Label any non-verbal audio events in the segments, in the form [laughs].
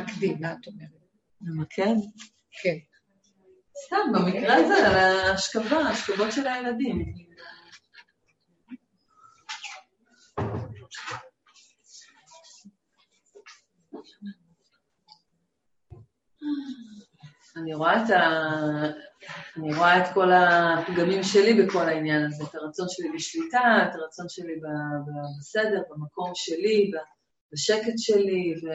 תמקדי, מה את אומרת? ממקד? כן. סתם, במקרה הזה, על ההשכבה, ההשכבות של הילדים. אני רואה את, ה... אני רואה את כל הפגמים שלי בכל העניין הזה, את הרצון שלי בשליטה, את הרצון שלי בסדר, במקום שלי, בשקט שלי, ו...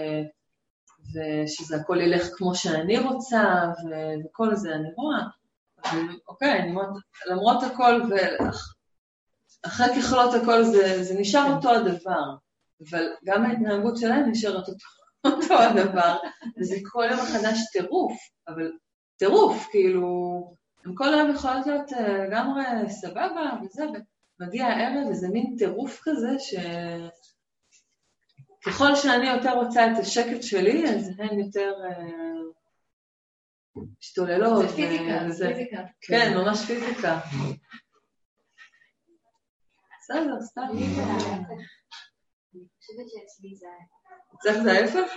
ושזה הכל ילך כמו שאני רוצה, ו... וכל זה אני רואה. אבל, אוקיי, אני אומרת, למרות הכל, ואחרי ככלות הכל זה, זה נשאר אותו הדבר, אבל גם ההתנהגות שלהם נשארת אותו, אותו הדבר, וזה כל יום מחדש טירוף, אבל טירוף, כאילו, הם כל היום יכולות להיות אה, לגמרי סבבה וזה, ומגיע הערב איזה מין טירוף כזה, ש... ככל שאני יותר רוצה את השקט שלי, אז הן יותר אה, משתוללות. זה פיזיקה, זה פיזיקה. כן, ממש פיזיקה. בסדר, סתם. אני חושבת שאצלי זה... אצלך זה ההפך?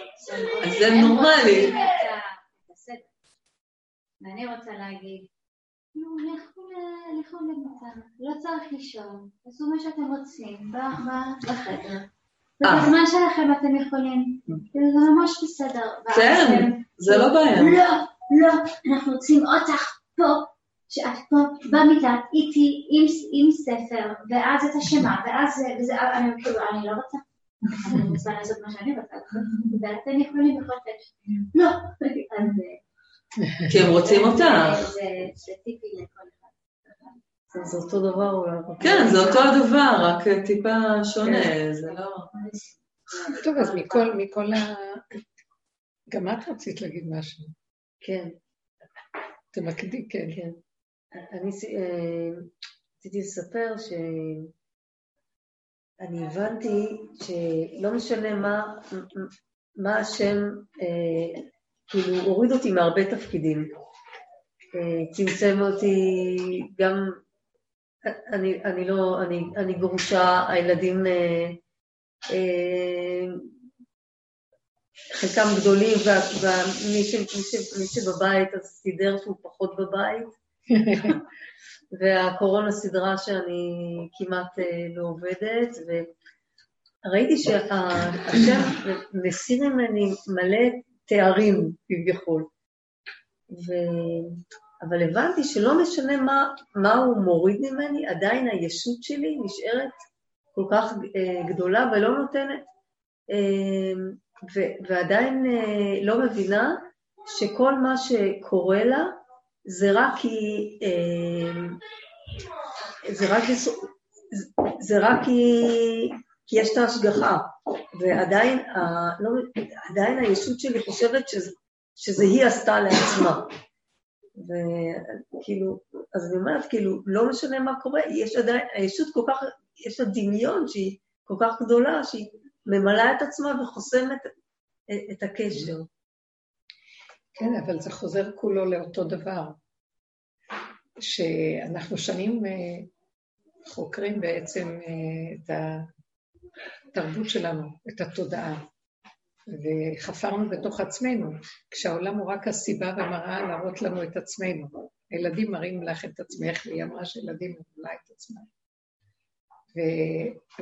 אז זה נורמלי. ואני רוצה להגיד, נו, לכו למצב, לא צריך לישון, תעשו מה שאתם רוצים בחדר. ובזמן שלכם אתם יכולים, זה ממש בסדר. כן, זה לא בעיה. לא, לא, אנחנו רוצים אותך פה, שאת פה במיטה איתי עם ספר, ואז את השמה, ואז זה, וזה, אני כאילו, אני לא רוצה. אני רוצה לעשות מה שאני רוצה, ואתם יכולים בכל זאת. לא, אז... כי הם רוצים אותך. זה טיפי לכל אחד. זה אותו דבר אולי. כן, זה אותו הדבר, רק טיפה שונה, כן. זה לא... טוב, אז מכל, מכל ה... גם את רצית להגיד משהו. כן. תמקדי, כן. כן. אני אה, רציתי לספר שאני הבנתי שלא משנה מה, מה השם, אה, כאילו הוריד אותי מהרבה תפקידים. אה, צמצם אותי גם, אני, אני לא, אני, אני גרושה, הילדים, אה, אה, חלקם גדולים, ומי שבבית אז סידר שהוא פחות בבית, [laughs] והקורונה סידרה שאני כמעט לא עובדת, וראיתי שהשם מסיר ממני מלא תארים כביכול. ו... אבל הבנתי שלא משנה מה, מה הוא מוריד ממני, עדיין הישות שלי נשארת כל כך אה, גדולה ולא נותנת, אה, ו, ועדיין אה, לא מבינה שכל מה שקורה לה זה רק כי... אה, זה רק, זה רק כי, כי יש את ההשגחה, ועדיין ה, לא, עדיין הישות שלי חושבת שזה, שזה היא עשתה לעצמה. וכאילו, אז אני אומרת, כאילו, לא משנה מה קורה, יש עדיין, הישות כל כך, יש לה דמיון שהיא כל כך גדולה, שהיא ממלאה את עצמה וחוסמת את הקשר. כן, אבל זה חוזר כולו לאותו דבר, שאנחנו שנים חוקרים בעצם את התרבות שלנו, את התודעה. וחפרנו בתוך עצמנו, כשהעולם הוא רק הסיבה והמראה להראות לנו את עצמנו. הילדים מראים לך את עצמך, והיא אמרה שילדים מראים את עצמם. ו...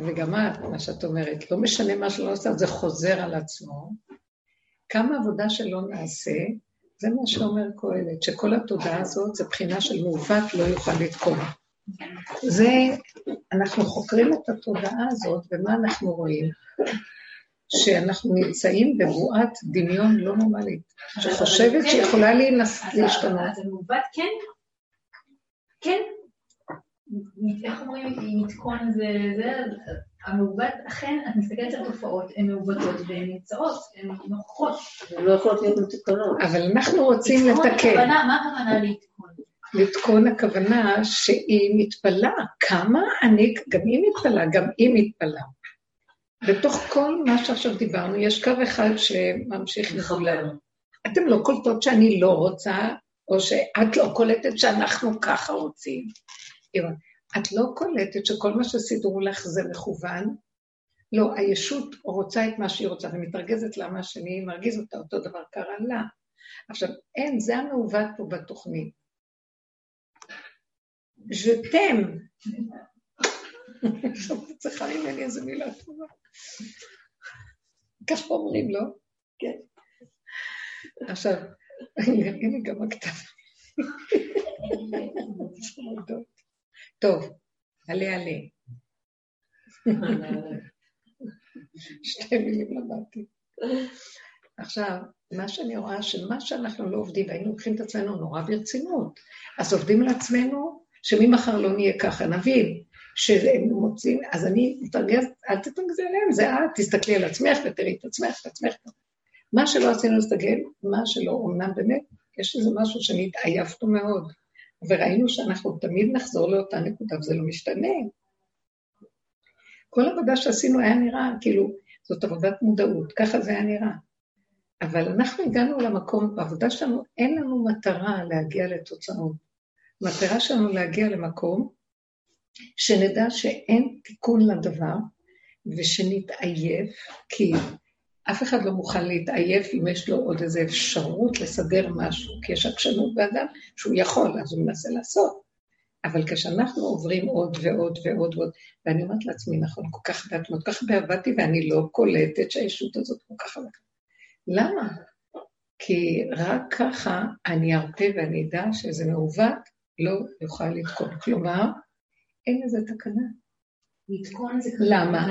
וגם את, מה שאת אומרת, לא משנה מה שלא עושה, זה חוזר על עצמו. כמה עבודה שלא נעשה, זה מה שאומר קהלת, שכל התודעה הזאת זה בחינה של מעוות לא יוכל לתקום. זה, אנחנו חוקרים את התודעה הזאת, ומה אנחנו רואים? שאנחנו נמצאים בבועת דמיון לא נורמלית, שחושבת שיכולה להשתנות. אז המעוות כן, כן, איך אומרים, מתכון זה, זה, המעוות, אכן, את מסתכלת על תופעות, הן מעוותות והן נמצאות, הן נוכחות. הן לא יכולות להיות מתוקנות. אבל אנחנו רוצים לתקן. מה הכוונה לתקון? לתקון הכוונה שהיא מתפלאה, כמה אני, גם היא מתפלאה, גם היא מתפלאה. בתוך כל מה שעכשיו דיברנו, יש קו אחד שממשיך לכולם. אתם לא קולטות שאני לא רוצה, או שאת לא קולטת שאנחנו ככה רוצים. את לא קולטת שכל מה שסידרו לך זה מכוון, לא, הישות רוצה את מה שהיא רוצה ומתרגזת לה מה שאני מרגיז אותה, אותו דבר קרה לה. עכשיו, אין, זה המעוות פה בתוכנית. ז'תם. עכשיו [laughs] צריכה ממני איזה מילה טובה. ככה אומרים, לא? כן. עכשיו, הנה גם הכתב. [laughs] טוב, עלה עלה. שתי מילים למדתי. עכשיו, מה שאני רואה, שמה שאנחנו לא עובדים, והיינו לוקחים את עצמנו נורא ברצינות, אז עובדים לעצמנו שממחר לא נהיה ככה, נבין שהם מוצאים, אז אני מתרגז, אל תתרגזי עליהם, זה את, תסתכלי על עצמך ותראי את עצמך, את עצמך. מה שלא עשינו להסתגל, מה שלא, אמנם באמת, יש איזה משהו שנתעייפנו מאוד, וראינו שאנחנו תמיד נחזור לאותה נקודה, וזה לא משתנה. כל עבודה שעשינו היה נראה, כאילו, זאת עבודת מודעות, ככה זה היה נראה. אבל אנחנו הגענו למקום, בעבודה שלנו אין לנו מטרה להגיע לתוצאות. המטרה שלנו להגיע למקום שנדע שאין תיקון לדבר ושנתעייף, כי אף אחד לא מוכן להתעייף אם יש לו עוד איזו אפשרות לסדר משהו, כי יש עקשנות באדם שהוא יכול, אז הוא מנסה לעשות. אבל כשאנחנו עוברים עוד ועוד ועוד ועוד, ואני אומרת לעצמי, נכון, כל כך הרבה כל כך הרבה עבדתי, ואני לא קולטת שהישות הזאת כל כך חזקה. למה? כי רק ככה אני ארפה ואני אדע שזה מעוות, לא יוכל לתקון. כלומר, אין לזה תקנה. לתקון זה כזה למה?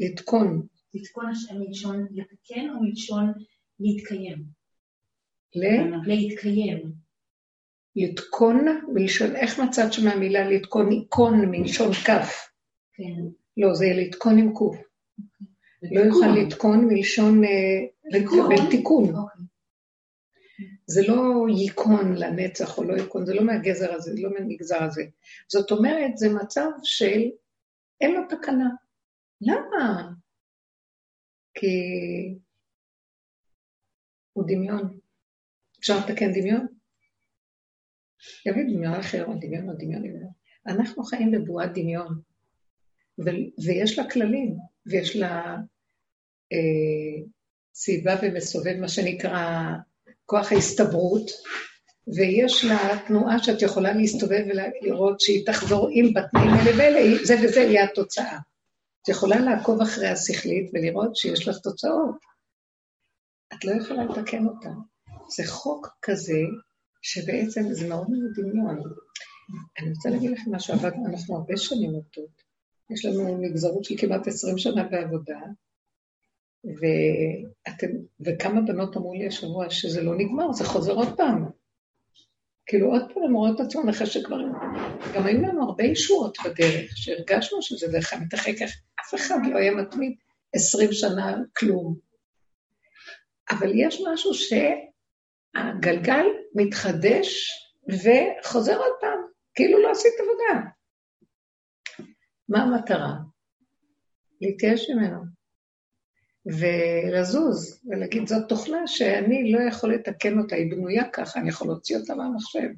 לתקון. לתקון מלשון לתקן או מלשון להתקיים? ל? להתקיים. לתקון מלשון, איך מצאת שמהמילה לתקון, עיקון מלשון כף? כן. לא, זה לתקון עם קוף. לא יוכל לתקון מלשון אה, לקבל תיקון. זה לא ייקון לנצח או לא ייקון, זה לא מהגזר הזה, לא מהמגזר הזה. זאת אומרת, זה מצב של אין לו תקנה. למה? כי הוא דמיון. אפשר לתקן דמיון? יביא דמיון אחר, או דמיון או דמיון, דמיון. אנחנו חיים בבועת דמיון, ו- ויש לה כללים, ויש לה אה, סביבה ומסובב, מה שנקרא כוח ההסתברות, ויש לה תנועה שאת יכולה להסתובב ולראות שהיא תחזור עם בתנאים האלה ואלה, זה וזה יהיה התוצאה. את יכולה לעקוב אחרי השכלית ולראות שיש לך תוצאות. את לא יכולה לתקן אותה. זה חוק כזה, שבעצם זה מאוד מאוד דמיון. אני רוצה להגיד לכם משהו, עבד, אנחנו הרבה שנים עובדות. יש לנו נגזרות של כמעט עשרים שנה בעבודה, ואתם, וכמה בנות אמרו לי השבוע שזה לא נגמר, זה חוזר עוד פעם. כאילו עוד פעם הם רואות את עצמם אחרי שכבר... גם היו לנו הרבה ישועות בדרך, שהרגשנו שזה דרך המתרחק, אף אחד לא היה מתמיד עשרים שנה כלום. אבל יש משהו שהגלגל מתחדש וחוזר עוד פעם, כאילו לא עשית עבודה. מה המטרה? להתייאש ממנו. ולזוז, ולהגיד, זאת תוכנה שאני לא יכול לתקן אותה, היא בנויה ככה, אני יכול להוציא אותה מהמחשב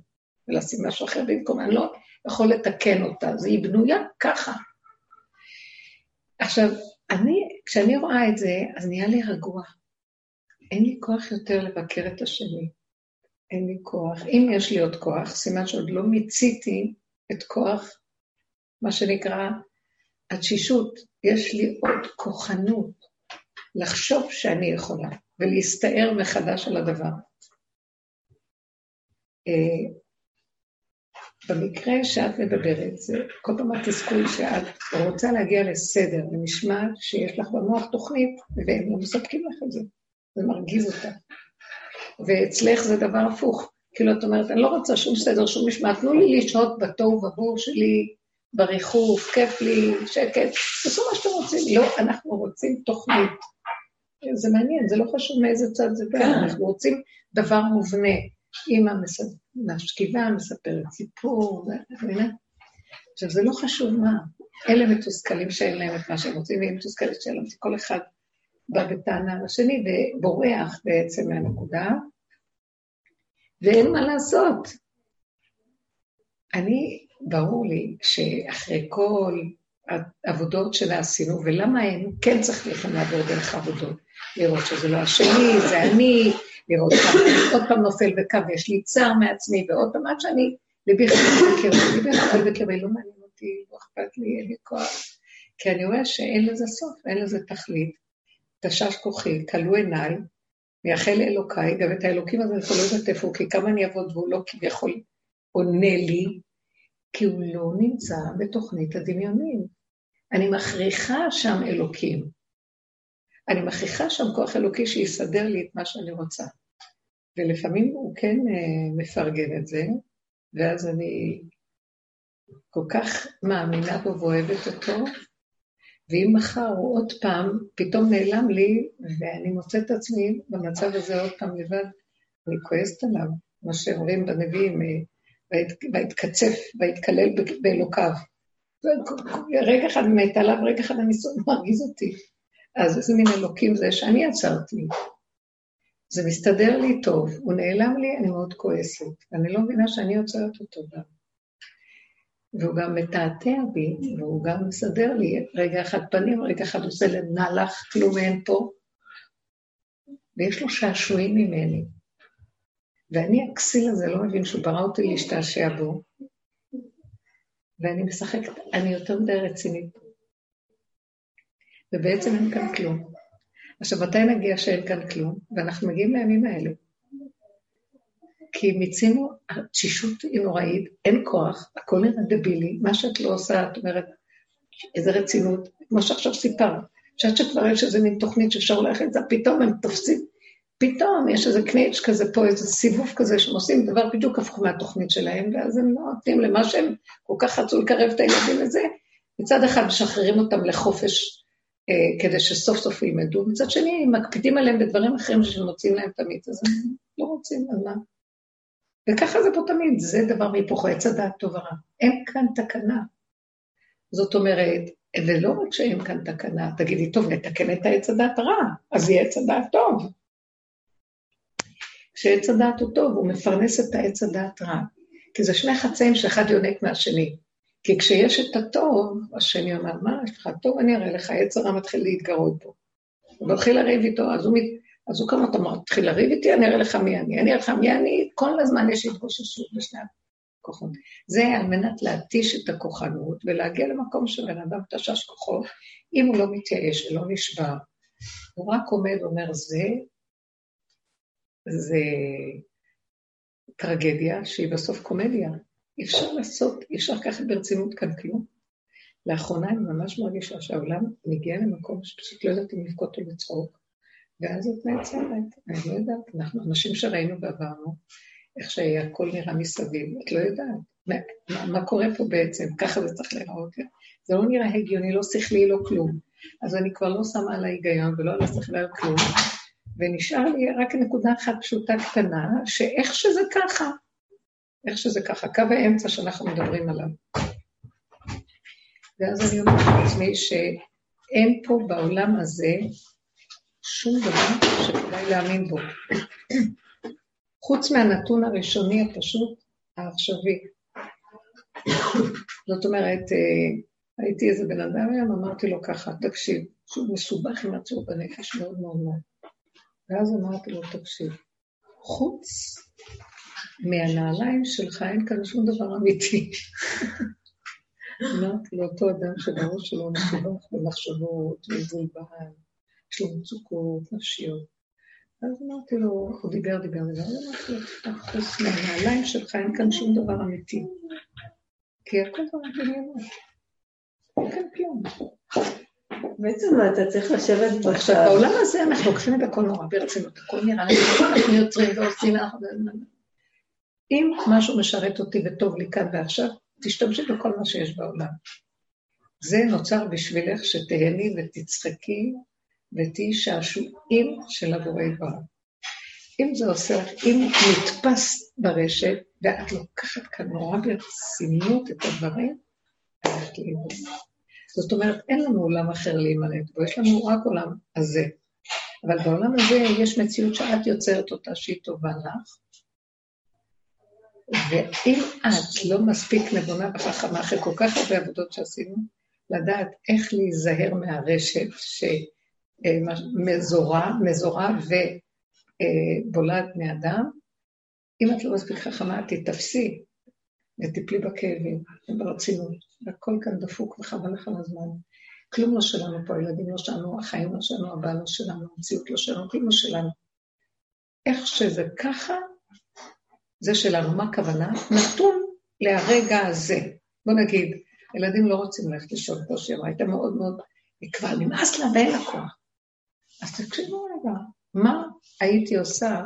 ולשים משהו אחר במקום, אני לא יכול לתקן אותה, אז היא בנויה ככה. עכשיו, אני, כשאני רואה את זה, אז נהיה לי רגוע. אין לי כוח יותר לבקר את השני. אין לי כוח. אם יש לי עוד כוח, סימן שעוד לא מיציתי את כוח, מה שנקרא, התשישות. יש לי עוד כוחנות. לחשוב שאני יכולה, ולהסתער מחדש על הדבר. אה, במקרה שאת מדברת, זה כל פעם התסכול שאת רוצה להגיע לסדר, ונשמע שיש לך במוח תוכנית, והם לא מספקים לך את זה, זה מרגיז אותה. ואצלך זה דבר הפוך, כאילו את אומרת, אני לא רוצה שום סדר, שום משמעת, תנו לי לשהות בתוהו ובוהו שלי, בריחוף, כיף לי, שקט, תעשו מה שאתם רוצים. לא, אנחנו רוצים תוכנית. זה מעניין, זה לא חשוב מאיזה צד זה בא, כן. אנחנו רוצים דבר מובנה. אימא משכיבה, מספרת סיפור, עכשיו, זה לא חשוב מה. אלה מתוסכלים שאין להם את מה שהם רוצים, והם מתוסכלת שאין להם, כל אחד בא בטענה לשני ובורח בעצם מהנקודה, ואין מה לעשות. אני, ברור לי שאחרי כל העבודות שעשינו, ולמה הם כן צריכים לעבור דרך עבודות. לראות שזה לא השני, זה אני, לראות כמה אני עוד פעם נופל בקו, יש לי צער מעצמי, ועוד פעם עד שאני, ליבי חייב בקרבי, ליבי חייב בקרבי, לא מעניין אותי, לא אכפת לי, אין לי כוח. כי אני רואה שאין לזה סוף, אין לזה תכלית. תשש כוחי, כלו עיניי, מייחל לאלוקיי, גם את האלוקים הזה יכול איפה הוא, כי כמה אני אעבוד והוא לא כביכול עונה לי, כי הוא לא נמצא בתוכנית הדמיונים. אני מכריחה שם אלוקים. אני מכריחה שם כוח אלוקי שיסדר לי את מה שאני רוצה. ולפעמים הוא כן uh, מפרגן את זה, ואז אני כל כך מאמינה בו ואוהבת אותו, ואם מחר הוא עוד פעם, פתאום נעלם לי, ואני מוצאת את עצמי במצב הזה עוד פעם לבד, אני כועסת עליו, מה שאומרים בנביאים, אה, ויתקצף, ויתקלל באלוקיו. רגע אחד מת עליו, רגע אחד אני מרגיז אותי. אז איזה מין אלוקים זה שאני עצרתי. זה מסתדר לי טוב, הוא נעלם לי, אני מאוד כועסת. אני לא מבינה שאני עוצרת אותו גם. והוא גם מתעתע בי, והוא גם מסדר לי רגע אחד פנים, רגע אחד עושה לנהלך, כלום אין פה. ויש לו שעשועים ממני. ואני הכסיל הזה לא מבין שהוא ברא אותי להשתעשע בו, ואני משחקת, אני יותר מדי רצינית. ובעצם אין כאן כלום. עכשיו, מתי נגיע שאין כאן כלום? ואנחנו מגיעים לימים האלה. כי מיצינו, התשישות היא נוראית, אין כוח, הכל נראה דבילי, מה שאת לא עושה, את אומרת, איזה רצינות, כמו שעכשיו סיפרת, חושבת שכבר יש איזה מין תוכנית שאפשר ללכת לזה, פתאום הם תופסים, פתאום יש איזה קניץ' כזה פה, איזה סיבוב כזה שהם עושים דבר בדיוק הפוך מהתוכנית שלהם, ואז הם לא נותנים למה שהם כל כך רצו לקרב את הילדים לזה, מצד אחד משחררים אותם לחופש כדי שסוף סוף ילמדו, מצד שני מקפידים עליהם בדברים אחרים שמוצאים להם את המיץ, אז הם לא רוצים, אז מה? וככה זה פה תמיד, זה דבר מהיפוכו, עץ הדעת טוב ורע. אין כאן תקנה. זאת אומרת, ולא רק שאין כאן תקנה, תגידי, טוב, נתקן את העץ הדעת רע, אז יהיה עץ הדעת טוב. כשעץ הדעת הוא טוב, הוא מפרנס את העץ הדעת רע. כי זה שני חצאים שאחד יונק מהשני. כי כשיש את הטוב, השני אומר, מה יש לך? טוב, אני אראה לך, עץ הרע מתחיל להתגרות בו. הוא מתחיל לריב איתו, אז הוא אז הוא כמה אתה מתחיל לריב איתי, אני אראה לך מי אני, אני אראה לך מי אני, כל הזמן יש התגוששות בשני הכוחות. זה על מנת להתיש את הכוחנות ולהגיע למקום שבן אדם תשש כוחו, אם הוא לא מתייאש ולא נשבר, הוא רק עומד ואומר, זה, זה טרגדיה שהיא בסוף קומדיה. אי אפשר לעשות, אי אפשר לקחת ברצינות כאן כלום. לאחרונה אני ממש מרגישה שהעולם מגיע למקום שפשוט לא יודעת אם לבכות או לצחוק. ואז את נעצרת, אני לא יודעת, אנחנו אנשים שראינו ועברנו, איך שהכל נראה מסביב, את לא יודעת. מה, מה קורה פה בעצם? ככה זה צריך להיראות. זה לא נראה הגיוני, לא שכלי, לא כלום. אז אני כבר לא שמה על ההיגיון ולא על השכלי על כלום, ונשאר לי רק נקודה אחת פשוטה קטנה, שאיך שזה ככה, איך שזה ככה, קו האמצע שאנחנו מדברים עליו. ואז אני אומרת לעצמי שאין פה בעולם הזה שום דבר שכדאי להאמין בו. חוץ מהנתון הראשוני הפשוט, העכשווי. זאת אומרת, אה, הייתי איזה בן אדם היום, אמרתי לו ככה, תקשיב, שהוא מסובך עם עצמו בנפש מאוד מאוד מאוד. ואז אמרתי לו, תקשיב, חוץ מהנעליים שלך אין כאן שום דבר אמיתי. אמרתי לאותו אדם שבראש שלו מסובך במחשבות, מבולבל, יש לו מצוקות נפשיות. אז אמרתי לו, הוא דיבר, דיבר, דיבר, אמרתי לו, תפתח חוץ מהנעליים שלך, אין כאן שום דבר אמיתי. כי הכל רק דמיונות. אין כאן כלום. בעצם אתה צריך לשבת בצד. עכשיו, בעולם הזה אנחנו לוקחים את הכל נורא ברצינות, הכל נראה לי, אנחנו יוצרים ועושים, אם משהו משרת אותי וטוב לי כאן ועכשיו, תשתמשי בכל מה שיש בעולם. זה נוצר בשבילך שתהני ותצחקי ותהיי שעשועים של הבורא יתברך. אם זה עושה לך, אם נתפס ברשת, ואת לוקחת כאן נורא ברצינות את הדברים. זאת אומרת, אין לנו עולם אחר להימלט בו, יש לנו רק עולם הזה. אבל בעולם הזה יש מציאות שאת יוצרת אותה שהיא טובה לך, ואם את לא מספיק נבונה וחכמה אחרי כל כך הרבה עבודות שעשינו, לדעת איך להיזהר מהרשת שמזורה, מזורה ובולעת בני אדם. אם את לא מספיק חכמה, תתפסי וטיפלי בכאבים וברצינות, והכל כאן דפוק וחבל לך על הזמן. כלום לא שלנו פה, הילדים לא שלנו, החיים לא שלנו, הבעל לא שלנו, המציאות לא שלנו, כלום לא שלנו. איך שזה ככה, זה שלנו. מה הכוונה? נתון להרגע הזה. בוא נגיד, ילדים לא רוצים ללכת לישון, כמו שהיא הייתה מאוד מאוד, היא כבר נמאס לה ואין לה כוח. אז תקשיבו רגע, מה הייתי עושה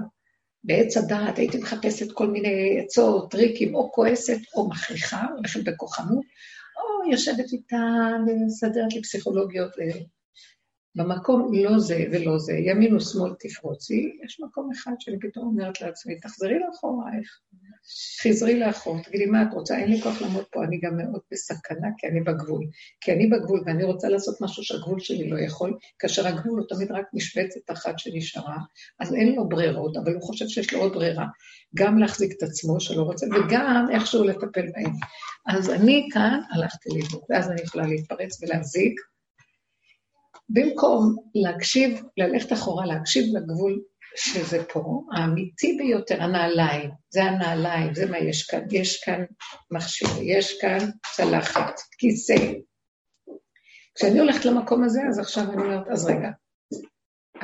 בעץ הדעת, הייתי מחפשת כל מיני עצות, טריקים, או כועסת או מכריחה, הולכת בכוחנות, או יושבת איתה ומסדרת לי פסיכולוגיות. במקום לא זה ולא זה, ימין ושמאל תפרוצי, יש מקום אחד שאני פתאום אומרת לעצמי, תחזרי לאחורייך, חזרי לאחור, תגידי, מה את רוצה? אין לי כוח לעמוד פה, אני גם מאוד בסכנה, כי אני בגבול. כי אני בגבול ואני רוצה לעשות משהו שהגבול שלי לא יכול, כאשר הגבול הוא תמיד רק משבצת אחת שנשארה, אז אין לו ברירות, אבל הוא חושב שיש לו עוד ברירה, גם להחזיק את עצמו שלא רוצה, וגם איכשהו לטפל בהם. אז אני כאן הלכתי לאיבוד, ואז אני יכולה להתפרץ ולהזיק. במקום להקשיב, ללכת אחורה, להקשיב לגבול שזה פה, האמיתי ביותר, הנעליים, זה הנעליים, זה מה יש כאן. יש כאן מכשיר, יש כאן צלחת, כיסא. כשאני הולכת למקום הזה, אז עכשיו אני אומרת, אז רגע,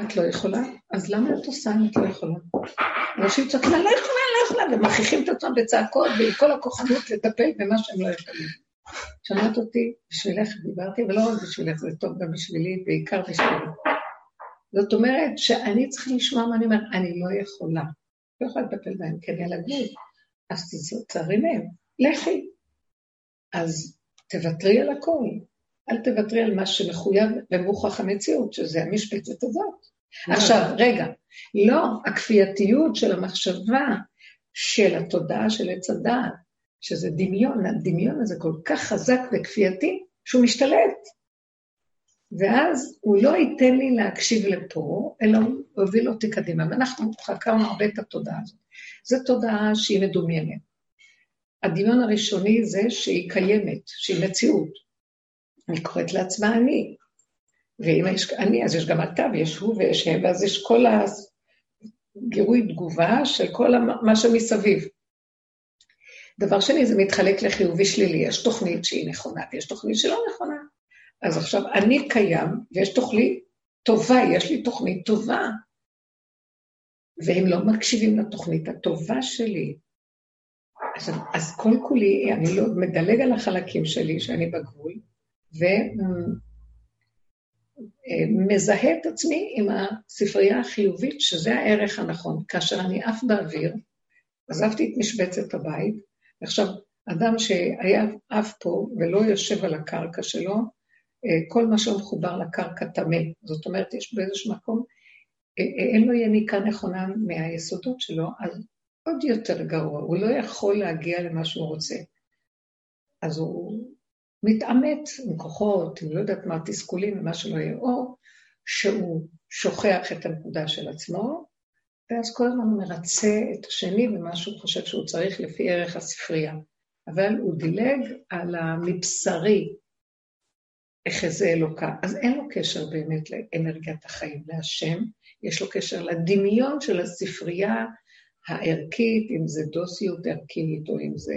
את לא יכולה? אז למה את עושה אם את לא יכולה? אנשים צועקים, אני לא יכולה, לא יכולה, ומכריחים את עצמם בצעקות ועם כל הכוחנות לטפל במה שהם לא יכולים. שמעת אותי, בשבילך דיברתי, ולא רק בשבילך, זה טוב גם בשבילי, בעיקר בשבילי. זאת אומרת שאני צריכה לשמוע מה אני אומרת, אני לא יכולה. לא יכולה לטפל בהם, כי אני על הגבול. אז תצטערי מהם, לכי. אז תוותרי על הכל. אל תוותרי על מה שמחויב במוכח המציאות, שזה המשבצת הזאת. עכשיו, רגע, לא, הכפייתיות של המחשבה, של התודעה של עץ הדעת, שזה דמיון, הדמיון הזה כל כך חזק וכפייתי, שהוא משתלט. ואז הוא לא ייתן לי להקשיב לפה, אלא הוא הוביל אותי קדימה. ואנחנו חקרנו הרבה את התודעה הזאת. זו תודעה שהיא מדומיינת. הדמיון הראשוני זה שהיא קיימת, שהיא מציאות. אני קוראת לעצמה אני. ואם יש אני, אז יש גם אתה, ויש הוא ויש הם, ואז יש כל הגירוי תגובה של כל מה שמסביב. דבר שני, זה מתחלק לחיובי שלילי. יש תוכנית שהיא נכונה ויש תוכנית שלא נכונה. אז עכשיו אני קיים, ויש תוכנית טובה, יש לי תוכנית טובה. והם לא מקשיבים לתוכנית הטובה שלי. אז, אז כל כולי, אני לא מדלג על החלקים שלי, שאני בגבול, ומזהה את עצמי עם הספרייה החיובית, שזה הערך הנכון. כאשר אני עף באוויר, עזבתי את משבצת הבית, עכשיו, אדם שהיה עף פה ולא יושב על הקרקע שלו, אה, כל מה שהוא מחובר לקרקע טמא. זאת אומרת, יש באיזשהו מקום, אה, אה, אין לו יניקה נכונה מהיסודות שלו, אז עוד יותר גרוע, הוא לא יכול להגיע למה שהוא רוצה. אז הוא מתעמת עם כוחות, עם לא יודעת מה, תסכולים ומה שלא יהיה, או שהוא שוכח את הנקודה של עצמו, ואז כל הזמן הוא מרצה את השני במה שהוא חושב שהוא צריך לפי ערך הספרייה. אבל הוא דילג על המבשרי, אחזה אלוקה. אז אין לו קשר באמת לאנרגיית החיים, להשם, יש לו קשר לדמיון של הספרייה הערכית, אם זה דוסיות ערכית, או אם זה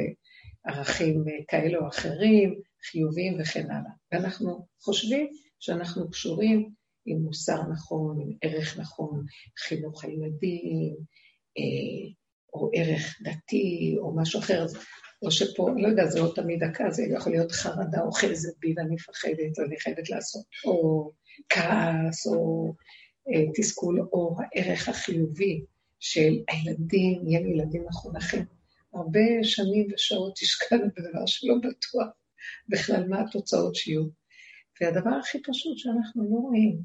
ערכים כאלה או אחרים, חיוביים וכן הלאה. ואנחנו חושבים שאנחנו קשורים עם מוסר נכון, עם ערך נכון, חינוך הילדים, אה, או ערך דתי, או משהו אחר. או שפה, לא יודע, זה לא תמיד דקה, זה יכול להיות חרדה אוחזת בי ואני מפחדת ואני חייבת לעשות, או כעס, או אה, תסכול, או הערך החיובי של הילדים, יהיה לי ילדים מחונכים. הרבה שנים ושעות השקענו בדבר שלא בטוח בכלל מה התוצאות שיהיו. והדבר הכי פשוט שאנחנו לא רואים,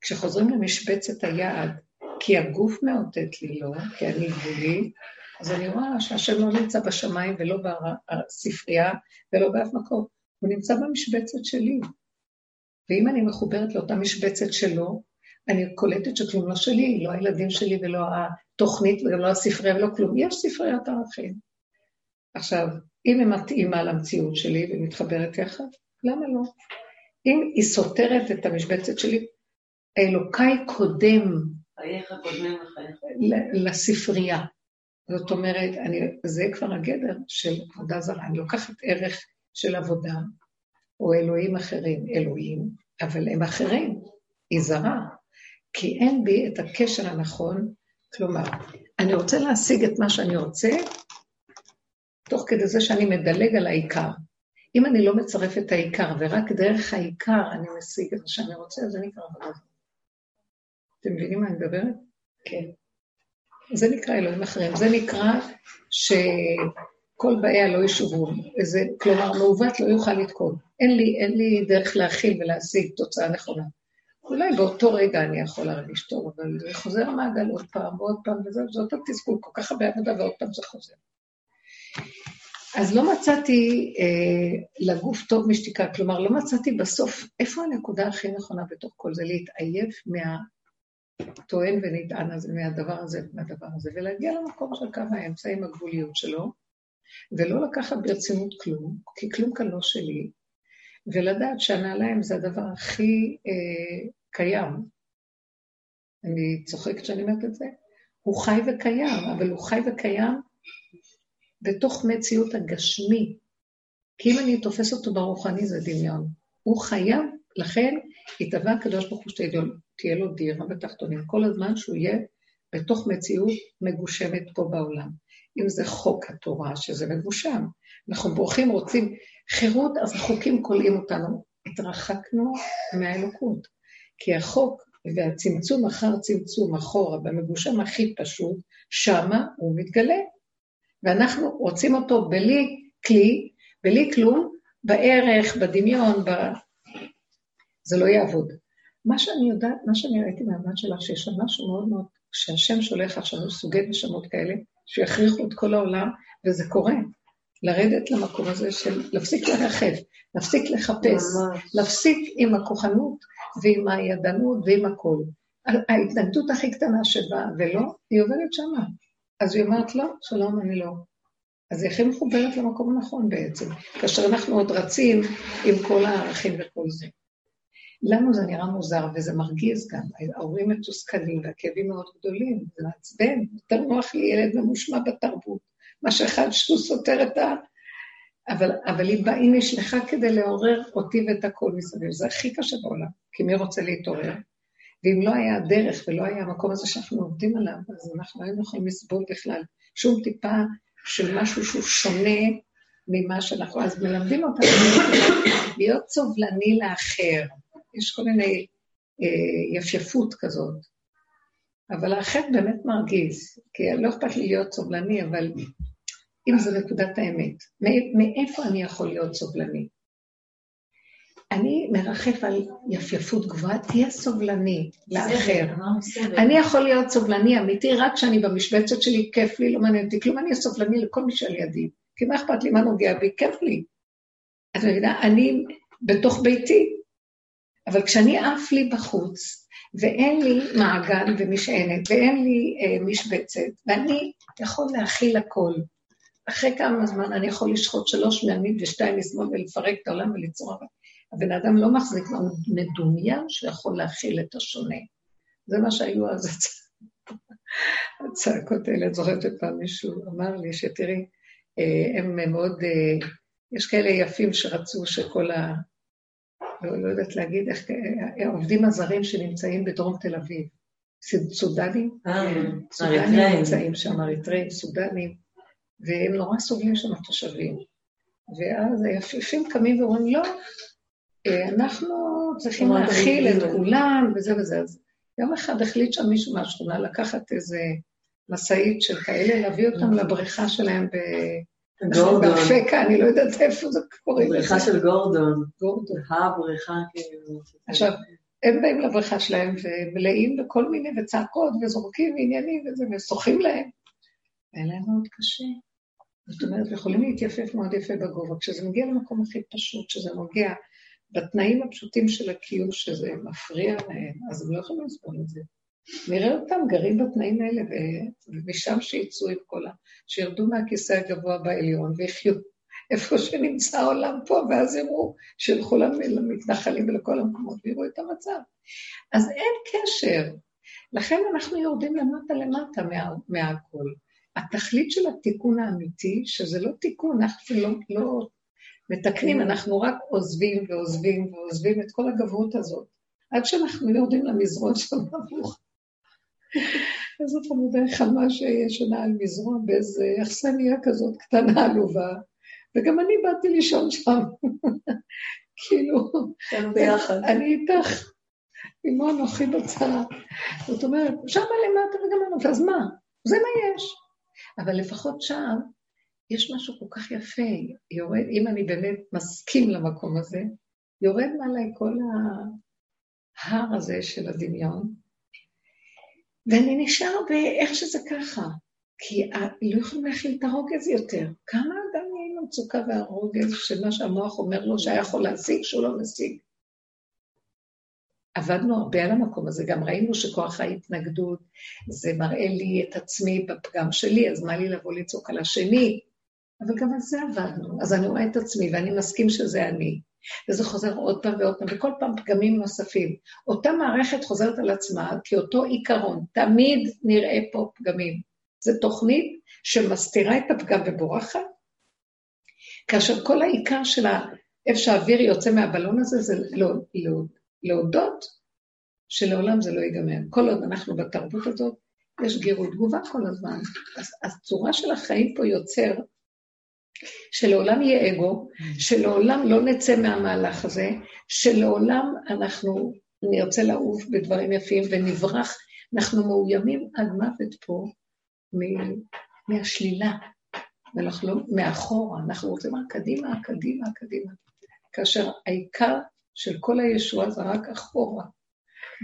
כשחוזרים למשבצת היעד, כי הגוף מאותת לי לא, כי אני גבולי, אז אני רואה שהשם לא נמצא בשמיים ולא בספרייה ולא באף מקום, הוא נמצא במשבצת שלי. ואם אני מחוברת לאותה משבצת שלו, אני קולטת שכלום לא שלי, לא הילדים שלי ולא התוכנית וגם לא הספרייה ולא כלום. יש ספריית ערכים. עכשיו, אם היא מתאימה למציאות שלי ומתחברת יחד, למה לא? אם היא סותרת את המשבצת שלי, אלוקיי קודם חייך קודמים לחייך. לספרייה. זאת אומרת, אני, זה כבר הגדר של עבודה זרה. אני לוקחת ערך של עבודה, או אלוהים אחרים, אלוהים, אבל הם אחרים, היא זרה, כי אין בי את הקשר הנכון. כלומר, אני רוצה להשיג את מה שאני רוצה, תוך כדי זה שאני מדלג על העיקר. אם אני לא מצרף את העיקר, ורק דרך העיקר אני משיג את מה שאני רוצה, אז זה נקרא עבודה. אתם מבינים מה אני מדברת? כן. זה נקרא אלוהים אחרים. זה נקרא שכל באיה לא ישובו. זה, כלומר, מעוות לא יוכל לתקון. אין אין לי דרך להכיל ולהשיג תוצאה נכונה. אולי באותו רגע אני יכול להרגיש טוב, אבל זה חוזר המעגל עוד פעם ועוד פעם, וזהו, זאת התסכול, כל כך הרבה עבודה ועוד פעם זה חוזר. אז לא מצאתי אה, לגוף טוב משתיקה, כלומר, לא מצאתי בסוף, איפה הנקודה הכי נכונה בתוך כל זה? להתעייף מהטוען ונטען הזה, מהדבר הזה ומהדבר הזה, ולהגיע למקום של קו האמצע עם הגבוליות שלו, ולא לקחת ברצינות כלום, כי כלום כאן לא שלי, ולדעת שהנעליים זה הדבר הכי אה, קיים. אני צוחקת שאני אומרת את זה. הוא חי וקיים, אבל הוא חי וקיים בתוך מציאות הגשמי. כי אם אני תופס אותו ברוחני זה דמיון. הוא חייב, לכן התהווה הקדוש ברוך הוא שתהיה לו דירה בתחתונים, כל הזמן שהוא יהיה בתוך מציאות מגושמת פה בעולם. אם זה חוק התורה, שזה מגושם. אנחנו בורחים, רוצים חירות, אז החוקים כולאים אותנו. התרחקנו מהאלוקות. כי החוק והצמצום אחר צמצום אחורה, במגושם הכי פשוט, שמה הוא מתגלה. ואנחנו רוצים אותו בלי כלי, בלי כלום, בערך, בדמיון, ב... זה לא יעבוד. מה שאני יודעת, מה שאני ראיתי מהמעמד שלך, שיש שם משהו מאוד מאוד, שהשם שולח עכשיו סוגי נשמות כאלה, שיכריחו את כל העולם, וזה קורה. לרדת למקום הזה של להפסיק לרחב, להפסיק לחפש, להפסיק עם הכוחנות ועם הידענות ועם הכול. ההתנגדות הכי קטנה שבאה, ולא, היא עובדת שמה. אז היא אומרת, לא, שלום, אני לא. אז היא הכי מחוברת למקום הנכון בעצם, כאשר אנחנו עוד רצים עם כל הערכים וכל זה. לנו זה נראה מוזר וזה מרגיז גם, ההורים מתוסכלים והכאבים מאוד גדולים, זה מעצבן, יותר נוח לי ילד ממושמע בתרבות, מה שאחד שהוא סותר את ה... אבל, אבל היא באה, היא נשלחה כדי לעורר אותי ואת הכל מסביב, זה הכי קשה בעולם, כי מי רוצה להתעורר? ואם לא היה הדרך ולא היה המקום הזה שאנחנו עובדים עליו, אז אנחנו היינו יכולים לסבול בכלל שום טיפה של משהו שהוא שונה ממה שאנחנו אז מלמדים אותנו, להיות סובלני לאחר. יש כל מיני אה, יפייפות כזאת. אבל האחר באמת מרגיז, כי לא אכפת לי להיות סובלני, אבל אם זו נקודת האמת, מאיפה אני יכול להיות סובלני? אני מרחף על יפייפות גבוהה, תהיה סובלני לאחר. אני יכול להיות סובלני אמיתי רק כשאני במשבצת שלי, כיף לי, לא מעניין אותי כלום, אני אהיה סובלני לכל מי שעל ידי. כי מה אכפת לי, מה נוגע בי, כיף לי. את מבינה, אני בתוך ביתי, אבל כשאני עף לי בחוץ, ואין לי מעגל ומשענת, ואין לי אה, משבצת, ואני יכול להכיל הכל, אחרי כמה זמן אני יכול לשחוט שלוש מימין ושתיים משמאל ולפרק את העולם וליצור... הבן אדם לא מחזיק מדומיין שיכול להכיל את השונה. זה מה שהיו אז הצעקות האלה. את זוכרת שפעם מישהו אמר לי שתראי, אה, הם מאוד, אה, יש כאלה יפים שרצו שכל ה... לא, לא יודעת להגיד איך, אה, העובדים הזרים שנמצאים בדרום תל אביב, סודנים, סודנים נמצאים שם, אריתראים, סודנים, והם נורא סובלים שם התושבים. ואז היפיפים קמים ואומרים, לא, אה, אנחנו צריכים להכיל את כולם, וזה וזה. אז יום אחד החליט שם מישהו מהשכונה לקחת איזה משאית של כאלה, להביא אותם לבריכה שלהם ב... גורדון. באפקה, אני לא יודעת איפה זה קורה. בריכה של גורדון. גורדון. הבריכה, כאילו. עכשיו, הם באים לבריכה שלהם ומלאים בכל מיני, וצעקות, וזורקים עניינים וזה, ושוחים להם. היה להם מאוד קשה. זאת אומרת, יכולים להתייפף מאוד יפה בגובה. כשזה מגיע למקום הכי פשוט, שזה נוגע בתנאים הפשוטים של הקיום, שזה מפריע להם, אז הם לא יכולים לסבול את זה. נראה אותם גרים בתנאים האלה, ומשם שיצאו עם כל ה... שירדו מהכיסא הגבוה בעליון ויחיו איפה שנמצא העולם פה, ואז יראו, שילכו למתנחלים ולכל המקומות ויראו את המצב. אז אין קשר. לכן אנחנו יורדים למטה למטה מה, מהכל. התכלית של התיקון האמיתי, שזה לא תיקון, אנחנו לא, לא מתקנים, אנחנו רק עוזבים ועוזבים ועוזבים את כל הגברות הזאת, עד שאנחנו יורדים למזרון של המבוך. אז אתה מודה חמה שישנה על מזרון באיזה אכסניה כזאת קטנה עלובה, וגם אני באתי לישון שם. [laughs] כאילו, ביחד. אני איתך, עמו אנוכי בצרה. זאת אומרת, שם למטה וגמרנו, אז מה? זה מה יש. אבל לפחות שם יש משהו כל כך יפה, יורד, אם אני באמת מסכים למקום הזה, יורד מעליי כל ההר הזה של הדמיון, ואני נשאר באיך שזה ככה, כי לא יכולים להכיל את הרוגז יותר. כמה אדם יהיה עם המצוקה והרוגז של מה שהמוח אומר לו שהיה יכול להשיג, שהוא לא משיג. עבדנו הרבה על המקום הזה, גם ראינו שכוח ההתנגדות, זה מראה לי את עצמי בפגם שלי, אז מה לי לבוא לצעוק על השני? אבל גם על זה עבדנו. אז אני רואה את עצמי ואני מסכים שזה אני. וזה חוזר עוד פעם ועוד פעם, וכל פעם פגמים נוספים. אותה מערכת חוזרת על עצמה, כי אותו עיקרון, תמיד נראה פה פגמים. זו תוכנית שמסתירה את הפגם ובורחת, כאשר כל העיקר שלה, איפה שהאוויר יוצא מהבלון הזה, זה לא, לא, להודות שלעולם זה לא ייגמר. כל עוד אנחנו בתרבות הזאת, יש גירוי תגובה כל הזמן. אז הצורה של החיים פה יוצר שלעולם יהיה אגו, שלעולם לא נצא מהמהלך הזה, שלעולם אנחנו נרצה לעוף בדברים יפים ונברח. אנחנו מאוימים עד מוות פה מהשלילה, ואנחנו לא מאחורה, אנחנו רוצים רק קדימה, קדימה, קדימה. כאשר העיקר של כל הישועה זה רק אחורה,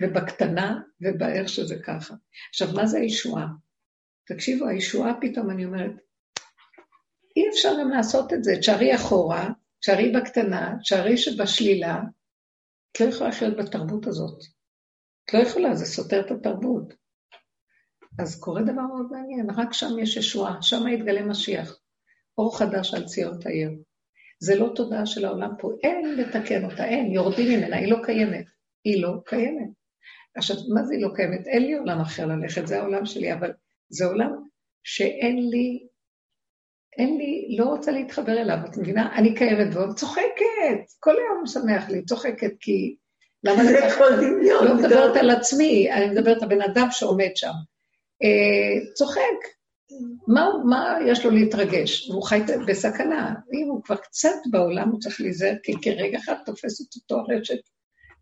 ובקטנה ובאיך שזה ככה. עכשיו, מה זה הישועה? תקשיבו, הישועה פתאום, אני אומרת, אי אפשר גם לעשות את זה. תשארי אחורה, תשארי בקטנה, תשארי שבשלילה. את לא יכולה לחיות בתרבות הזאת. את לא יכולה, זה סותר את התרבות. אז קורה דבר מאוד מעניין, רק שם יש ישועה, שם יתגלה משיח. אור חדש על ציון תאיר. זה לא תודעה של העולם פה, אין לתקן אותה, אין, יורדים ממנה, היא לא קיימת. היא לא קיימת. עכשיו, מה זה היא לא קיימת? אין לי עולם אחר ללכת, זה העולם שלי, אבל זה עולם שאין לי אין לי, לא רוצה להתחבר אליו, את מבינה? אני קיימת בו, צוחקת, כל היום משמח לי, צוחקת, כי... למה דמיון. לא מדברת על עצמי, אני מדברת על בן אדם שעומד שם. אה, צוחק, מה, מה יש לו להתרגש? הוא חי בסכנה. אם הוא כבר קצת בעולם, הוא צריך להיזהר, כי כרגע אחד תופסת אותו הרשת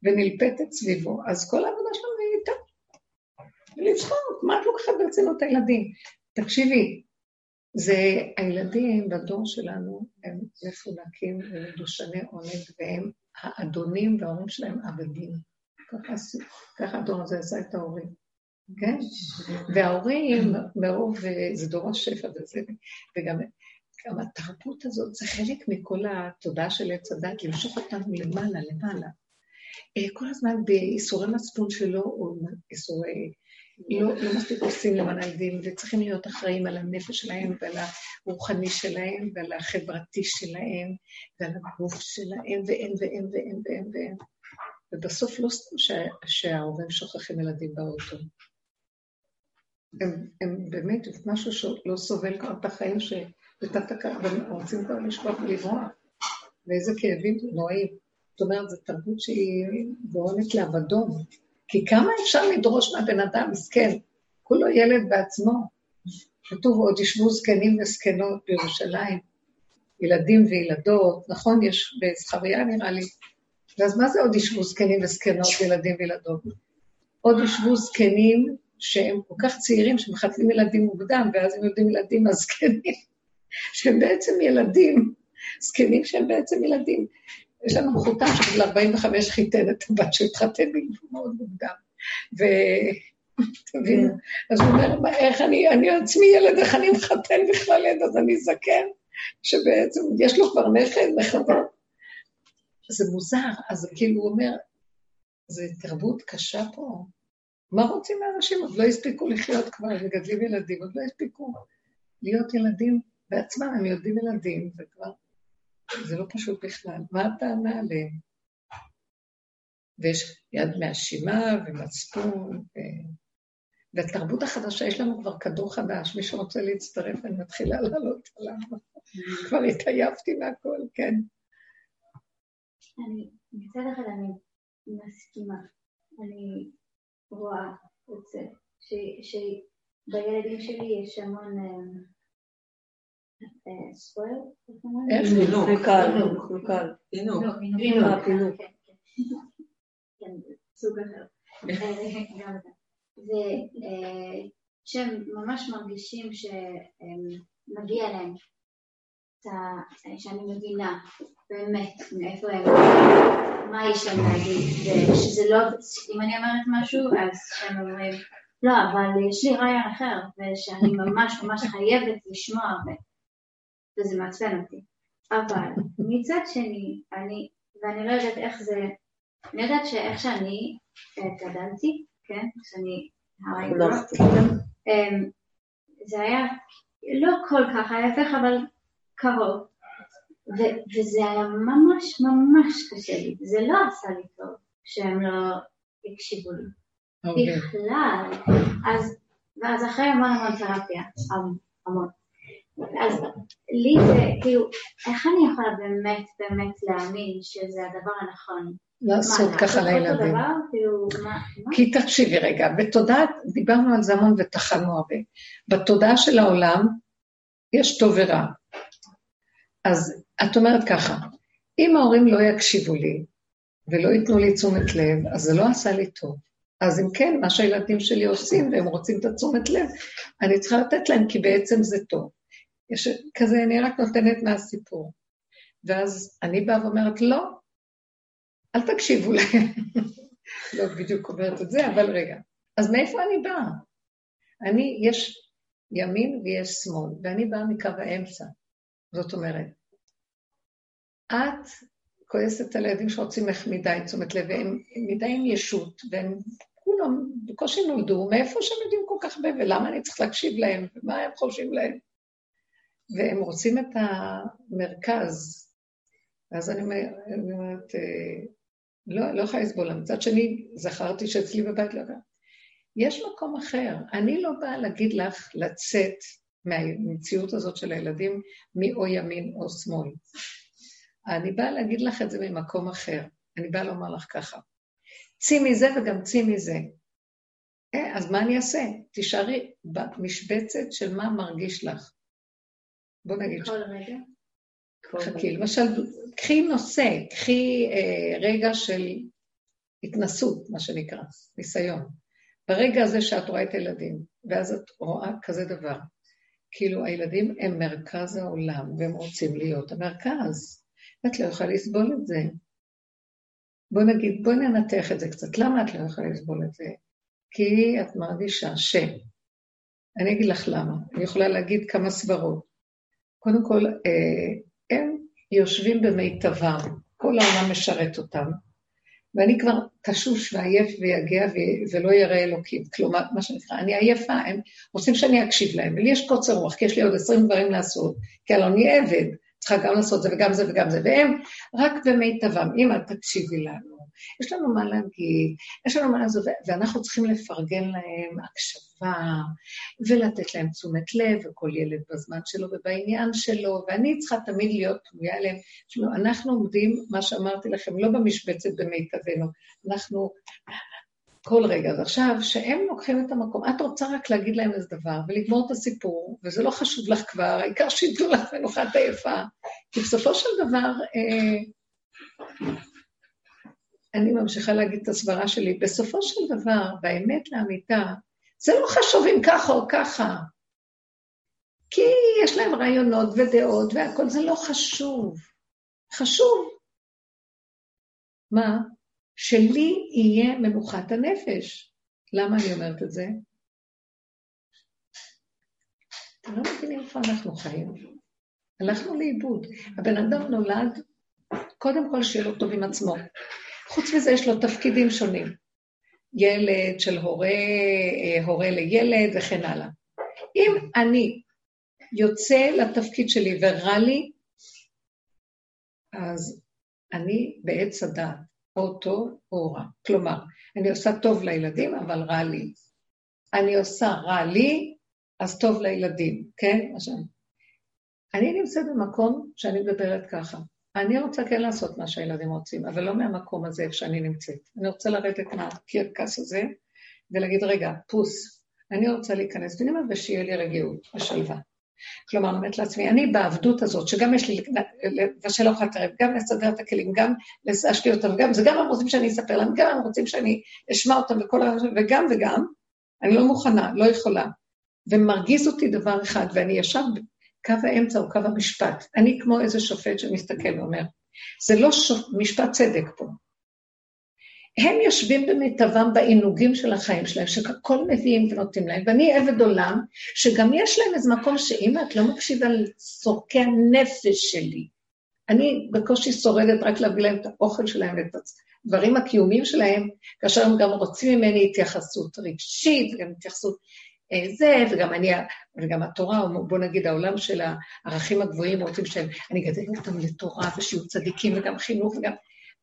ונלפטת סביבו, אז כל העבודה שלנו היא איתה. ולצחוק, מה את לוקחת ברצינות את הילדים? תקשיבי, זה הילדים בדור שלנו, הם מפונקים ומדושני עונג, והם האדונים וההורים שלהם עבדים. ככה, הדור הזה עשה את ההורים, כן? וההורים, מרוב, זה דור השפע וזה, וגם גם התרבות הזאת, זה חלק מכל התודעה של עץ הדת, למשוך אותנו למעלה, למעלה. אה, כל הזמן בייסורי מצפון שלו, או איסורי לא, לא מספיק עושים למען הילדים, וצריכים להיות אחראים על הנפש שלהם ועל הרוחני שלהם ועל החברתי שלהם ועל הגוף שלהם, ואין ואין ואין ואין ואין. ובסוף לא סתם שההורים שוכחים ילדים באוטו. הם, הם באמת משהו שלא סובל כבר את החיים שבתת הכרה, והם רוצים כבר לשכוח ולברוח. ואיזה כאבים נוראיים. זאת אומרת, זו תרבות שהיא גורמת לאבדון. כי כמה אפשר לדרוש מהבן אדם, מסכן, כולו ילד בעצמו. כתוב, עוד ישבו זקנים וזקנות בירושלים, ילדים וילדות, נכון? יש בזכריה נראה לי. ואז מה זה עוד ישבו זקנים וזקנות, ילדים וילדות? עוד ישבו זקנים שהם כל כך צעירים, שמחתלים ילדים מוקדם, ואז הם יודעים ילדים הזקנים, [laughs] שהם בעצם ילדים, זקנים שהם בעצם ילדים. יש לנו חותם שבגיל 45 חיתן את הבת שהתחתן בגיל מאוד מוקדם. ותבינו, אז הוא אומר, איך אני, אני עצמי ילד, איך אני מחתן בכלל ילד, אז אני זקן, שבעצם יש לו כבר נכד, נכדות. זה מוזר, אז כאילו הוא אומר, זו תרבות קשה פה. מה רוצים מאנשים? עוד לא הספיקו לחיות כבר, מגדלים ילדים, עוד לא הספיקו להיות ילדים בעצמם, הם יודעים ילדים, וכבר זה לא פשוט בכלל. מה הטענה עליהם? ויש יד מאשימה ומצפון, ו... והתרבות החדשה, יש לנו כבר כדור חדש, מי שרוצה להצטרף, אני מתחילה לעלות עליו. [laughs] כבר התעייפתי מהכל, כן. אני, מצד אחד אני מסכימה. אני רואה את זה, שבילדים שלי יש המון ספויל, איך? חינוך, קלוקל. חינוך. חינוך. כן, סוג אחר. גם זה. ושהם ממש מרגישים שמגיע להם, שאני מבינה באמת מאיפה הם, מה יש להם להגיד, ושזה לא, אם אני אומרת משהו, אז שהם אומרים, לא, אבל יש לי רעיון אחר, ושאני ממש ממש חייבת לשמוע, וזה מעצבן אותי. אבל מצד שני, אני, ואני לא יודעת איך זה, אני יודעת שאיך שאני גדלתי, כן, שאני אמ, זה היה לא כל כך ההפך, אבל קרוב. וזה היה ממש ממש קשה לי, זה לא עשה לי טוב שהם לא הקשיבו לי. אוקיי. בכלל. אז, ואז אחרי המון המון תרפיה, המון. אז לי זה, כאילו, איך אני יכולה באמת באמת להאמין שזה הדבר הנכון? לעשות ככה לילדים. כאילו, כי תקשיבי רגע, בתודעה, דיברנו על זה המון וטחנו הרבה. בתודעה של העולם יש טוב ורע. אז את אומרת ככה, אם ההורים לא יקשיבו לי ולא ייתנו לי תשומת לב, אז זה לא עשה לי טוב. אז אם כן, מה שהילדים שלי עושים, והם רוצים את התשומת לב, אני צריכה לתת להם, כי בעצם זה טוב. יש כזה, אני רק נותנת מהסיפור. ואז אני באה ואומרת, לא, אל תקשיבו להם. [laughs] לא בדיוק אומרת את זה, אבל רגע. אז מאיפה אני באה? אני, יש ימין ויש שמאל, ואני באה מקו האמצע. זאת אומרת, את כועסת על הילדים שרוצים ממך מדי תשומת לב, והם מדי עם ישות, והם כולם בקושי נולדו, מאיפה שהם יודעים כל כך הרבה, ולמה אני צריך להקשיב להם, ומה הם חושבים להם. והם רוצים את המרכז. ואז אני אומרת, אה, לא, לא יכולה לסבול. מצד שני, זכרתי שאצלי בבית לא יודע. יש מקום אחר. אני לא באה להגיד לך לצאת מהמציאות הזאת של הילדים מאו ימין או שמאל. אני באה להגיד לך את זה ממקום אחר. אני באה לומר לך ככה, צאי מזה וגם צאי מזה. אה, אז מה אני אעשה? תישארי במשבצת של מה מרגיש לך. בוא נגיד... כל רגע? חכי, למשל, קחי נושא, קחי אה, רגע של התנסות, מה שנקרא, ניסיון. ברגע הזה שאת רואה את הילדים, ואז את רואה כזה דבר, כאילו הילדים הם מרכז העולם, והם רוצים להיות המרכז. את לא יכולה לסבול את זה. בוא נגיד, בואי ננתח את זה קצת. למה את לא יכולה לסבול את זה? כי את מרגישה ש... אני אגיד לך למה. אני יכולה להגיד כמה סברות. קודם כל, אה, הם יושבים במיטבם, כל העולם משרת אותם, ואני כבר תשוש ועייף ויגע ולא ירא אלוקים. כלומר, מה שנקרא, אני עייפה, הם רוצים שאני אקשיב להם, ולי יש קוצר רוח, כי יש לי עוד עשרים דברים לעשות, כי הלוא אני עבד, צריכה גם לעשות זה וגם זה וגם זה, והם רק במיטבם, אם את תקשיבי לנו, יש לנו מה להגיד, יש לנו מה לעשות, ואנחנו צריכים לפרגן להם הקשבה, ולתת להם תשומת לב, וכל ילד בזמן שלו ובעניין שלו, ואני צריכה תמיד להיות תלויה עליהם. אנחנו עומדים, מה שאמרתי לכם, לא במשבצת במיטבנו, אנחנו כל רגע. אז עכשיו, שהם לוקחים את המקום, את רוצה רק להגיד להם איזה דבר ולגמור את הסיפור, וזה לא חשוב לך כבר, העיקר שיתנו לך מנוחת עייפה. כי בסופו של דבר, אה, אני ממשיכה להגיד את הסברה שלי, בסופו של דבר, באמת לאמיתה, זה לא חשוב אם ככה או ככה. כי יש להם רעיונות ודעות והכל, זה לא חשוב. חשוב. מה? שלי יהיה מנוחת הנפש. למה אני אומרת את זה? אתם לא מבינים איפה אנחנו חיים. הלכנו לאיבוד. הבן אדם נולד, קודם כל שיהיה לו טוב עם עצמו. חוץ מזה יש לו תפקידים שונים. ילד של הורה, אה, הורה לילד וכן הלאה. אם אני יוצא לתפקיד שלי ורע לי, אז אני בעץ הדעת, או טוב או רע. כלומר, אני עושה טוב לילדים, אבל רע לי. אני עושה רע לי, אז טוב לילדים, כן? עכשיו, אני נמצאת במקום שאני מדברת ככה. אני רוצה כן לעשות מה שהילדים רוצים, אבל לא מהמקום הזה איפה שאני נמצאת. אני רוצה לרדת מהקרקס הזה ולהגיד, רגע, פוס, אני רוצה להיכנס פנימה ושיהיה לי רגיעות ושלווה. כלומר, אני אומרת לעצמי, אני בעבדות הזאת, שגם יש לי לבשל ארוחת ערב, גם לסדר את הכלים, גם להשקיע אותם, גם, זה גם הם רוצים שאני אספר להם, גם הם רוצים שאני אשמע אותם וכל ה... וגם וגם, אני לא מוכנה, לא יכולה. ומרגיז אותי דבר אחד, ואני ישר, קו האמצע הוא קו המשפט. אני כמו איזה שופט שמסתכל ואומר, זה לא שופ... משפט צדק פה. הם יושבים במיטבם בעינוגים של החיים שלהם, שהכל מביאים ונותנים להם, ואני עבד עולם, שגם יש להם איזה מקום שאם את לא מקשיבה לצורכי הנפש שלי, אני בקושי שורדת רק להביא להם את האוכל שלהם ואת הדברים הקיומיים שלהם, כאשר הם גם רוצים ממני התייחסות רגשית, וגם התייחסות זה, וגם אני, וגם התורה, בוא נגיד העולם של הערכים הגבוהים, רוצים שהם, אני אגדל אותם לתורה ושיהיו צדיקים וגם חינוך וגם...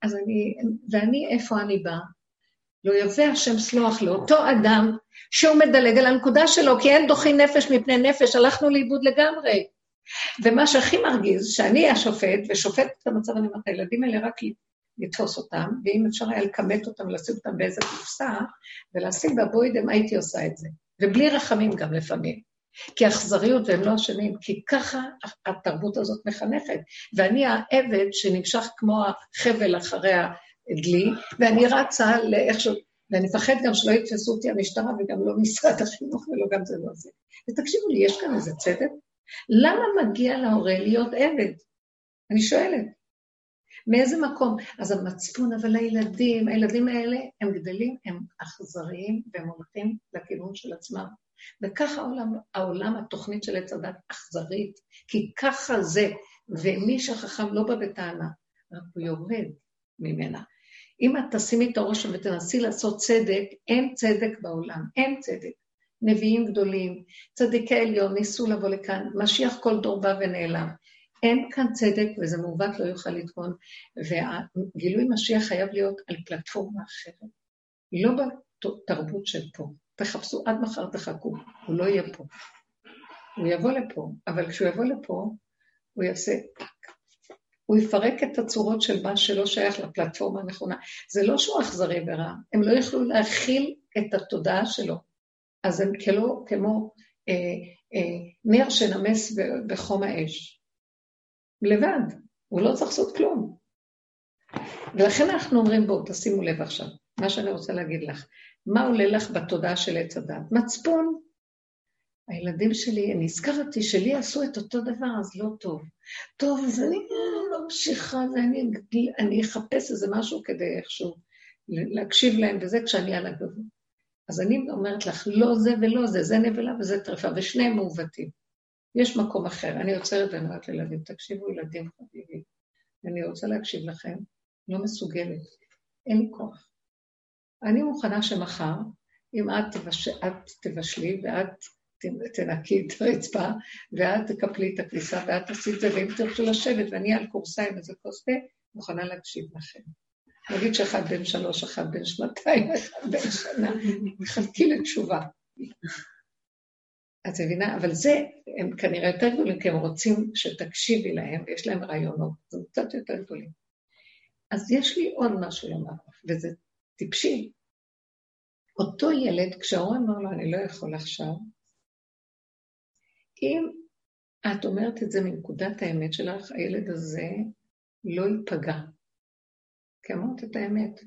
אז אני, ואני, איפה אני באה? לא יבא השם סלוח לאותו אדם שהוא מדלג על הנקודה שלו, כי אין דוחי נפש מפני נפש, הלכנו לאיבוד לגמרי. ומה שהכי מרגיז, שאני השופט, ושופט את המצב, אני אומרת, הילדים האלה רק לתפוס אותם, ואם אפשר היה לכמת אותם, ולשים אותם באיזה קופסה, ולשים בבוידם, הייתי עושה את זה. ובלי רחמים גם לפעמים. כי אכזריות והם לא אשמים, כי ככה התרבות הזאת מחנכת. ואני העבד שנמשך כמו החבל אחרי הדלי, ואני רצה לאיכשהו, ואני מפחד גם שלא יתפסו אותי המשטרה וגם לא משרד החינוך ולא גם זה לא זה. ותקשיבו לי, יש כאן איזה צדק? למה מגיע להורה להיות עבד? אני שואלת. מאיזה מקום? אז המצפון, אבל הילדים, הילדים האלה, הם גדלים, הם אכזריים, והם הולכים לכיוון של עצמם. וככה העולם, העולם, התוכנית של עץ הדת אכזרית, כי ככה זה, ומי שחכם לא בא בטענה, רק הוא יורד ממנה. אם את תשימי את הראש ותנסי לעשות צדק, אין צדק בעולם, אין צדק. נביאים גדולים, צדיקי עליון ניסו לבוא לכאן, משיח כל דור בא ונעלם. אין כאן צדק וזה מעוות לא יוכל לטעון, והגילוי משיח חייב להיות על פלטפורמה אחרת, לא בתרבות של פה. תחפשו, עד מחר תחכו, הוא לא יהיה פה. הוא יבוא לפה, אבל כשהוא יבוא לפה, הוא יעשה... הוא יפרק את הצורות של מה שלא שייך לפלטפורמה הנכונה. זה לא שהוא אכזרי ורע, הם לא יכלו להכיל את התודעה שלו. אז הם כאילו, כמו אה, אה, נר שנמס בחום האש. לבד, הוא לא צריך לעשות כלום. ולכן אנחנו אומרים, בואו, תשימו לב עכשיו, מה שאני רוצה להגיד לך. מה עולה לך בתודעה של עץ הדת? מצפון. הילדים שלי, אני הזכרתי שלי עשו את אותו דבר, אז לא טוב. טוב, אז אני לא ממשיכה ואני אחפש איזה משהו כדי איכשהו להקשיב להם, וזה כשאני על הגבול. אז אני אומרת לך, לא זה ולא זה, זה נבלה וזה טרפה, ושניהם מעוותים. יש מקום אחר. אני עוצרת ואני אומרת לילדים, תקשיבו ילדים חביבים, אני רוצה להקשיב לכם, לא מסוגלת, אין לי כוח. אני מוכנה שמחר, אם את, תבש... את תבשלי ואת תנקי את הרצפה, ואת תקפלי את הכביסה ואת תעשי את זה, ואם תרצו לשבת ואני על קורסה עם איזה כוס תה, מוכנה להקשיב לכם. נגיד שאחד בן שלוש, אחד בן שנתיים, אחד בן שנה, חלקי לתשובה. את מבינה? אבל זה, הם כנראה יותר גדולים, כי הם רוצים שתקשיבי להם, ויש להם רעיונות, זה קצת יותר גדולים. אז יש לי עוד משהו לומר, וזה טיפשי. אותו ילד, כשההורה אמר לו, אני לא יכול עכשיו, אם את אומרת את זה מנקודת האמת שלך, הילד הזה לא ייפגע. כי אמרת את האמת.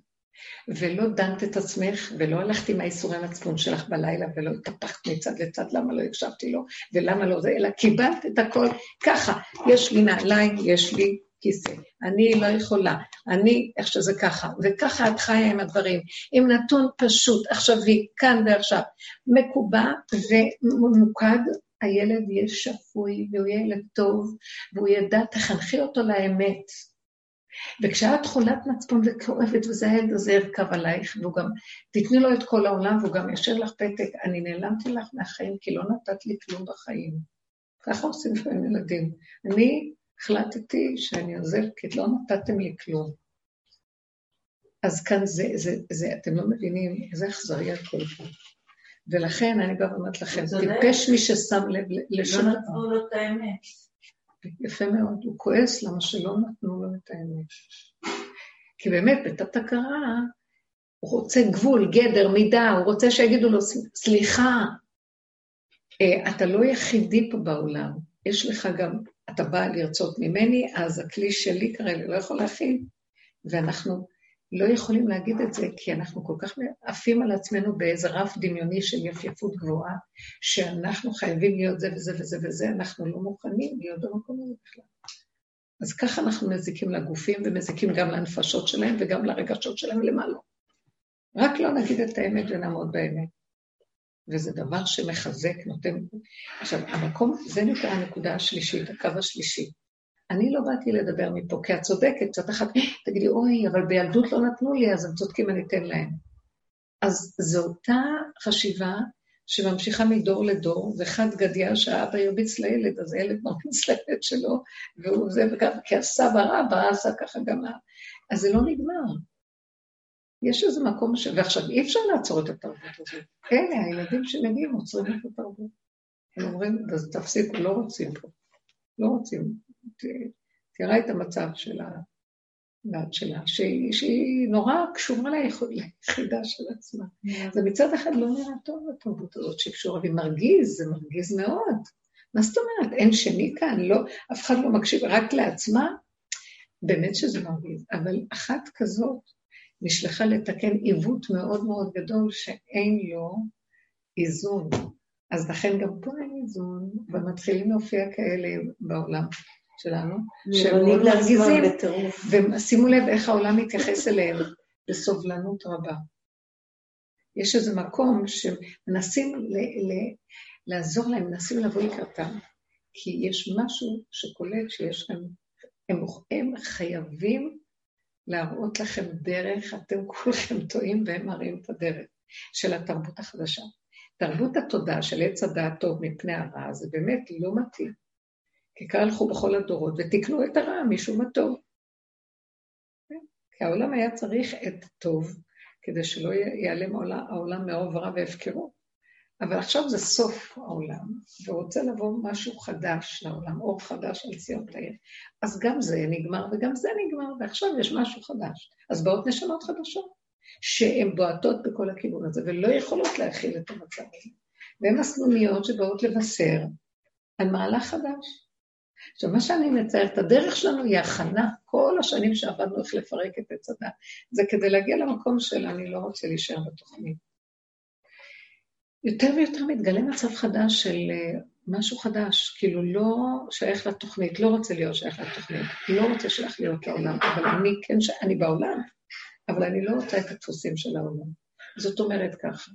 ולא דנת את עצמך, ולא הלכת עם האיסורי מצפון שלך בלילה, ולא התהפכת מצד לצד, למה לא הקשבתי לו, ולמה לא זה, אלא קיבלת את הכל ככה. יש לי נעליים, יש לי כיסא. אני לא יכולה, אני, איך שזה ככה, וככה את חיה עם הדברים, עם נתון פשוט, עכשווי, כאן ועכשיו, מקובע וממוקד, הילד יהיה שפוי, והוא יהיה ילד טוב, והוא ידע, תחנכי אותו לאמת. וכשאת חולת מצפון וכואבת, וזה הילד הזה ירכב עלייך, והוא גם, תתני לו את כל העולם, והוא גם ישאיר לך פתק, אני נעלמתי לך מהחיים, כי לא נתת לי כלום בחיים. ככה עושים לפעמים ילדים. אני החלטתי שאני עוזבת, כי לא נתתם לי כלום. אז כאן זה, זה, זה, אתם לא מבינים איזה אכזרי הכל פה. ולכן אני באה ואומרת לכם, טיפש מי ששם לב לשום לא נתנו לו את האמת. יפה מאוד, הוא כועס למה שלא נתנו לו את האמת. כי באמת, בתת הכרה, הוא רוצה גבול, גדר, מידה, הוא רוצה שיגידו לו, סליחה, אה, אתה לא יחידי פה בעולם, יש לך גם, אתה בא לרצות ממני, אז הכלי שלי כרגע לא יכול להכיל, ואנחנו לא יכולים להגיד את זה, כי אנחנו כל כך עפים על עצמנו באיזה רף דמיוני של יפייפות גבוהה, שאנחנו חייבים להיות זה וזה וזה וזה, אנחנו לא מוכנים להיות במקום הזה בכלל. אז ככה אנחנו מזיקים לגופים ומזיקים גם לנפשות שלהם וגם לרגשות שלהם, למה לא? רק לא נגיד את האמת ונעמוד באמת. וזה דבר שמחזק, נותן... עכשיו, המקום, זה נקרא הנקודה השלישית, הקו השלישי. אני לא באתי לדבר מפה, כי את צודקת, קצת אחת, תגידי, אוי, אבל בילדות לא נתנו לי, אז הם צודקים, אני אתן להם. אז זו אותה חשיבה שממשיכה מדור לדור, וחד גדיה שהאבא ירביץ לילד, אז הילד מרביץ [laughs] לילד שלו, והוא זה, וגם כי הסבא רבא עשה ככה גם... אז זה לא נגמר. יש איזה מקום ש... ועכשיו, אי אפשר לעצור את התרבות הזאת. אלה, הילדים שמגיעים עוצרים את התרבות. הם אומרים, תפסיקו, לא רוצים פה. לא רוצים. תראה את המצב של הבת שלה, שהיא, שהיא נורא קשורה ליחידה של עצמה. זה מצד אחד לא נראה טוב התרבות הזאת שקשורה, והיא מרגיז, זה מרגיז מאוד. מה זאת אומרת? אין שני כאן, לא, אף אחד לא מקשיב רק לעצמה? באמת שזה מרגיז, אבל אחת כזאת נשלחה לתקן עיוות מאוד מאוד גדול שאין לו איזון. אז לכן גם פה אין איזון, ומתחילים להופיע כאלה בעולם. שלנו, שהם מאוד מרגיזים, ושימו לב איך העולם מתייחס אליהם בסובלנות רבה. יש איזה מקום שמנסים ל- ל- לעזור להם, מנסים לבוא לקראתם, כי יש משהו שקולט שיש להם, הם, הם חייבים להראות לכם דרך, אתם כולכם טועים והם מראים את הדרך של התרבות החדשה. תרבות התודעה של עץ הדעת טוב מפני הרע, זה באמת לא מתאים. כי כך הלכו בכל הדורות ותיקנו את הרע משום הטוב. כי העולם היה צריך את הטוב, כדי שלא ייעלם העולם מאור ורע והפקרות. אבל עכשיו זה סוף העולם, ורוצה לבוא משהו חדש לעולם, אור חדש על ציון תאיר. אז גם זה נגמר וגם זה נגמר, ועכשיו יש משהו חדש. אז באות נשמות חדשות, שהן בועטות בכל הכיוון הזה, ולא יכולות להכיל את המצב הזה. והן הסנוניות שבאות לבשר על מהלך חדש. עכשיו, מה שאני מציירת, הדרך שלנו היא הכנה, כל השנים שעבדנו איך לפרק את עץ הדת, זה כדי להגיע למקום של אני לא רוצה להישאר בתוכנית. יותר ויותר מתגלה מצב חדש של uh, משהו חדש, כאילו לא שייך לתוכנית, לא רוצה להיות שייך לתוכנית, לא רוצה שייך להיות לעולם, אבל אני כן, ש... אני בעולם, אבל אני לא רוצה את הדפוסים של העולם. זאת אומרת ככה,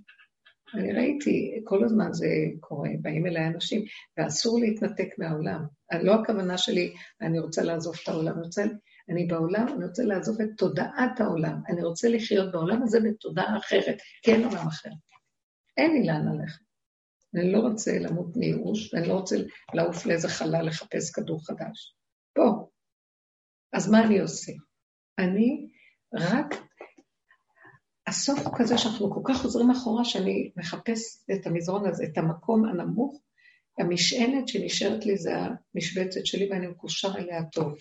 אני ראיתי, כל הזמן זה קורה, באים אליי אנשים, ואסור להתנתק מהעולם. לא הכוונה שלי, אני רוצה לעזוב את העולם, אני רוצה, אני בעולם, אני רוצה לעזוב את תודעת העולם. אני רוצה לחיות בעולם הזה בתודעה אחרת, כן עולם אחר. אין לי לאן ללכת. אני לא רוצה למות מייאוש, ואני לא רוצה לעוף לאיזה חלל לחפש כדור חדש. פה. אז מה אני עושה? אני רק הסוף הוא כזה שאנחנו כל כך חוזרים אחורה, שאני מחפש את המזרון הזה, את המקום הנמוך, המשענת שנשארת לי זה המשבצת שלי ואני מקושר אליה טוב.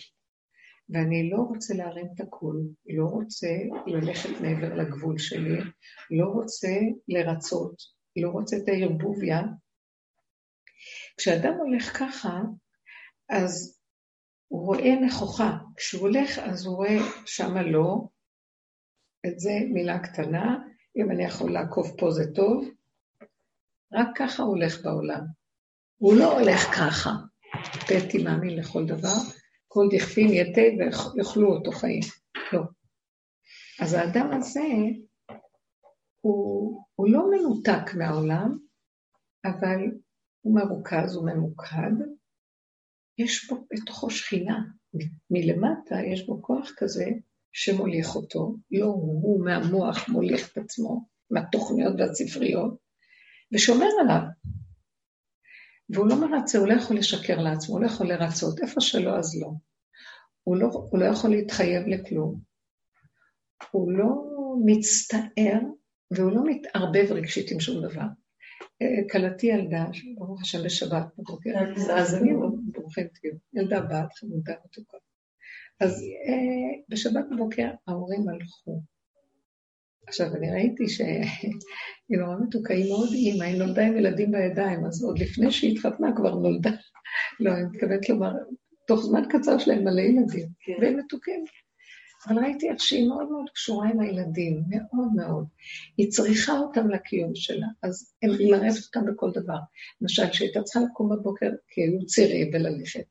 ואני לא רוצה להרים את הכול, לא רוצה ללכת מעבר לגבול שלי, לא רוצה לרצות, לא רוצה את הערבוביה. כשאדם הולך ככה, אז הוא רואה נכוחה. כשהוא הולך, אז הוא רואה שמה לא, את זה מילה קטנה, אם אני יכול לעקוב פה זה טוב. רק ככה הוא הולך בעולם. הוא לא הולך ככה. פטי מאמין לכל דבר, כל דכפין יתה ויאכלו אותו חיים. לא. אז האדם הזה, הוא, הוא לא מנותק מהעולם, אבל הוא מרוכז, הוא ממוקד. יש בו בתוכו שכינה. מלמטה יש בו כוח כזה שמוליך אותו, לא הוא מהמוח מוליך את עצמו, מהתוכניות והספריות, ושומר עליו. והוא לא מרצה, הוא לא יכול לשקר לעצמו, הוא לא יכול לרצות, איפה שלא אז לא. הוא לא, הוא לא יכול להתחייב לכלום. הוא לא מצטער והוא לא מתערבב רגשית עם שום דבר. אה, כלתי ילדה, ברוך השם בשבת בבוקר, אז אני ברוכים תהיו, ילדה בת, חמודה מתוקה. אז אה, בשבת בבוקר ההורים הלכו. עכשיו, אני ראיתי שהיא נורא מתוקה, היא מאוד אימא, היא נולדה עם ילדים בידיים, אז עוד לפני שהיא התחתנה כבר נולדה. לא, אני מתכוונת לומר, תוך זמן קצר שלהם מלא ילדים, כן. והם מתוקים. אבל ראיתי איך שהיא מאוד מאוד קשורה עם הילדים, מאוד מאוד. היא צריכה אותם לקיום שלה, אז היא מערבת אותם בכל דבר. למשל, כשהייתה צריכה לקום בבוקר, כי היו צעירים וללכת,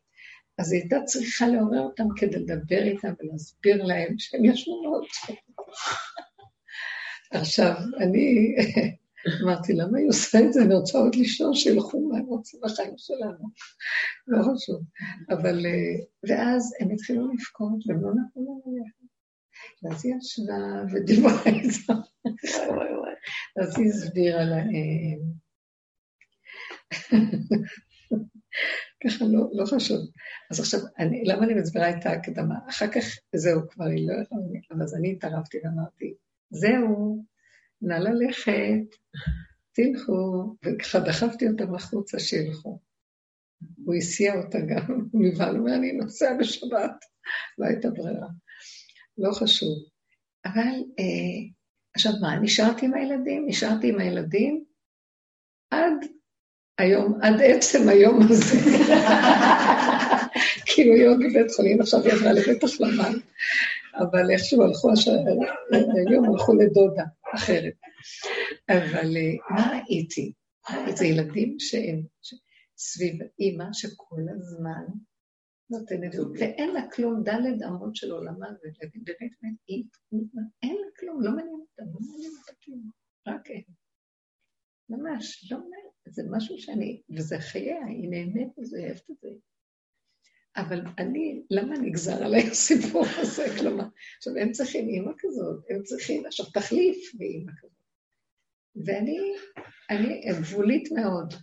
אז היא הייתה צריכה לעורר אותם כדי לדבר איתם ולהסביר להם שהם ישנות. עכשיו, אני אמרתי, למה היא עושה את זה? אני רוצה עוד לישון, שילכו מה הם רוצים בחיים שלנו. לא חשוב. אבל, אה, ואז הם התחילו לבכות, והם לא נתנו לנו ללכת. ואז היא ישבה ודיברה איתם. אז היא הסבירה להם. ככה לא, לא חשוב. אז עכשיו, אני, למה אני מסבירה את ההקדמה? אחר כך, זהו, כבר היא לא יכולה, אז אני התערבתי ואמרתי, זהו, נא ללכת, תלכו, וככה דחפתי אותם החוצה שילכו. הוא הסיע אותה גם, הוא נבהל, ואני נוסע בשבת, לא הייתה ברירה. לא חשוב. אבל אה, עכשיו מה, נשארתי עם הילדים? נשארתי עם הילדים עד היום, עד עצם היום הזה. [laughs] כאילו היא עוד בבית חולים, עכשיו היא עברה לבית החלמה, אבל איכשהו הלכו, היום הלכו לדודה אחרת. אבל אה, מה ראיתי? זה ילדים שהם סביב אימא שכל הזמן נותנת, ואין לה כלום, דלת אמות של עולמה, ובאמת, באמת, אין לה כלום, לא מעניין אותה, לא מעניין אותה כלום, רק אין. ממש, לא מעניין, זה משהו שאני, וזה חייה, היא נהנית מזה, היא אוהבת את זה. אבל אני, למה נגזר עליי הסיפור הזה? כלומר, עכשיו, הם צריכים אימא כזאת, הם צריכים, עכשיו, תחליף באימא כזאת. ואני, אני גבולית מאוד.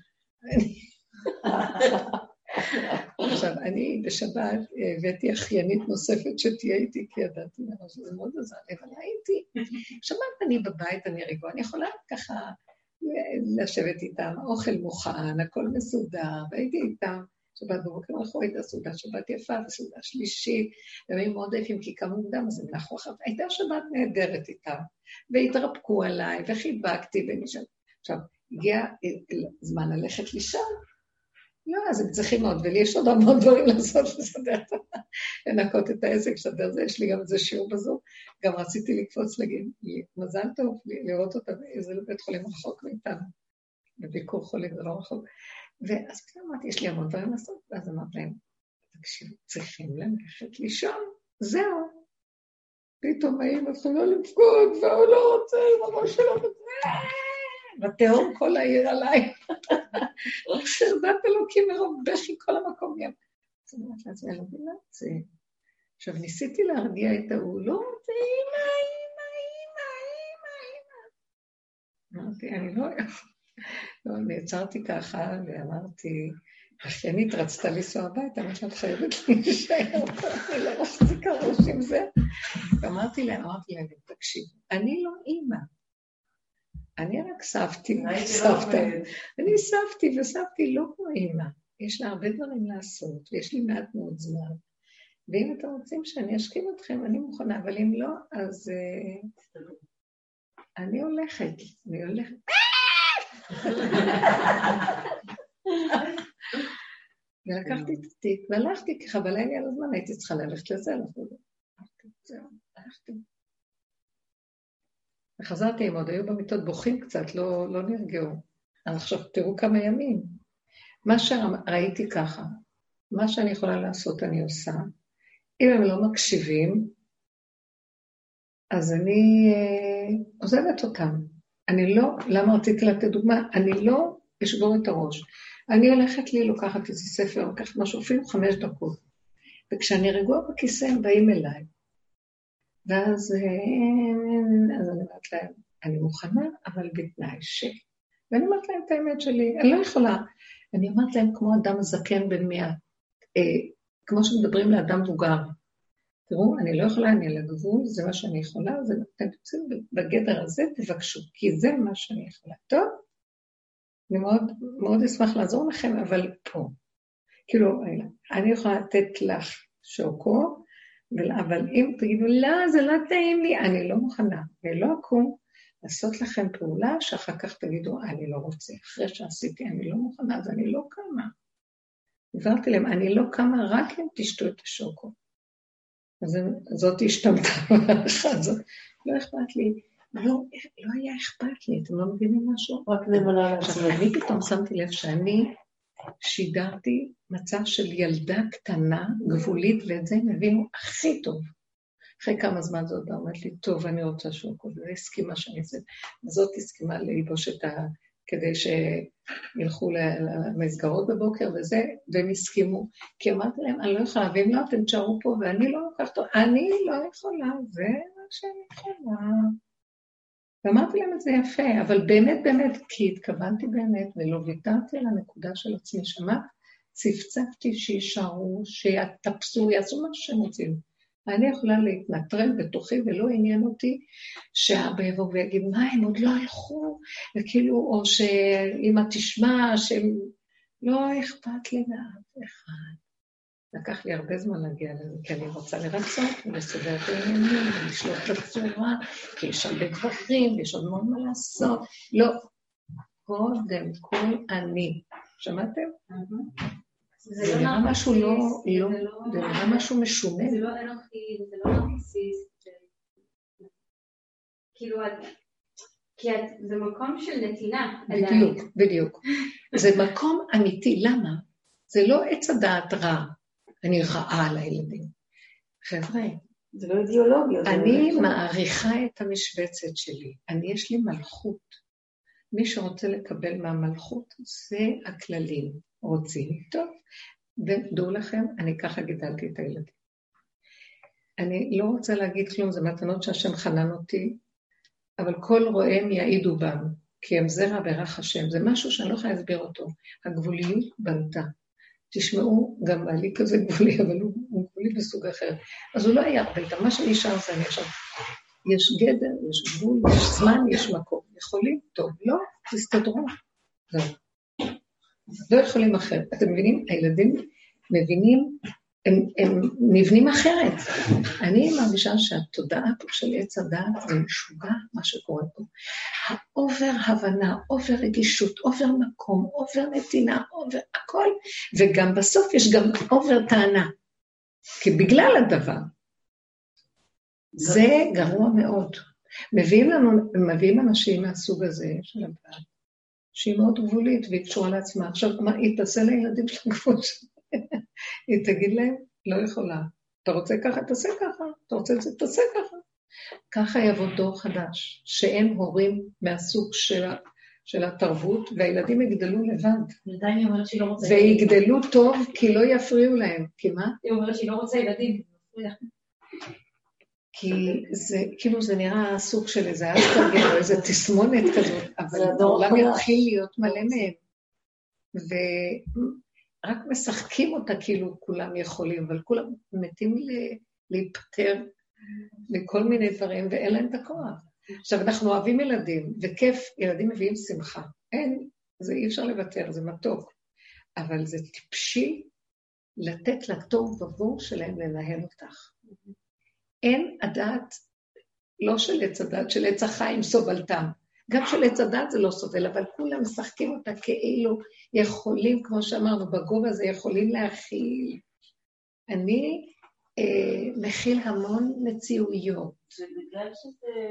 עכשיו, אני בשבת הבאתי אחיינית נוספת שתהיה איתי, כי ידעתי מראש, זה מאוד עזר אבל הייתי, שבת אני בבית, אני רגועה, אני יכולה ככה לשבת איתם, האוכל מוכן, הכל מסודר, והייתי איתם. שבת בבוקר הלכו, הייתה סעודה שבת יפה, וסעודה שלישית, היו מאוד עייפים כי קמו מוקדם, אז הם נחו אחר הייתה שבת נהדרת איתם, והתרפקו עליי, וחיבקתי, ונשאר. עכשיו, הגיע זמן ללכת לישון, לא, אז הם צריכים עוד, ולי יש עוד המון דברים [laughs] לעשות, לסדר, לנקות את העסק, לסדר זה, יש לי גם איזה שיעור בזום. גם רציתי לקפוץ להגיד, מזל טוב, לראות אותה באיזה בית חולים רחוק מאיתנו, בביקור חולים, זה לא רחוק. ואז פתאום אמרתי, יש לי המון דברים לעשות, ואז אמרתי להם, תקשיבו, צריכים ללכת לישון, זהו. פתאום האמא מתחילה לבכות, והוא לא רוצה, ממש לא רוצה. ותהום כל העיר עליי. חרדת אלוקים מרוב בכי כל המקום ים. אז אני אומרת לעצמי, אני לא מבינה את זה. עכשיו, ניסיתי להרגיע את ההוא, לא רוצה, אמא, אמא, אמא, אמא, אמא. אמרתי, אני לא... לא, נעצרתי ככה ואמרתי, אחיינית רצתה לנסוע הביתה, אמרתי לה, את חייבת להישאר, אני לא מחזיקה ראש עם זה. ואמרתי להם, אמרתי להם, תקשיב, אני לא אימא. אני רק סבתי, סבתא. אני סבתי, וסבתי לא כמו אימא. יש לה הרבה דברים לעשות, ויש לי מעט מאוד זמן. ואם אתם רוצים שאני אשכיב אתכם, אני מוכנה, אבל אם לא, אז uh, אני הולכת, אני הולכת. [laughs] ולקחתי את התיק והלכתי, כי חבלה לי על הזמן, הייתי צריכה ללכת לזה, הלכתי, זהו, הלכתי. וחזרתי, הם עוד היו במיטות בוכים קצת, לא, לא נרגעו. אז עכשיו תראו כמה ימים. מה שראיתי ככה, מה שאני יכולה לעשות אני עושה. אם הם לא מקשיבים, אז אני אה, עוזבת אותם. אני לא, למה רציתי לתת דוגמה? אני לא אשבור את הראש. אני הולכת לי, לוקחת איזה ספר, לוקחת משהו, אפילו חמש דקות. וכשאני רגועה בכיסא, הם באים אליי. ואז אה, אז אני אומרת להם, אני מוכנה, אבל בתנאי ש... ואני אומרת להם את האמת שלי, אני לא יכולה אני אומרת להם כמו אדם זקן בן מאה, אה, כמו שמדברים לאדם מבוגר. תראו, אני לא יכולה, אני על הגבול, זה מה שאני יכולה, זה אתם רוצים בגדר הזה, תבקשו, כי זה מה שאני יכולה. טוב? אני מאוד, מאוד אשמח לעזור לכם, אבל פה. כאילו, אני יכולה לתת לך שוקו, אבל אם תגידו, לא, זה לא טעים לי, אני לא מוכנה, ולא אקום לעשות לכם פעולה שאחר כך תגידו, אני לא רוצה. אחרי שעשיתי, אני לא מוכנה, אז אני לא קמה. הבהרתי להם, אני לא קמה רק אם תשתו את השוקו. אז זאת השתמתה באחד, זאת לא אכפת לי. לא, לא היה אכפת לי, אתם לא מבינים משהו? רק נאמנה לעצמך. אני פתאום שמתי לב שאני שידרתי מצב של ילדה קטנה, גבולית, ואת זה הם הבינו הכי טוב. אחרי כמה זמן זאת אומרת לי, טוב, אני רוצה שוקו, וזה הסכימה שאני אעשה. וזאת הסכימה ללבוש את ה... כדי שילכו למסגרות בבוקר וזה, והם הסכימו. כי אמרתי להם, אני לא יכולה, ואם לא, אתם תשארו פה, ואני לא לוקחת, אני לא יכולה, זה מה שאני יכולה. ואמרתי להם את זה יפה, אבל באמת באמת, כי התכוונתי באמת, ולא ויתרתי על הנקודה של עצמי, שמעת? צפצפתי שיישארו, שיתפסו, יעשו מה שהם רוצים. אני יכולה להתנטרל בתוכי, ולא עניין אותי שאבא יבוא ויגיד, מה, הם עוד לא הלכו? וכאילו, או שאמא תשמע, שהם... לא אכפת לי מאף אחד. לקח לי הרבה זמן להגיע לזה, כי אני רוצה לרצות ולסדר את העניינים ולשלוט בצורה, כי יש הרבה דברים ויש עוד מאוד מה לעשות. לא, קודם כל אני. שמעתם? זה נראה משהו לא, זה נראה משהו משונה. זה לא אנוכי, זה לא נרקיסיסט. כאילו, כי זה מקום של נתינה. בדיוק, בדיוק. זה מקום אמיתי, למה? זה לא עץ הדעת רע. אני רעה על הילדים. חבר'ה, זה לא אידיאולוגיה. אני לא מעריכה את המשבצת שלי. אני, יש לי מלכות. מי שרוצה לקבל מהמלכות, זה הכללים. רוצים, טוב. ודעו לכם, אני ככה גידלתי את הילדים. אני לא רוצה להגיד כלום, זה מתנות שהשם חנן אותי, אבל כל רואיהם יעידו בם, כי הם זרע ברך השם. זה משהו שאני לא יכולה להסביר אותו. הגבוליות בנתה. תשמעו, גם בעלי כזה גבולי, אבל הוא, גבולי בסוג אחר. אז הוא לא היה הרבה איתם, מה שנשאר זה אני עכשיו. יש גדר, יש גבול, יש זמן, יש מקום. יכולים? טוב. לא, תסתדרו. זהו. לא יכולים אחרת. אתם מבינים? הילדים מבינים, הם, הם נבנים אחרת. אני מרגישה שהתודעה פה של עץ הדעת זה משוגע, מה שקורה פה. ה over הבנה, over רגישות, over מקום, over נתינה, over הכל, וגם בסוף יש גם over טענה. כי בגלל הדבר. זה גרוע מאוד. מביאים לנו, מביאים אנשים מהסוג הזה של הדעת, שהיא מאוד גבולית והיא קשורה לעצמה. עכשיו, מה, היא תעשה לילדים של הגבול שלה. היא תגיד להם, לא יכולה. אתה רוצה ככה, תעשה ככה. אתה רוצה את זה, תעשה ככה. ככה יבוא דור חדש, שהם הורים מהסוג של, של התרבות, והילדים יגדלו לבד. עדיין היא אומרת שהיא לא רוצה ויגדלו טוב, כי לא יפריעו להם. כי מה? היא אומרת שהיא לא רוצה ילדים. כי זה, כאילו זה נראה סוג של איזה אסטרגר או איזה תסמונת כזאת, אבל העולם יתחיל להיות מלא מהם. ורק משחקים אותה כאילו כולם יכולים, אבל כולם מתים להיפטר מכל מיני דברים, ואין להם את הכוח. עכשיו, אנחנו אוהבים ילדים, וכיף, ילדים מביאים שמחה. אין, זה אי אפשר לוותר, זה מתוק. אבל זה טיפשי לתת לתוהו ובוהו שלהם לנהל אותך. אין הדעת, לא של עץ הדת, של עץ החיים סובלתם. גם של עץ הדת זה לא סובל, אבל כולם משחקים אותה כאילו יכולים, כמו שאמרנו, בגובה הזה יכולים להכיל. אני אה, מכיל המון מציאויות. זה בגלל שזה...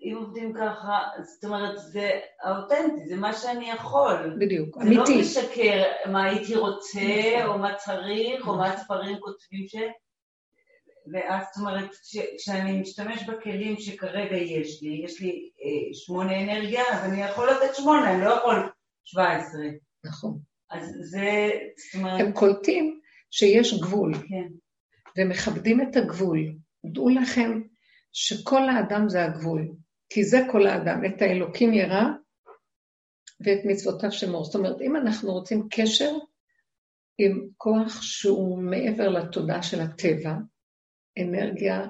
אם עובדים ככה, זאת אומרת, זה האותנטי, זה מה שאני יכול. בדיוק, זה אמיתי. זה לא משקר מה הייתי רוצה, או מה צריך, או מה הספרים כותבים ש... ואז זאת אומרת, כשאני משתמש בכלים שכרגע יש לי, יש לי אה, שמונה אנרגיה, אז אני יכול לתת שמונה, אני לא יכול שבע עשרה. נכון. אז זה, זאת אומרת... הם קולטים שיש גבול, כן. ומכבדים את הגבול. דעו לכם שכל האדם זה הגבול, כי זה כל האדם. את האלוקים ירא, ואת מצוותיו שמור. זאת אומרת, אם אנחנו רוצים קשר עם כוח שהוא מעבר לתודעה של הטבע, אנרגיה,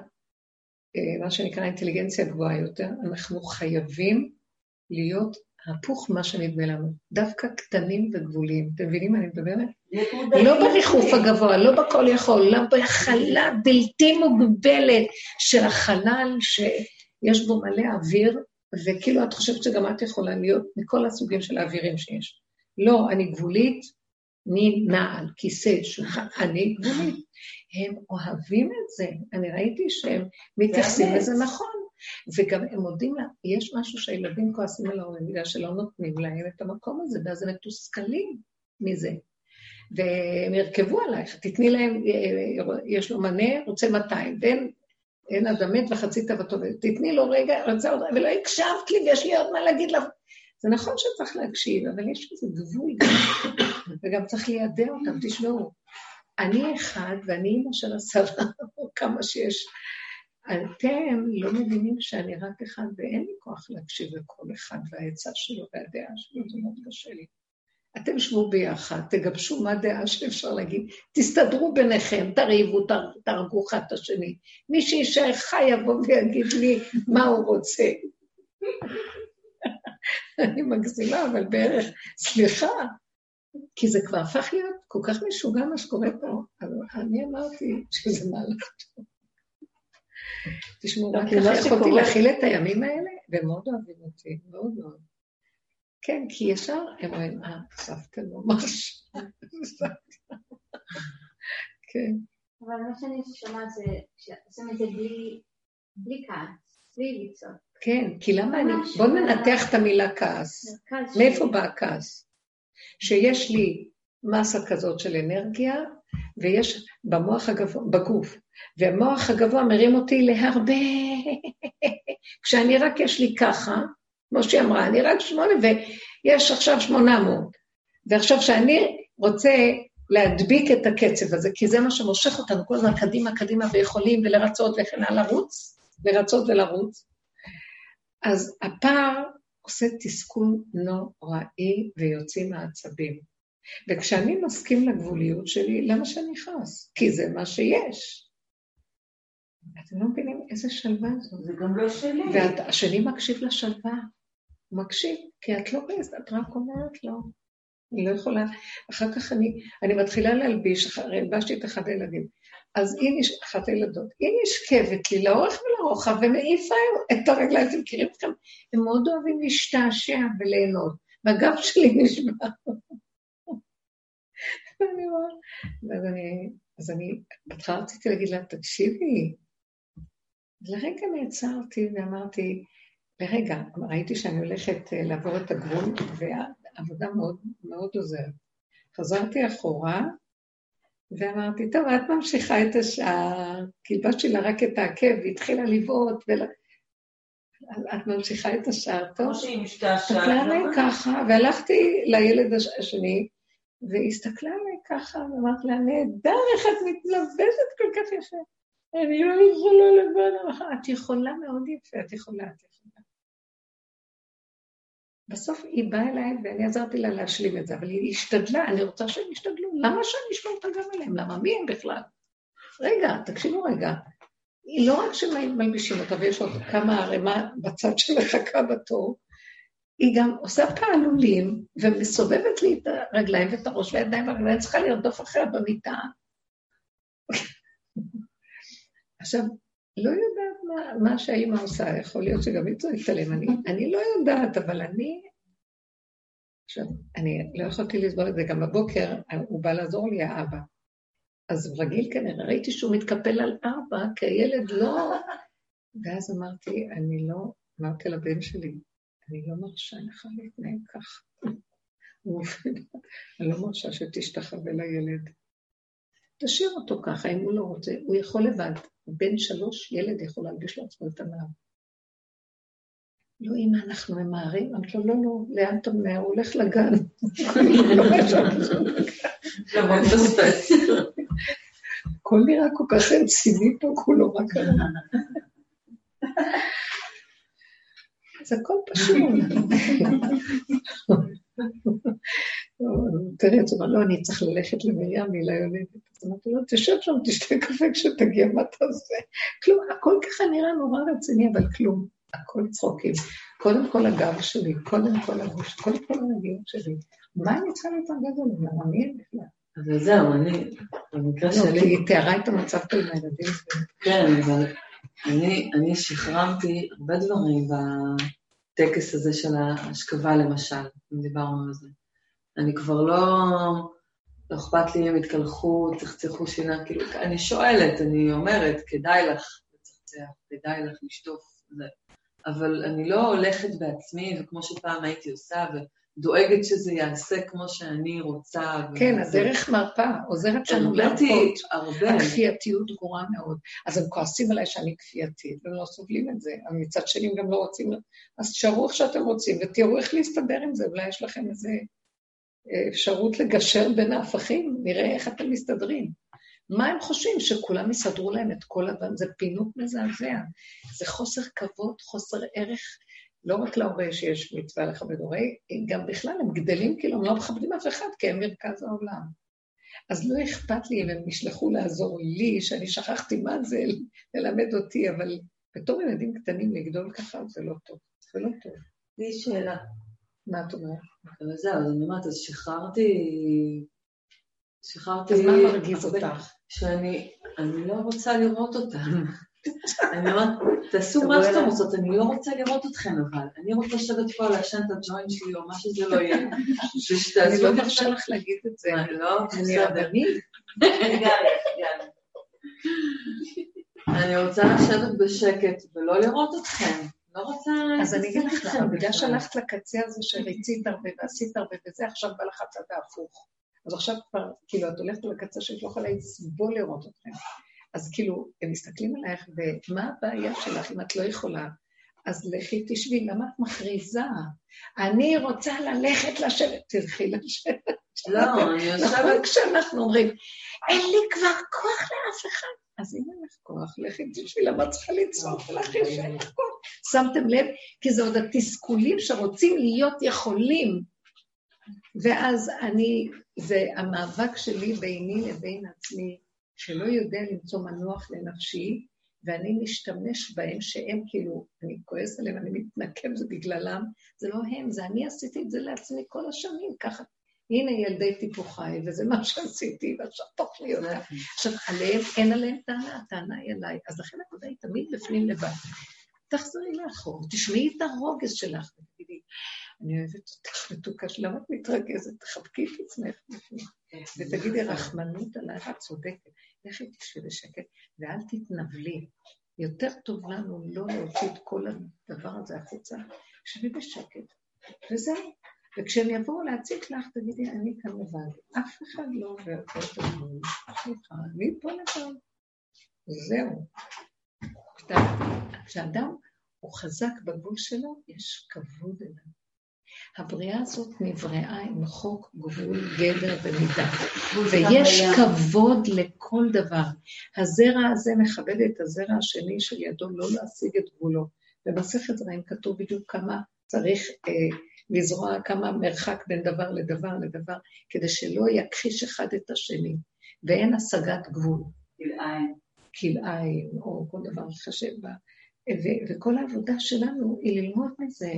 אה, מה שנקרא אינטליגנציה גבוהה יותר, אנחנו חייבים להיות הפוך ממה שנדמה לנו, דווקא קטנים וגבוליים. אתם מבינים מה אני מדברת? לא בריחוף הגבוה, לא בכל יכול, לא בחלל בלתי מוגבלת של החלל שיש בו מלא אוויר, וכאילו את חושבת שגם את יכולה להיות מכל הסוגים של האווירים שיש. לא, אני גבולית, אני נעל, כיסא, שולחן, אני גבולית. הם אוהבים את זה, אני ראיתי שהם מתייחסים לזה נכון. וגם הם מודים לה, יש משהו שהילדים כועסים על ההורים בגלל שלא נותנים להם את המקום הזה, ואז הם מתוסכלים מזה. והם ירכבו עלייך, תתני להם, יש לו מנה, רוצה 200, ואין אין אדם מת וחצי תאוותו, תתני לו רגע, רצה עוד, ולא הקשבת לי ויש לי עוד מה להגיד לך. זה נכון שצריך להקשיב, אבל יש איזה גבול גם, [coughs] וגם צריך לידע אותם, תשמעו. אני אחד ואני אימא של עשרה, או [laughs] כמה שיש. אתם לא מבינים שאני רק אחד ואין לי כוח להקשיב לכל אחד והעצה שלו והדעה שלו, זה מאוד קשה לי. אתם שבו ביחד, תגבשו מה דעה שאפשר להגיד, תסתדרו ביניכם, תריבו, תהרגו אחד את השני. מי שיישאר חי יבוא ויגיד לי מה הוא רוצה. [laughs] אני מגזימה, אבל בערך, סליחה, כי זה כבר הפך להיות כל כך משוגע מה שקורה פה, אבל אני אמרתי שזה מהלך טוב. תשמעו, רק ככה יכולתי להכיל את הימים האלה, והם מאוד אוהבים אותי, מאוד מאוד. כן, כי ישר הם אומרים, אה, סבתא לא ממש. כן. אבל מה שאני שומעת זה שעושים את זה בלי כעס, בלי ליצור. כן, כי למה אני... בואו ננתח את המילה כעס. מאיפה בא הכעס? שיש לי מסה כזאת של אנרגיה, ויש במוח הגבוה, בגוף, והמוח הגבוה מרים אותי להרבה. [laughs] כשאני רק יש לי ככה, כמו שהיא אמרה, אני רק שמונה, ויש עכשיו שמונה מאות. ועכשיו שאני רוצה להדביק את הקצב הזה, כי זה מה שמושך אותנו כל הזמן קדימה, קדימה, ויכולים, ולרצות וכן הלאה, לרוץ, לרצות ולרוץ. אז הפער עושה תסכול נוראי ויוצאים מעצבים. וכשאני מסכים לגבוליות שלי, למה שאני אכעס? כי זה מה שיש. אתם לא מבינים איזה שלווה זו. זה גם לא שלי. והשני מקשיב לשלווה. הוא מקשיב, כי את לא בעז, את רק אומרת לו. אני לא יכולה, אחר כך אני, אני מתחילה להלביש, הרי הלבשתי את אחד הילדים. אז היא נש... אחת הילדות, היא נשכבת לי לאורך ולרוחב ומעיפה את הרגליים, אתם מכירים אתכם? הם מאוד אוהבים להשתעשע וליהנות, והגב שלי נשמע. ואז אני, אז אני, בהתחלה רציתי להגיד לה, תקשיבי, לרגע נעצרתי ואמרתי, לרגע, ראיתי שאני הולכת אה, לעבור את הגבול, והעבודה מאוד מאוד עוזרת. חזרתי אחורה, ואמרתי, טוב, את ממשיכה את השעה, כי הלבשתי לה רק את העקב, היא התחילה לבעוט, ול... את ממשיכה את השעה, טוב? כמו שהיא משתעשעת. הסתכלה עליי ככה, והלכתי לילד השני, והיא הסתכלה עליי ככה, ואמרתי לה, נהדר, איך את מתלבשת כל כך יפה. אני לא יכולה לבד, את יכולה מאוד יפה, את יכולה, את יכולה. בסוף היא באה אליי ואני עזרתי לה להשלים את זה, אבל היא השתדלה, אני רוצה שהם ישתדלו, למה שאני אשמור אותה גם אליהם? למה מי הם בכלל? רגע, תקשיבו רגע, היא לא רק שמלבישים אותה ויש עוד כמה ערימה בצד שמחכה בתור, היא גם עושה פעלולים ומסובבת לי את הרגליים ואת הראש והידיים והרגליים, צריכה לרדוף אחריה במיטה. [laughs] עכשיו, לא יודעת מה, מה שהאימא עושה, יכול להיות שגם היא צועקת עליהם, אני, אני לא יודעת, אבל אני... עכשיו, אני לא יכולתי לסבול את זה, גם בבוקר הוא בא לעזור לי, האבא. אז רגיל כנראה, ראיתי שהוא מתקפל על אבא, כי הילד לא... ואז אמרתי, אני לא, אמרתי לבן שלי, אני לא מרשה לך להתנהג כך. אני לא מרשה שתשתחווה לילד. תשאיר אותו ככה, אם הוא לא רוצה, הוא יכול לבד. בן שלוש, ילד יכול להלביש לעצמו את הנער. לא, אמא, אנחנו ממהרים? אמרתי לו, לא, לא, לאן אתה ממהר? הוא הולך לגן. הכל נראה כל כך רציני פה, כולו רק... זה הכל פשוט. את אומרת, לא, אני צריך ללכת למרים, היא ליולדת. אז אמרתי לו, תשב שם, תשתה קפה כשתגיע, מה אתה עושה? כלום, הכל ככה נראה נורא רציני, אבל כלום, הכל צחוקים. קודם כל הגב שלי, קודם כל הגוש, קודם כל הרגילות שלי. מה אני צריכה להתרגל עליהם? אני אין בכלל. אבל זהו, אני, במקרה לא, שלי... כי היא תיארה את המצב פה עם הילדים. כן, אבל אני, אני שחררתי הרבה דברים בטקס הזה של ההשכבה, למשל, אם דיברנו על זה. אני כבר לא... לא אכפת לי אם יתקלחו, צחצחו שינה, כאילו, אני שואלת, אני אומרת, כדאי לך לצחצח, כדאי לך לשטוף. אבל אני לא הולכת בעצמי, וכמו שפעם הייתי עושה, ודואגת שזה יעשה כמו שאני רוצה. כן, וזה- הדרך מרפא, עוזרת לנו הרביתי להרפות. הרבה. הכפייתיות גרועה מאוד. אז הם כועסים עליי שאני כפייתית, והם לא סובלים את זה. אבל מצד שני הם גם לא רוצים, אז תשארו איך שאתם רוצים, ותראו איך להסתדר עם זה, אולי יש לכם איזו אפשרות לגשר בין ההפכים, נראה איך אתם מסתדרים. מה הם חושבים? שכולם יסדרו להם את כל הדברים, זה פינוק מזעזע. זה חוסר כבוד, חוסר ערך, לא רק להורה שיש מצווה לכבד הורה, גם בכלל הם גדלים כאילו, הם לא מכבדים אף אחד, כי הם מרכז העולם. אז לא אכפת לי אם הם ישלחו לעזור לי, שאני שכחתי מה זה ללמד אותי, אבל בתור ילדים קטנים לגדול ככה זה לא טוב. זה לא טוב. לי שאלה. מה את אומרת? אבל זהו, אז אני אומרת, אז שחררתי... שחררתי... אז מה מרגיז אותך? שאני אני לא רוצה לראות אותם. אני אומרת, תעשו מה שאתם. רוצות, אני לא רוצה לראות אתכם אבל. אני רוצה לשבת פה לעשן את הג'וינט שלי או מה שזה לא יהיה. אני ושתעזבו לא את מרשה לך להגיד את זה. אני לא, אני בסדר. יאללה. אני רוצה לשבת בשקט ולא לראות אתכם. לא רוצה אז אני אגיד לך, בגלל. שהלכת לקצה הזה שריצית הרבה ועשית הרבה וזה, עכשיו בא לך הצד ההפוך. אז עכשיו כבר, כאילו, את הולכת לקצה שאת לא יכולה לסבול לראות אתכם. אז כאילו, הם מסתכלים עלייך, ומה הבעיה שלך אם את לא יכולה? אז לכי תשבי, למה את מכריזה? אני רוצה ללכת לשבת, תלכי לשבת. לא, אני נכון יושבת... כשאנחנו אומרים, אין לי כבר כוח לאף אחד. אז אם אין לך כוח, לכי תשבי, למה את צריכה לצעוק לך יש לך כוח? שמתם לב? כי זה עוד התסכולים שרוצים להיות יכולים. ואז אני, זה המאבק שלי ביני לבין עצמי, שלא יודע למצוא מנוח לנפשי, ואני משתמש בהם שהם כאילו, אני כועס עליהם, אני מתנקם, זה בגללם, זה לא הם, זה אני עשיתי את זה לעצמי כל השנים, ככה. הנה ילדי טיפוחי, וזה מה שעשיתי, ועכשיו תאכלי אותה. עכשיו, עליהם, אין עליהם טענה, הטענה היא עליי. אז לכן העבודה היא תמיד בפנים לבד. תחזרי לאחור, תשמעי את הרוגז שלך, ותגידי, אני אוהבת אותך מתוקה, למה את מתרגזת? תחבקי את עצמך בפנים. ותגידי, רחמנות עלייך, את צודקת. לכי תשבי בשקט, ואל תתנבלי. יותר טוב לנו לא להוציא את כל הדבר הזה החוצה. שבי בשקט, וזהו. וכשהם יבואו להציק לך, תגידי, אני כאן לבד. אף אחד לא עובר פה את הגבול. סליחה, אני פה לבד. זהו. כשאדם הוא חזק בגבול שלו, יש כבוד אליו. הבריאה הזאת נבראה עם חוק, גבול, גדר ומידה. ויש כבוד לכל דבר. הזרע הזה מכבד את הזרע השני של ידו לא להשיג את גבולו. במסכת זרעים כתוב בדיוק כמה צריך אה, לזרוע, כמה מרחק בין דבר לדבר לדבר, כדי שלא יכחיש אחד את השני, ואין השגת גבול. כלאיים. כלאיים, או כל דבר חשב בה. וכל העבודה שלנו היא ללמוד מזה.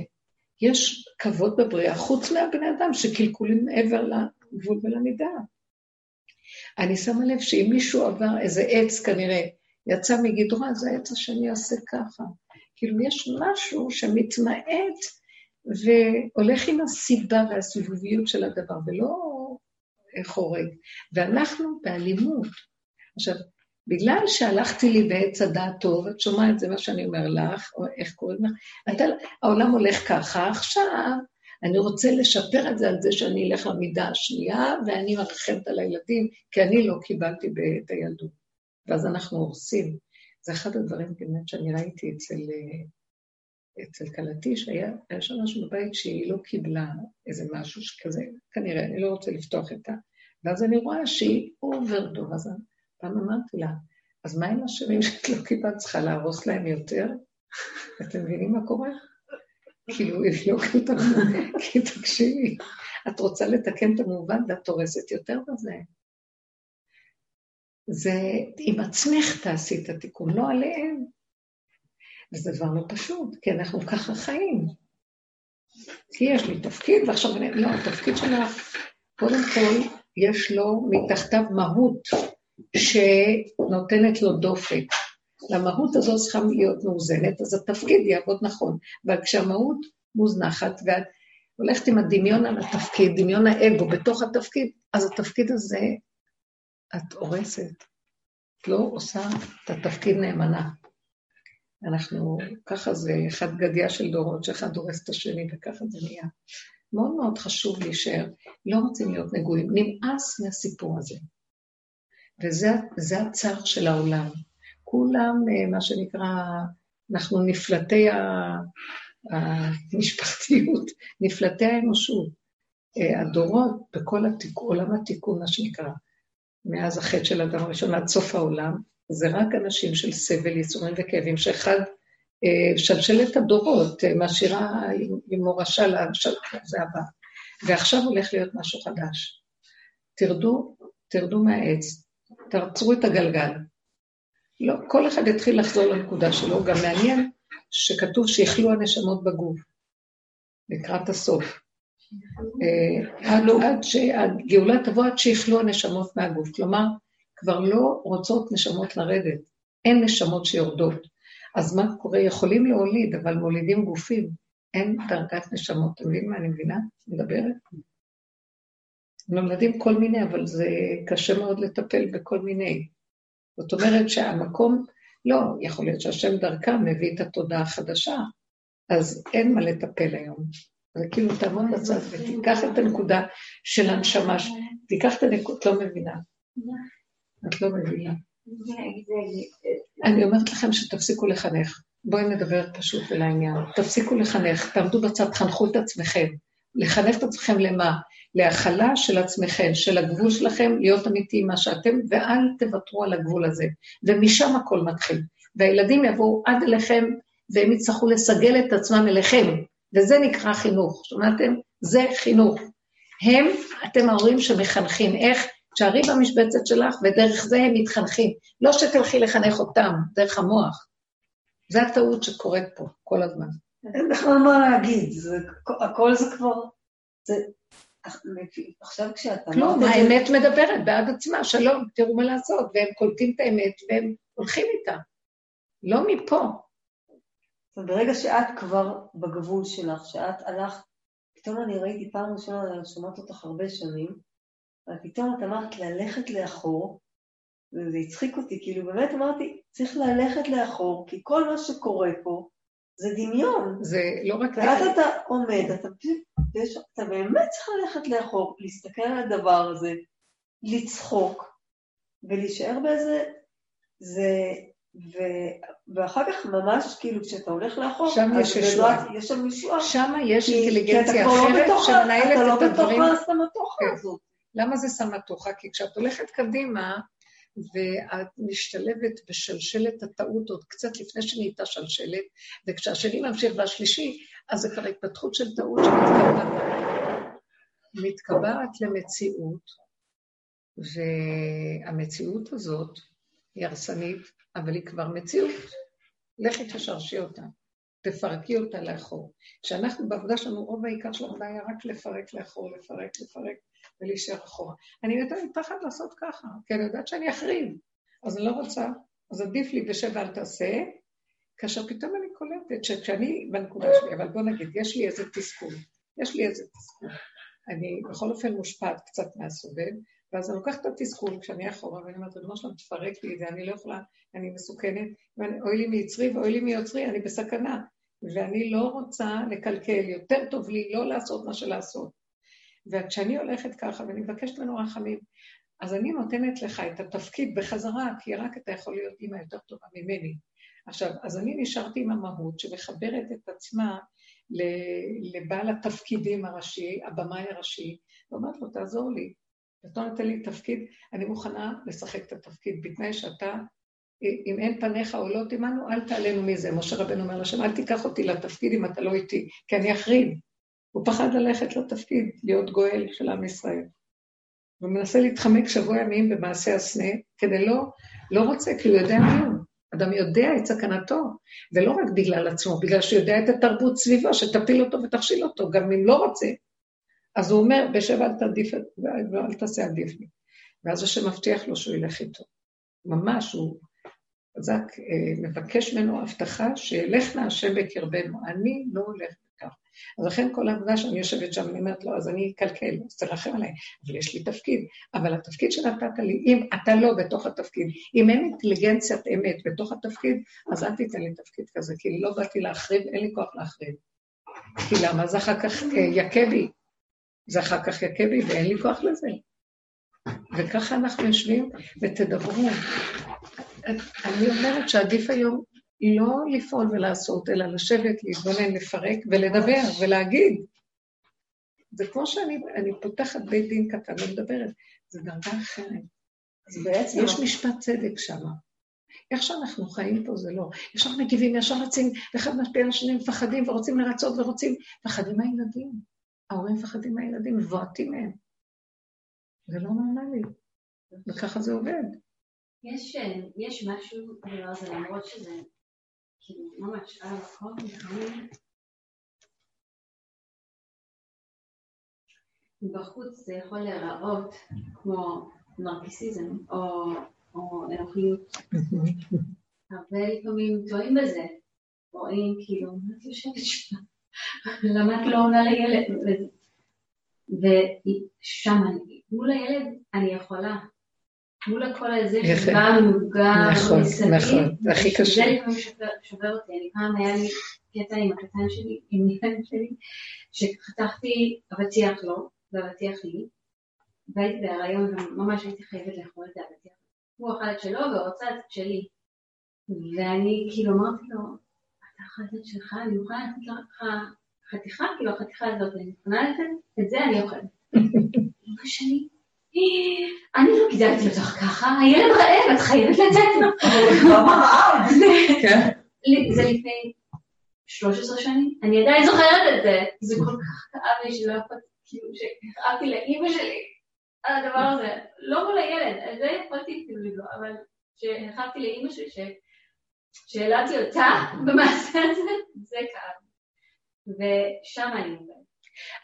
יש כבוד בבריאה, חוץ מהבני אדם שקלקולים מעבר לגבול ולמידה. אני שמה לב שאם מישהו עבר איזה עץ כנראה, יצא מגדרו, אז העץ השני יעשה ככה. כאילו יש משהו שמתמעט והולך עם הסיבה והסיבוביות של הדבר, ולא חורג. ואנחנו באלימות. עכשיו, בגלל שהלכתי לי בעץ הדעת טוב, את שומעת, זה מה שאני אומר לך, או איך קוראים לך, אתה, העולם הולך ככה, עכשיו אני רוצה לשפר את זה על זה שאני אלך למידה השנייה, ואני מרחמת על הילדים, כי אני לא קיבלתי את הילדות. ואז אנחנו הורסים. זה אחד הדברים באמת שאני ראיתי אצל, אצל כלתי, שהיה שם משהו בבית שהיא לא קיבלה איזה משהו שכזה, כנראה, אני לא רוצה לפתוח את ה... ואז אני רואה שהיא אוברדוב, אז פעם אמרתי לה, אז מה עם השנים שאת לא קיבלת? צריכה להרוס להם יותר? אתם מבינים מה קורה? כאילו, יבלוק אותנו, כי תקשיבי, את רוצה לתקן את המובן ואת הורסת יותר בזה. זה עם עצמך תעשי את התיקון, לא עליהם. וזה דבר לא פשוט, כי אנחנו ככה חיים. כי יש לי תפקיד, ועכשיו אני... לא, התפקיד שלך, קודם כל, יש לו מתחתיו מהות שנותנת לו דופק. למהות הזאת צריכה להיות מאוזנת, אז התפקיד יעבוד נכון. אבל כשהמהות מוזנחת, ואת הולכת עם הדמיון על התפקיד, דמיון האגו בתוך התפקיד, אז התפקיד הזה, את הורסת. את לא עושה את התפקיד נאמנה. אנחנו, ככה זה אחד גדיה של דורות, שאחד דורס את השני, וככה זה נהיה. מאוד מאוד חשוב להישאר, לא רוצים להיות נגועים, נמאס מהסיפור הזה. וזה הצער של העולם. כולם, אה, מה שנקרא, אנחנו נפלטי המשפחתיות, נפלטי האנושות. אה, הדורות בכל התיק, עולם התיקון, מה שנקרא, מאז החטא של אדם הראשון עד סוף העולם, זה רק אנשים של סבל, ייסורים וכאבים, שאחד, אה, שלשלת הדורות, משאירה עם מורשה זה הבא. ועכשיו הולך להיות משהו חדש. תרדו, תרדו מהעץ, תעצרו את הגלגל. לא, כל אחד יתחיל לחזור לנקודה שלו. גם מעניין שכתוב שיכלו הנשמות בגוף, לקראת הסוף. אה, עד, שהגאולה תבוא עד שיכלו הנשמות מהגוף. כלומר, כבר לא רוצות נשמות לרדת. אין נשמות שיורדות. אז מה קורה? יכולים להוליד, אבל מולידים גופים. אין דרגת נשמות. אתם מבינים מה אני מבינה? מדברת? נולדים כל מיני, אבל זה קשה מאוד לטפל בכל מיני. זאת אומרת שהמקום, לא, יכול להיות שהשם דרכם מביא את התודעה החדשה, אז אין מה לטפל היום. זה כאילו תעמוד בצד ותיקח את הנקודה של הנשמה, תיקח את הנקודה, את לא מבינה. את לא מבינה. אני אומרת לכם שתפסיקו לחנך. בואי נדבר פשוט ולעניין. תפסיקו לחנך, תעמדו בצד, חנכו את עצמכם. לחנך את עצמכם למה? להכלה של עצמכם, של הגבול שלכם, להיות אמיתיים מה שאתם, ואל תוותרו על הגבול הזה. ומשם הכל מתחיל. והילדים יבואו עד אליכם, והם יצטרכו לסגל את עצמם אליכם, וזה נקרא חינוך. שמעתם? זה חינוך. הם, אתם ההורים שמחנכים. איך? תשארי במשבצת שלך, ודרך זה הם מתחנכים. לא שתלכי לחנך אותם, דרך המוח. זו הטעות שקורית פה כל הזמן. אין בכלל מה להגיד, זה, הכל זה כבר... זה, עכשיו כשאתה... כלום, האמת מדברת בעד עצמה, שלום, תראו מה לעשות, והם קולטים את האמת והם הולכים איתה. לא מפה. ברגע שאת כבר בגבול שלך, שאת הלכת, פתאום אני ראיתי פעם ראשונה, אני שומעת אותך הרבה שנים, ופתאום את אמרת ללכת לאחור, וזה הצחיק אותי, כאילו באמת אמרתי, צריך ללכת לאחור, כי כל מה שקורה פה זה דמיון. זה לא רק... ואז אתה עומד, אתה פשוט, אתה באמת צריך ללכת לאחור, להסתכל על הדבר הזה, לצחוק, ולהישאר באיזה... זה... ו... ואחר כך ממש, כאילו, כשאתה הולך לאחור, שם יש ישועה. יש שם ישועה. שם יש אינטליגנציה לא אחרת שמנהלת את הדברים. אתה לא בתוך הסמטוחה כן. הזאת. למה זה סמטוחה? כי כשאת הולכת קדימה, ואת משתלבת בשלשלת הטעות עוד קצת לפני שנהייתה שלשלת, וכשהשני ממשיך והשלישי, אז זה כבר התפתחות של טעות שמתקבעת מתקבעת למציאות, והמציאות הזאת היא הרסנית, אבל היא כבר מציאות. לכי תשרשי אותה, תפרקי אותה לאחור. כשאנחנו בעבודה שלנו, רוב העיקר של העבודה היה רק לפרק לאחור, לפרק, לפרק, ולהישאר אחורה. אני יודעת פחד לעשות ככה, כי אני יודעת שאני אחריב, אז אני לא רוצה, אז עדיף לי בשב ואל תעשה, כאשר פתאום אני קולטת שכשאני בנקודה שלי, אבל בוא נגיד, יש לי איזה תסכול, יש לי איזה תסכול. אני בכל אופן מושפעת קצת מהסובב, ואז אני לוקחת את התסכול כשאני אחורה, ואני אומרת, ריבונו שלום, תפרק לי את זה, אני לא יכולה, אני מסוכנת, ואוי לי מיצרי ואוי לי מיוצרי, אני בסכנה. ואני לא רוצה לקלקל, יותר טוב לי לא לעשות מה שלעשות. וכשאני הולכת ככה ואני מבקשת ממנו רחמים, אז אני נותנת לך את התפקיד בחזרה, כי רק אתה יכול להיות אימא יותר טובה ממני. עכשיו, אז אני נשארתי עם המהות שמחברת את עצמה לבעל התפקידים הראשי, הבמאי הראשי, ואומרת לו, תעזור לי. אתה נותן לי תפקיד, אני מוכנה לשחק את התפקיד, בתנאי שאתה אם אין פניך עולות עמנו, אל תעלנו מזה. משה רבנו אומר לשם, אל תיקח אותי לתפקיד אם אתה לא איתי, כי אני אחריב. הוא פחד ללכת לתפקיד, להיות גואל של עם ישראל. הוא מנסה להתחמק שבוע ימים במעשה הסנה, כדי לא, לא רוצה, כי הוא יודע מי הוא. אדם יודע את סכנתו, ולא רק בגלל עצמו, בגלל שהוא יודע את התרבות סביבו, שתפיל אותו ותכשיל אותו, גם אם לא רוצה. אז הוא אומר, בשב אל תעדיף, ואל תעשה עדיף לי. ואז השם מבטיח לו שהוא ילך איתו. ממש, הוא חזק, אה, מבקש ממנו הבטחה שילך נא השם בקרבנו, אני לא הולך. אז לכן כל העבודה שאני יושבת שם, אני אומרת לו, אז אני אקלקל, אז תרחם עליי, אבל יש לי תפקיד. אבל התפקיד שנתת לי, אם אתה לא בתוך התפקיד, אם אין אינטליגנציית אמת בתוך התפקיד, אז אל תיתן לי תפקיד כזה, כי לא באתי להחריב, אין לי כוח להחריב. כי למה? זה אחר כך אה, יכה בי. זה אחר כך יכה בי ואין לי כוח לזה. וככה אנחנו יושבים ותדברו. אני אומרת שעדיף היום לא לפעול ולעשות, אלא לשבת, להתבונן, לפרק ולדבר ולהגיד. זה כמו שאני פותחת בית דין קטן ומדברת, זה דרגה אחרת. אז בעצם יש משפט צדק שם. איך שאנחנו חיים פה זה לא. ישר מגיבים, ישר רצים, ואחד משפיע על השני מפחדים ורוצים לרצות ורוצים, מפחדים מהילדים. ההורים מפחדים מהילדים, מבועטים מהם. זה לא נורמלי, וככה זה עובד. יש, יש משהו הזה, למרות שזה ממש על המקום, לפעמים בחוץ זה יכול להיראות כמו נרקיסיזם או, או אלוהיות. הרבה לפעמים טועים בזה, רואים כאילו, מה את יושבת שם? למה את לא עונה לילד? ושם, מול הילד אני יכולה. מול הקול הזה שבא מבוגר נכון, נכון, זה הכי קשה. זה לפעמים שובר אותי. אני פעם היה לי קטע עם הקטן שלי, עם ילד שלי, שחתכתי אבטיח לו ואבטיח לי, והייתי בהרעיון וממש הייתי חייבת לאכול את האבטיח. הוא אכל את שלו ורוצה את שלי. ואני כאילו אמרתי לו, אתה אכל את שלך, אני אוכל לתת לך חתיכה, כאילו החתיכה הזאת, אני מוכנה לתת, את זה אני אוכלת. אמא שלי, אני לא גידלתי אותך ככה, הילד רעב, את חייבת לתת לו. כן. זה לפני 13 שנים, אני עדיין זוכרת את זה, זה כל כך כאב לי שלא יכולתי, כאילו שהכאבתי לאימא שלי על הדבר הזה, לא מול הילד, על זה יכולתי כאילו לבלוע, אבל שהכאבתי לאימא שלי, שהעלתי אותה במעשה הזה, זה כאב. ושם אני עובדת.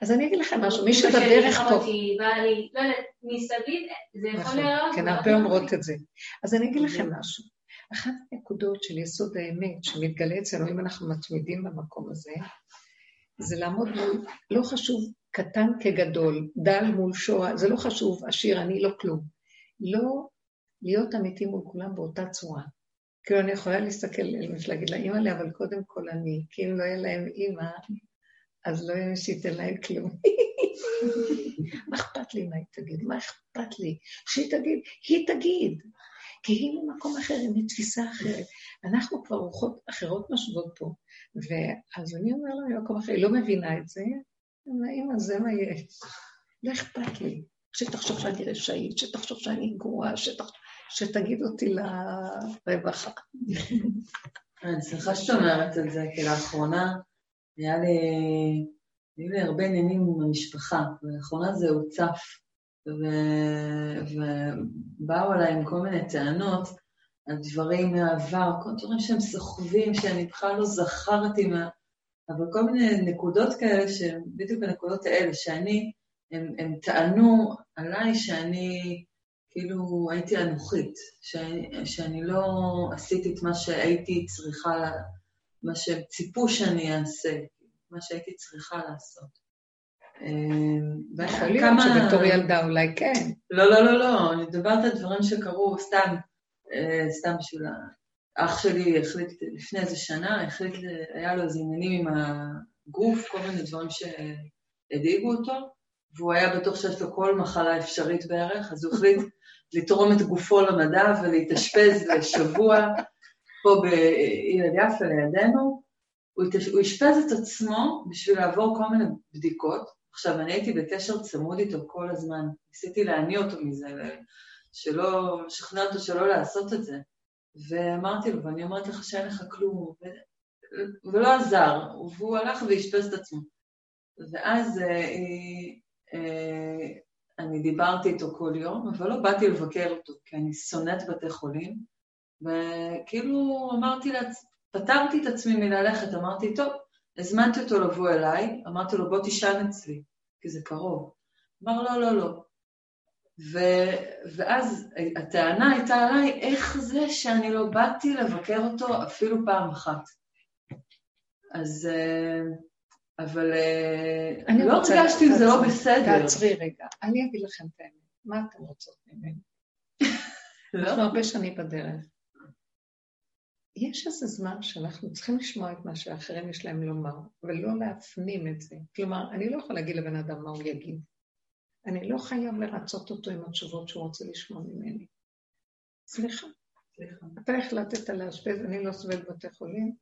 אז אני אגיד לכם משהו, מי שבדרך פה... לא יודעת, מסביב, זה יכול נכון, להיראות... כן, הרבה אומרות את זה. אז אני אגיד לכם משהו. אחת הנקודות של יסוד האמת שמתגלה אצלנו, אם אנחנו מתמידים במקום הזה, זה לעמוד מול, לא חשוב קטן כגדול, דל מול שואה, זה לא חשוב, עשיר, אני לא כלום. לא להיות אמיתי מול כולם באותה צורה. כאילו, אני יכולה להסתכל ולהגיד לה, אימא לי, אבל קודם כל אני, כי אם לא יהיה להם אימא, אז לא שייתן להם כלום. [laughs] מה אכפת לי מה היא תגיד? מה אכפת לי? שהיא תגיד, היא תגיד. כי היא ממקום אחר, היא מתפיסה אחרת. אנחנו כבר רוחות אחרות משוות פה. ואז אני אומר לה ממקום אחר, היא לא מבינה את זה, אמא, זה מה יש. לא אכפת לי. שתחשוב שאני רשאית, שתחשוב שאני גרועה, שתחשוב... שתגיד אותי לרווחה. אני שמחה שאת אומרת את זה, כי לאחרונה היה לי, היו לי הרבה עניינים עם המשפחה, ולאחרונה זה הוצף, ובאו אליי עם כל מיני טענות על דברים מהעבר, כל דברים שהם סוחבים, שאני בכלל לא זכרתי מה... אבל כל מיני נקודות כאלה, שבדיוק הנקודות האלה, שאני, הם, הם טענו עליי שאני כאילו הייתי אנוכית, שאני, שאני לא עשיתי את מה שהייתי צריכה, מה שציפו שאני אעשה, מה שהייתי צריכה לעשות. אמ, יכול להיות שבתור ילדה אולי כן. לא, לא, לא, לא, אני מדברת על דברים שקרו סתם, אה, סתם בשביל ה... אח שלי החליט לפני איזה שנה, החליט, היה לו איזה עניינים עם הגוף, כל מיני דברים שהדאיגו אותו, והוא היה בטוח שיש לו כל מחלה אפשרית בערך, אז הוא החליט לתרום את גופו למדע ולהתאשפז לשבוע פה בעיר יפה לידינו. הוא אשפז את עצמו בשביל לעבור כל מיני בדיקות. עכשיו, אני הייתי בקשר צמוד איתו כל הזמן, ניסיתי להניע אותו מזה, שלא, לשכנע אותו שלא לעשות את זה. ואמרתי לו, ואני אומרת לך שאין לך כלום, ו... ולא עזר, והוא הלך ואשפז את עצמו. ואז אה, אה, אני דיברתי איתו כל יום, אבל לא באתי לבקר אותו, כי אני שונאת בתי חולים, וכאילו אמרתי לעצמי, פטרתי את עצמי מללכת, אמרתי, טוב, הזמנתי אותו לבוא אליי, אמרתי לו, בוא תישן אצלי, כי זה קרוב. אמר, לא, לא, לא. ו... ואז הטענה הייתה עליי, איך זה שאני לא באתי לבקר אותו אפילו פעם אחת. אז... אה, אבל אה, לא הרגשתי שזה לא בסדר. תעצרי רגע, אני אגיד לכם את האמת. מה אתם רוצות ממני? [laughs] לא. אנחנו הרבה שנים בדרך. יש איזה זמן שאנחנו צריכים לשמוע את מה שאחרים יש להם לומר, ולא להפנים את זה. כלומר, אני לא יכולה להגיד לבן אדם מה הוא יגיד. אני לא חייב לרצות אותו עם התשובות שהוא רוצה לשמוע ממני. סליחה. סליחה. אתה החלטת לאשפז, אני לא סובלת בתי חולים.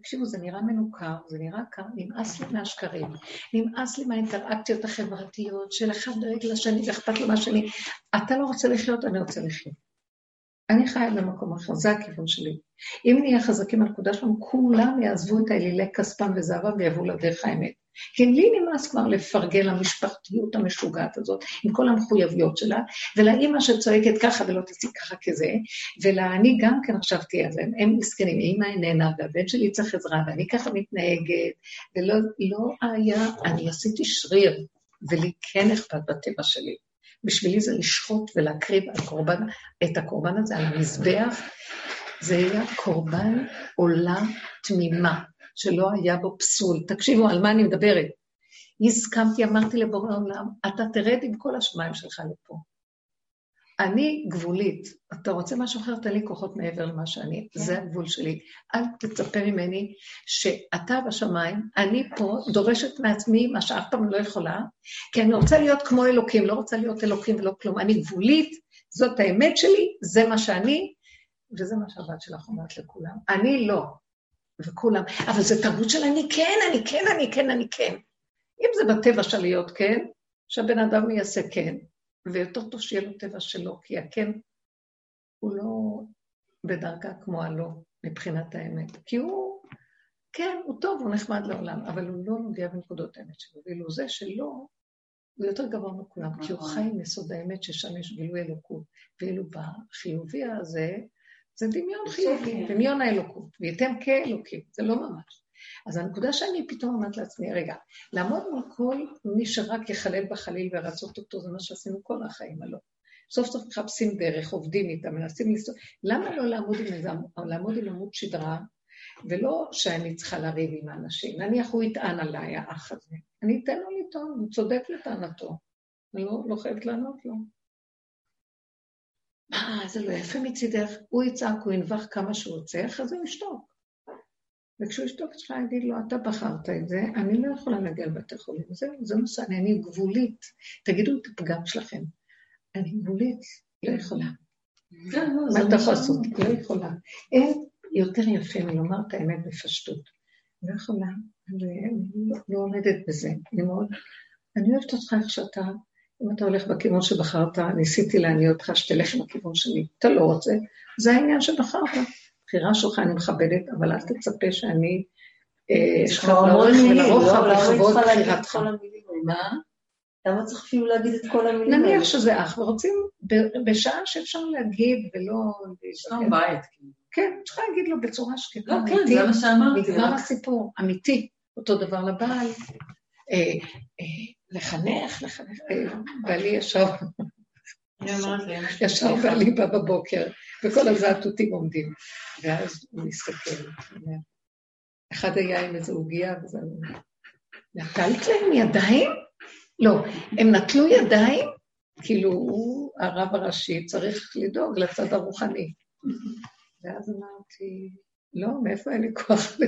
תקשיבו, זה נראה מנוכר, זה נראה קר, נמאס לי מהשקרים, נמאס לי מהאינטראקציות החברתיות של אחד דואג לשני ואכפת לו מהשני. אתה לא רוצה לחיות, אני רוצה לחיות. אני חיה במקום אחר, זה הכיוון שלי. אם נהיה חזקים על הנקודה שלנו, כולם יעזבו את האלילי כספם וזהבם ויבואו לדרך האמת. כי לי נמאס כבר לפרגן למשפחתיות המשוגעת הזאת, עם כל המחויבויות שלה, ולאימא שצועקת ככה ולא תצאי ככה כזה, ולאני גם כן עכשיו תהיה, והם הם מסכנים, אימא איננה, והבן שלי צריך עזרה, ואני ככה מתנהגת, ולא לא היה, אני עשיתי שריר, ולי כן אכפת בטבע שלי. בשבילי זה לשחוט ולהקריב את הקורבן הזה על המזבח. זה היה קורבן עולה תמימה, שלא היה בו פסול. תקשיבו, על מה אני מדברת? הסכמתי, אמרתי לבורא העולם, אתה תרד עם כל השמיים שלך לפה. אני גבולית. אתה רוצה משהו אחר, תן לי כוחות מעבר למה שאני. כן. זה הגבול שלי. אל תצפה ממני שאתה בשמיים, אני פה דורשת מעצמי מה שאף פעם לא יכולה, כי אני רוצה להיות כמו אלוקים, לא רוצה להיות אלוקים ולא כלום. אני גבולית, זאת האמת שלי, זה מה שאני, וזה מה שהבת שלך אומרת לכולם. אני לא, וכולם. אבל זה תרבות של אני כן, אני כן, אני כן, אני כן. אם זה בטבע של להיות כן, שהבן אדם יעשה כן, ויותר טוב שיהיה לו טבע שלו, כי הכן הוא לא בדרגה כמו הלא, מבחינת האמת. כי הוא, כן, הוא טוב, הוא נחמד לעולם, אבל הוא לא נוגע בנקודות האמת שלו. ואילו זה שלא, הוא יותר גבוה מכולם, כי הוא חי עם יסוד האמת ששם יש גילוי אלוקות. ואילו בחיובי הזה, זה דמיון חיובי, דמיון האלוקות, וייתם כאלוקים, זה לא ממש. אז הנקודה שאני פתאום אומרת לעצמי, רגע, לעמוד מול כל מי שרק יחלל בחליל ורצות אותו, זה מה שעשינו כל החיים, הלא. סוף סוף מחפשים דרך, עובדים איתם, מנסים לסתור. למה לא לעמוד עם איזה, לעמוד עם עמוד שדרה, ולא שאני צריכה לריב עם האנשים. נניח הוא יטען עליי, האח הזה. אני אתן לו לטעון, הוא צודק לטענתו. אני לא, לא חייבת לענות לו. מה, זה לא יפה מצידך, הוא יצעק, הוא ינבח כמה שהוא רוצה, אחרי זה הוא ישתוק. וכשהוא ישתוק צריך להגיד לו, אתה בחרת את זה, אני לא יכולה להגיע לבתי חולים. זהו, זה מה שאני, אני גבולית. תגידו את הפגם שלכם. אני גבולית, לא יכולה. כן, לא, מה אתה יכול לעשות? לא יכולה. אין יותר יפה מלומר את האמת בפשטות. לא יכולה, אני לא, לא עומדת בזה. אני מאוד... אני אוהבת אותך איך שאתה, אם אתה הולך בכיוון שבחרת, ניסיתי להניע אותך שתלך עם הכיוון שלי. אתה לא רוצה, זה העניין שבחרת. הבחירה שלך אני מכבדת, אבל אל תצפה שאני אשכב לאורך ולרוחב לכבוד בחירתך. מה? למה צריך אפילו להגיד את כל המילים האלה? נניח שזה אח, ורוצים בשעה שאפשר להגיד ולא... יש לנו בית. כאילו. כן, צריכה להגיד לו בצורה שקטה, לא, כן, זה מה שאמרתי. נגמר הסיפור, אמיתי. אותו דבר לבעל. לחנך, לחנך, אה, בעלי ישר, ישר בעלי בא בבוקר, וכל הזעתותים עומדים. ואז הוא מסתכל, אחד היה עם איזה עוגייה, וזה... נטלת להם ידיים? לא, הם נטלו ידיים, כאילו הוא, הרב הראשי, צריך לדאוג לצד הרוחני. ואז אמרתי, לא, מאיפה אין לי כוח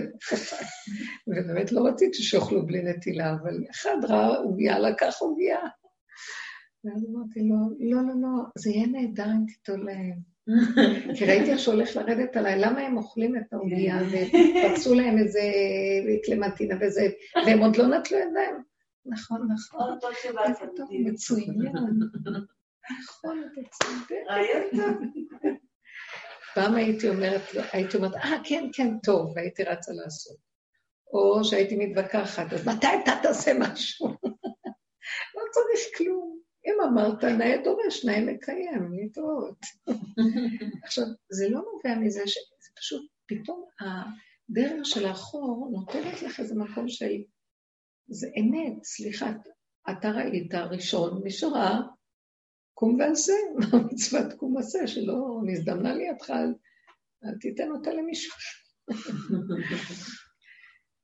ובאמת לא רציתי שיאכלו בלי נטילה, אבל אחד ראה עוגיה, לקח עוגיה. ואז אמרתי לו, לא, לא, לא, זה יהיה נהדר אם תיטול להם. כי ראיתי איך שהולך לרדת עליי, למה הם אוכלים את העוגיה ופרצו להם איזה קלמנטינה וזה, והם עוד לא נטלו ידיים. נכון, נכון. מצוין. נכון, אתה צודק. פעם הייתי אומרת, הייתי אומרת, אה, כן, כן, טוב, והייתי רצה לעשות. או שהייתי מתווכחת, אז מתי אתה תעשה משהו? [laughs] לא צריך כלום. אם אמרת, נאה דורש, נאה מקיים, להתראות. [laughs] עכשיו, זה לא נובע מזה ש... זה פשוט, פתאום הדרך של האחור נותנת לך איזה מקום של... זה אמת, סליחה, אתה ראית ראשון, מי שראה, קום ועשה, מה מצוות קום ועשה, שלא נזדמנה לידך, אל תיתן אותה למישהו.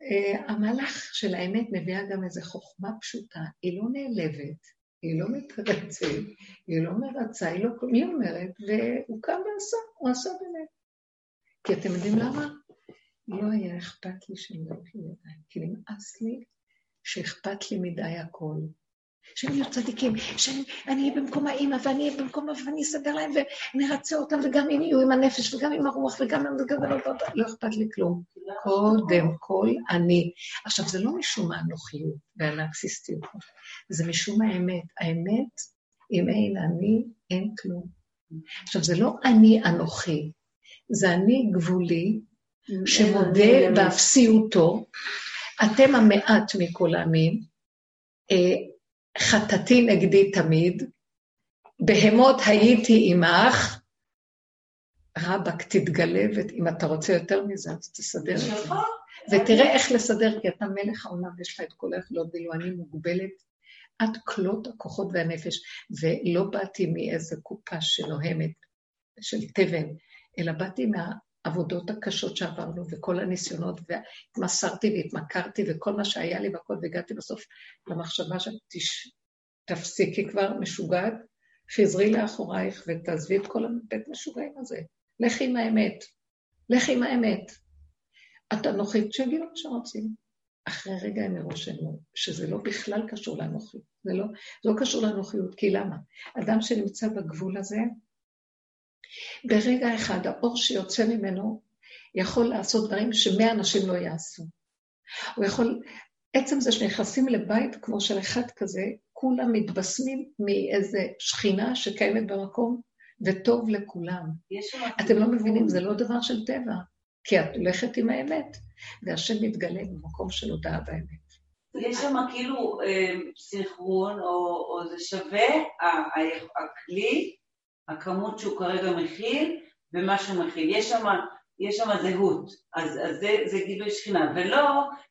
אה, המהלך של האמת מביאה גם איזו חוכמה פשוטה, היא לא נעלבת, היא לא מתרצת, היא לא מרצה, היא לא... היא אומרת, והוא קם ועשה, הוא עשה באמת. כי אתם יודעים למה? לא היה אכפת לי שהם לא יהיו ידיים, כי נמאס לי שאכפת לי מדי הכל. שהם יהיו צדיקים, שאני אהיה במקום האימא ואני אהיה במקום אב ואני אסדר להם ונרצה אותם וגם אם יהיו עם הנפש וגם עם הרוח וגם עם זה, לא אכפת לי כלום. קודם כל אני. עכשיו, זה לא משום האנוכיות והנרקסיסטיות, זה משום האמת. האמת, אם אין אני, אין כלום. עכשיו, זה לא אני אנוכי, זה אני גבולי, שמודה באפסיותו, אתם המעט מכל העמים, אה, חטאתי נגדי תמיד, בהמות הייתי עמך, רבאק תתגלה, ואם אתה רוצה יותר מזה, אז תסדר את זה. ותראה איך לסדר, כי אתה מלך העולם ויש לך את כל היכולות, ואילו אני מוגבלת עד כלות הכוחות והנפש, ולא באתי מאיזה קופה שנוהמת של תבן, אלא באתי מהעבודות הקשות שעברנו, וכל הניסיונות, והתמסרתי והתמכרתי, וכל מה שהיה לי והכל, והגעתי בסוף למחשבה שתפסיקי כבר, משוגעת, חזרי לאחורייך ותעזבי את כל הבית משוגעים הזה. לכי עם האמת. לכי עם האמת. את אנוכית, שיגידו מה שרוצים. אחרי רגע הם לא, שזה לא בכלל קשור לאנוכיות. זה לא, לא קשור לאנוכיות, כי למה? אדם שנמצא בגבול הזה, ברגע אחד האור שיוצא ממנו יכול לעשות דברים שמאה אנשים לא יעשו. הוא יכול, עצם זה שנכנסים לבית כמו של אחד כזה, כולם מתבשמים מאיזה שכינה שקיימת במקום, וטוב לכולם. אתם לא מבינים, זה לא דבר של טבע, כי את הולכת עם האמת, והשם מתגלה במקום של הודעה באמת. יש שם כאילו אה, סינכרון, או, או זה שווה הכלי, הכמות שהוא כרגע מכיל, ומה שהוא מכיל. יש שם, יש שם זהות, אז, אז זה, זה גילוי שכינה, ולא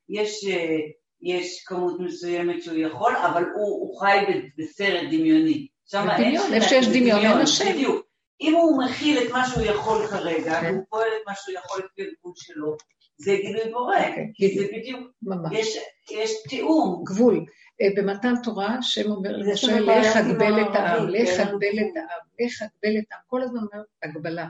יש, אה, יש כמות מסוימת שהוא יכול, אבל הוא, הוא חי בסרט דמיוני. שם אין דמיון, איפה שיש דמיון, אין השם. בדיוק. אם הוא מכיל את מה שהוא יכול כרגע, כן. והוא פועל את מה שהוא יכול לפי הגבול שלו, זה גילוי בורא, כן, כי זה בדיוק, יש, יש תיאום. גבול. אה, במתן תורה, השם אומר למשה, לך אגבל את העם, לך אגבל את העם, לך אגבל את העם. כל הזמן אומר הגבלה.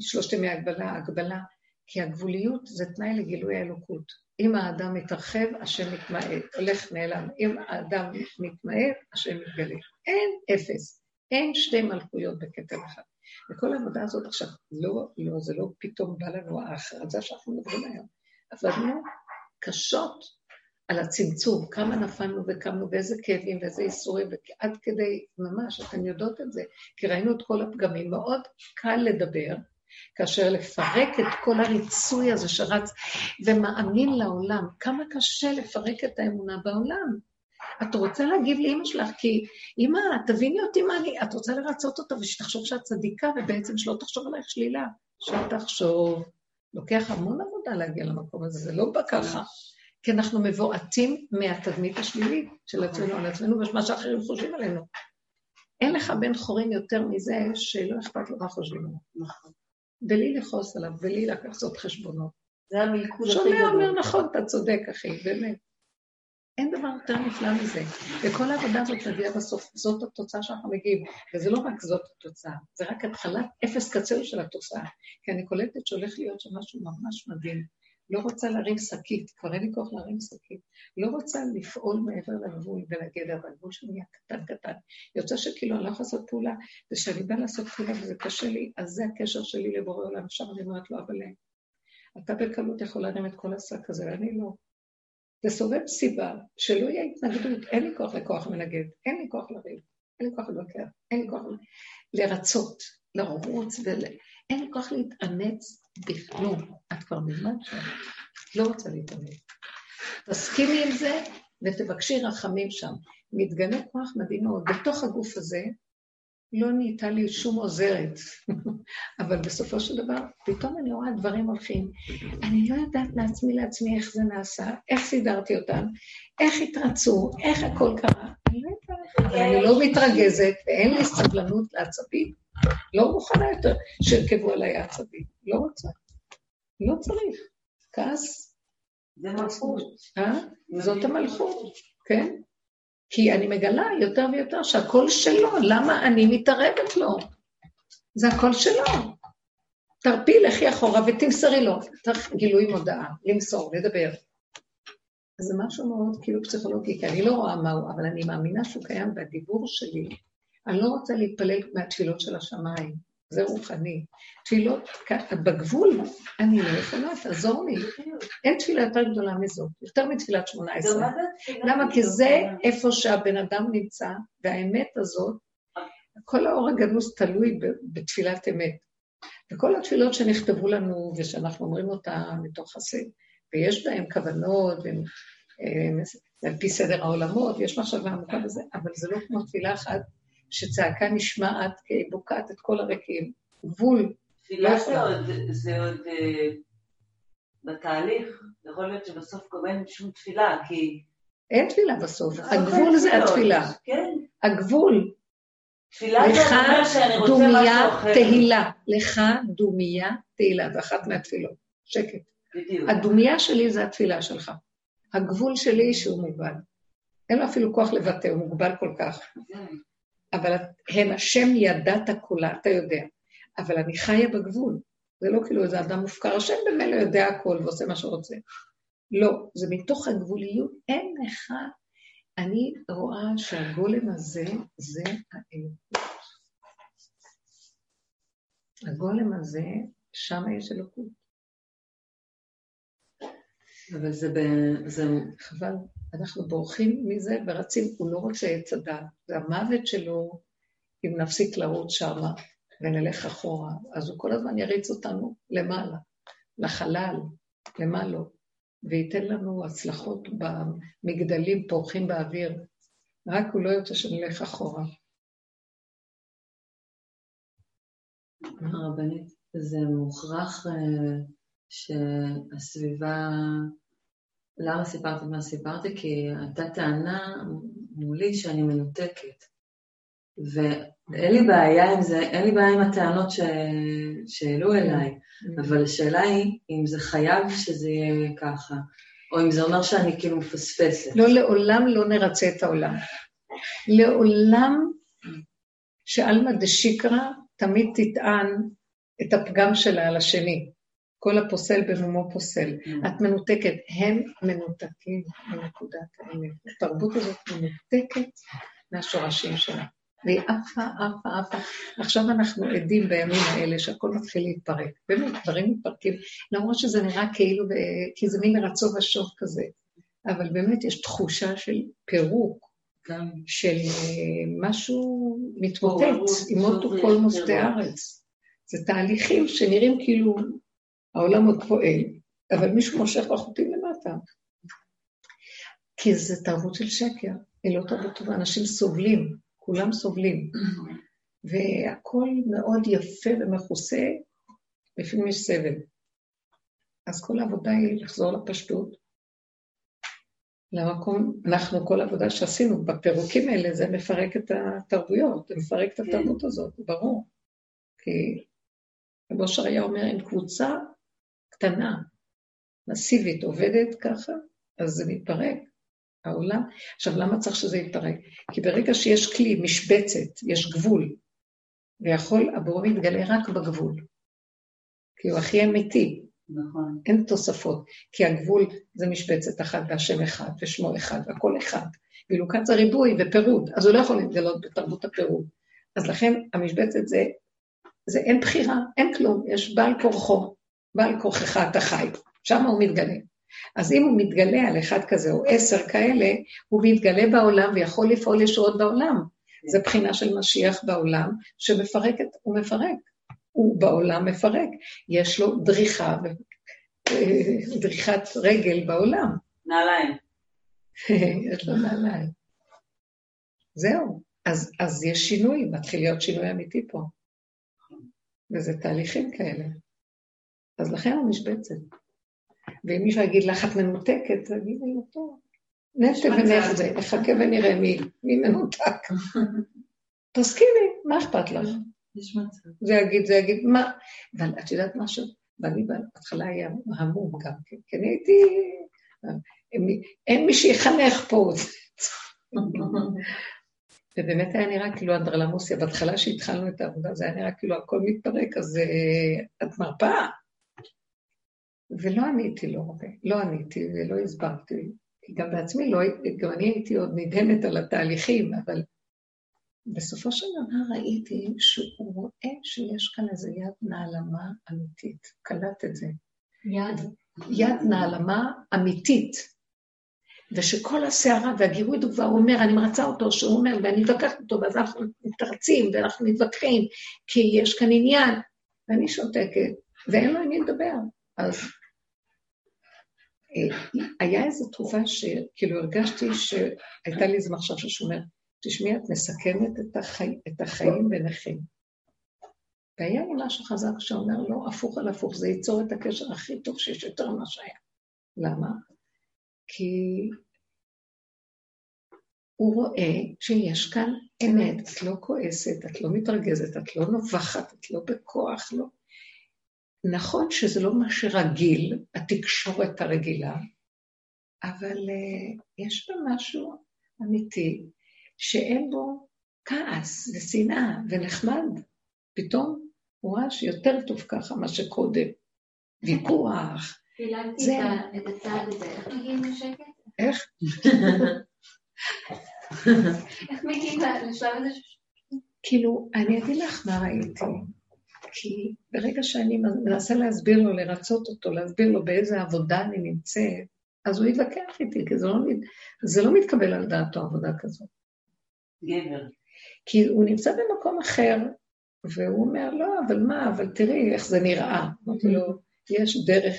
שלושת ימי הגבלה, הגבלה. כי הגבוליות זה תנאי לגילוי האלוקות. אם האדם מתרחב, השם מתמעט, הולך נעלם. אם האדם מתמעט, השם מתגלה. אין אפס. אין שתי מלכויות בכתב אחד. וכל העבודה הזאת עכשיו, לא, לא, זה לא פתאום בא לנו ההכרזה שאנחנו מדברים היום. עבדנו קשות על הצמצום, כמה נפלנו וקמנו, ואיזה כאבים ואיזה איסורים, ועד כדי, ממש, אתן יודעות את זה, כי ראינו את כל הפגמים. מאוד קל לדבר, כאשר לפרק את כל הריצוי הזה שרץ ומאמין לעולם, כמה קשה לפרק את האמונה בעולם. את רוצה להגיב לאימא שלך, כי אימא, תביני אותי מה אני, את רוצה לרצות אותה ושתחשוב שאת צדיקה, ובעצם שלא תחשוב עלייך שלילה. שתחשוב. לוקח המון עבודה להגיע למקום הזה, זה לא בא ככה. כי אנחנו מבועטים מהתדמית השלילית של עצמנו על עצמנו ומה שאחרים חושבים עלינו. אין לך בן חורין יותר מזה שלא אכפת לו מה חושבים עליו. נכון. בלי לכעוס עליו, בלי לעשות חשבונות. זה המלכוד הכי גדול. שומע אומר, נכון, אתה צודק, אחי, באמת. אין דבר יותר נפלא מזה. וכל העבודה הזאת מגיעה בסוף, זאת התוצאה שאנחנו מגיעים. וזה לא רק זאת התוצאה, זה רק התחלת אפס קצר של התוצאה. כי אני קולטת שהולך להיות שם משהו ממש מדהים. לא רוצה להרים שקית, כבר אין לי כוח להרים שקית. לא רוצה לפעול מעבר לגבול ולגדר, והגבול שלי נהיה קטן קטן. יוצא שכאילו אני לא יכולה לעשות פעולה, וכשאני באה לעשות פעולה וזה קשה לי, אז זה הקשר שלי לבורא עולם, שם אני אומרת לו, אבל אתה בקלות יכול להרים את כל השק הזה, ואני לא. תסובב סיבה שלא יהיה התנגדות, אין לי כוח לכוח מנגד, אין לי כוח לריב, אין לי כוח לבקר, אין לי כוח לרצות, לרוץ, אין לי כוח להתאמץ בכלום. את כבר מזמן שם, לא רוצה להתאמץ. תסכימי עם זה ותבקשי רחמים שם. מתגלה כוח מדהים מאוד. בתוך הגוף הזה לא נהייתה לי שום עוזרת, [laughs] אבל בסופו של דבר, פתאום אני רואה דברים הולכים. אני לא יודעת מעצמי לעצמי איך זה נעשה, איך סידרתי אותם, איך התרצו, איך הכל קרה. אני לא יודעת, אבל אני לא מתרגזת, ואין לי סבלנות לעצבים. לא מוכנה יותר שירכבו עליי העצבים. לא רוצה. לא צריך. כעס. זה מלכות. אה? זאת המלכות, כן? כי אני מגלה יותר ויותר שהכל שלו, למה אני מתערבת לו? זה הכל שלו. תרפי, לכי אחורה ותמסרי לו. צריך גילוי מודעה, למסור, לדבר. זה משהו מאוד כאילו פסיכולוגי, כי אני לא רואה מהו, אבל אני מאמינה שהוא קיים בדיבור שלי. אני לא רוצה להתפלל מהתפילות של השמיים, זה רוחני. תפילות, בגבול, אני לא יכולה, תעזור לי. אין תפילה יותר גדולה מזאת, יותר מתפילת שמונה עשרה. למה? כי זה איפה שהבן אדם נמצא, והאמת הזאת, כל האור הגנוז תלוי בתפילת אמת. וכל התפילות שנכתבו לנו ושאנחנו אומרים אותה מתוך הסדר, ויש בהן כוונות, והן על פי סדר העולמות, יש מחשבה עמוקה בזה, אבל זה לא כמו תפילה אחת שצעקה נשמעת בוקעת את כל הריקים. גבול. תפילה זה עוד, זה עוד אה, בתהליך, יכול להיות שבסוף גם אין שום תפילה, כי... אין תפילה בסוף, הגבול זה התפילה. כן. הגבול. תפילה זה אומר שאני רוצה דומיה. תהילה. לך דומיה תהילה, זה אחת מהתפילות. שקט. בדיוק. הדומיה שלי זה התפילה שלך. הגבול שלי שהוא מוגבל. אין לו אפילו כוח לבטא, הוא מוגבל כל כך. אבל הן השם ידעת כולה, אתה יודע. אבל אני חיה בגבול. זה לא כאילו איזה אדם מופקר, השם במילא יודע הכל ועושה מה שרוצה. לא, זה מתוך הגבוליות, אין לך... אני רואה שהגולם הזה זה האלוקות. הגולם הזה, שם יש אלוקות. אבל זה ב... זה... חבל, אנחנו בורחים מזה ורצים, הוא לא רוצה עץ הדעת, זה המוות שלו, אם נפסיק לרוץ שמה ונלך אחורה, אז הוא כל הזמן יריץ אותנו למעלה, לחלל, למעלה, וייתן לנו הצלחות במגדלים פורחים באוויר, רק הוא לא ירצה שנלך אחורה. הרבנית, זה מוכרח אה, שהסביבה... למה סיפרתי מה סיפרתי? כי הייתה טענה מולי שאני מנותקת. ואין לי בעיה עם זה, אין לי בעיה עם הטענות ש... שהעלו אליי, אבל השאלה היא אם זה חייב שזה יהיה ככה, או אם זה אומר שאני כאילו מפספסת. לא, לעולם לא נרצה את העולם. לעולם שעלמא דשיקרא תמיד תטען את הפגם שלה על השני. כל הפוסל במומו פוסל. את מנותקת, הם מנותקים מנקודת האמת. התרבות הזאת מנותקת מהשורשים שלה. והיא עפה, עפה, עפה. עכשיו אנחנו עדים בימים האלה שהכל מתחיל להתפרק. באמת, דברים מתפרקים, למרות שזה נראה כאילו, כי זה מין רצו ושוב כזה. אבל באמת יש תחושה של פירוק, גם של משהו מתמוטט, עם מותו כל מוסדי הארץ. זה תהליכים שנראים כאילו העולם עוד פועל, אבל מישהו מושך בחוטים למטה. כי זה תרבות של שקר, היא לא תרבות טובה, אנשים סובלים, כולם סובלים. והכול מאוד יפה ומכוסה, לפעמים יש סבל. אז כל העבודה היא לחזור לפשטות, למקום, אנחנו, כל העבודה שעשינו בפירוקים האלה, זה מפרק את התרבויות, זה מפרק את התרבות הזאת, ברור. כי רבו שריה אומר, אם קבוצה קטנה, מסיבית, עובדת ככה, אז זה מתפרק, העולם. עכשיו, למה צריך שזה יתפרק? כי ברגע שיש כלי, משבצת, יש גבול, ויכול, הבור מתגלה רק בגבול. כי הוא הכי אמיתי, נכון. אין תוספות, כי הגבול זה משבצת אחת והשם אחד ושמו אחד והכל אחד. ואילו כאן זה ריבוי ופירוד, אז הוא לא יכול להתגלות בתרבות הפירוד. אז לכן המשבצת זה, זה אין בחירה, אין כלום, יש בעל כורחו, בעל כורחך אתה חי, שם הוא מתגלה. אז אם הוא מתגלה על אחד כזה או עשר כאלה, הוא מתגלה בעולם ויכול לפעול ישועות בעולם. זה בחינה של משיח בעולם, שמפרקת, הוא מפרק. הוא בעולם מפרק. יש לו דריכה, אה, דריכת רגל בעולם. נעליים. [laughs] יש לו נעליים. זהו. אז, אז יש שינוי, מתחיל להיות שינוי אמיתי פה. וזה תהליכים כאלה. אז לכן המשבצת. ואם מישהו יגיד לך, את מנותקת, תגידי לו, טוב, נטה ונחזה, נחכה ונראה מי, מי מנותק. [laughs] תסכימי, מה אכפת לך? [laughs] יש מצב. זה יגיד, זה יגיד, מה? אבל את יודעת משהו? ואני בהתחלה היה המום גם כן, כי אני הייתי... אין מי שיחנך פה. [laughs] ובאמת היה נראה כאילו אנדרלמוסיה, בהתחלה שהתחלנו את העבודה, זה היה נראה כאילו הכל מתפרק, אז uh, את מרפאה. ולא עניתי לו הרבה, לא עניתי ולא הסברתי, כי גם בעצמי לא, גם אני הייתי עוד נדהמת על התהליכים, אבל בסופו של דבר ראיתי שהוא רואה שיש כאן איזו יד נעלמה אמיתית. קלט את זה. יד. יד נעלמה אמיתית. ושכל הסערה והגירוי הוא כבר אומר, אני מרצה אותו, שהוא אומר, ואני מתווכחת אותו, ואז אנחנו מתרצים, ואנחנו מתווכחים, כי יש כאן עניין, ואני שותקת, ואין לו מי לדבר. אז אה, היה איזו תרופה שכאילו הרגשתי שהייתה לי איזו מחשבה שהוא אומר, תשמעי, את מסכנת את, החי... את החיים ביניכם. והיה לי משהו חזק שאומר, לא, הפוך על הפוך, זה ייצור את הקשר הכי טוב שיש יותר ממה שהיה. למה? כי הוא רואה שיש כאן אמת, את לא כועסת, את לא מתרגזת, את לא נובחת, את לא בכוח, לא. נכון שזה לא מה שרגיל, התקשורת הרגילה, אבל uh, יש בה משהו אמיתי, שאין בו כעס ושנאה ונחמד. פתאום הוא ראה שיותר טוב ככה מה שקודם. ויכוח. פיללתי את הצעד הזה, איך מגיעים לשקט? איך? איך מגיעים לשלב הזה? כאילו, אני אגיד לך מה ראיתי. כי ברגע שאני מנסה להסביר לו, לרצות אותו, להסביר לו באיזה עבודה אני נמצאת, אז הוא יתווכח איתי, כי זה לא, זה לא מתקבל על דעתו עבודה כזאת. גבר. כי הוא נמצא במקום אחר, והוא אומר, לא, אבל מה, אבל תראי איך זה נראה. אמרתי לו, יש דרך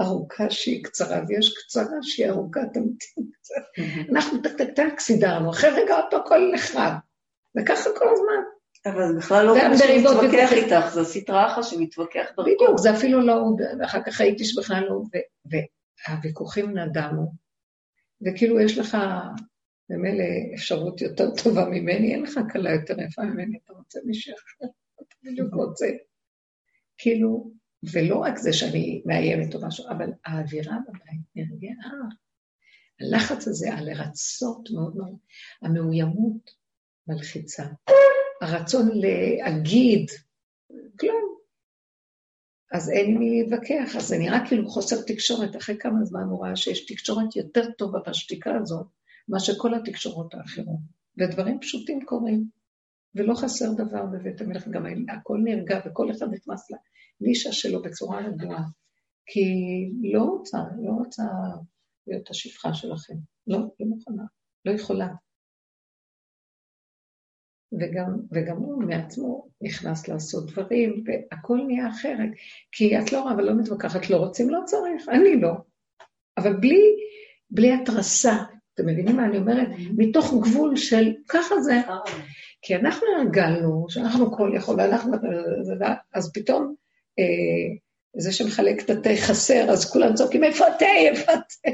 ארוכה שהיא קצרה, ויש קצרה שהיא ארוכה, תמתין קצת. אנחנו טק טק טק סידרנו, אחרי רגע אותו הכל נחרב. וככה כל הזמן. אבל זה בכלל לא כמו שמתווכח איתך, זה סטרה אחת שמתווכח דרכו. בדיוק, זה אפילו לא, ואחר כך ראיתי שבכלל לא, והוויכוחים נדמו, וכאילו יש לך ממילא אפשרות יותר טובה ממני, אין לך קלה יותר יפה ממני, אתה רוצה מישהו אחר, אתה בדיוק רוצה. כאילו, ולא רק זה שאני מאיימת או משהו, אבל האווירה בבית נרגעה. הלחץ הזה, הלרצות מאוד מאוד, המאוימות מלחיצה. הרצון להגיד, כלום. אז אין מי להתווכח, אז זה נראה כאילו חוסר תקשורת. אחרי כמה זמן הוא ראה שיש תקשורת יותר טובה בשתיקה הזאת, מאשר כל התקשורות האחרות. ודברים פשוטים קורים, ולא חסר דבר בבית המלך, גם הכל נרגע וכל אחד נכנס לנישה שלו בצורה רגועה. כי לא רוצה, לא רוצה להיות השפחה שלכם. לא, לא מוכנה, לא יכולה. וגם, וגם הוא מעצמו נכנס לעשות דברים, והכל נהיה אחרת. כי את לא, אבל לא מתווכחת, לא רוצים, לא צריך, אני לא. אבל בלי, בלי התרסה, אתם מבינים מה אני אומרת? מתוך גבול של ככה זה. כי אנחנו הרגלנו שאנחנו כל יכול, אנחנו, אז פתאום אה, זה שמחלק את התה חסר, אז כולם צועקים, איפה התה, איפה התה?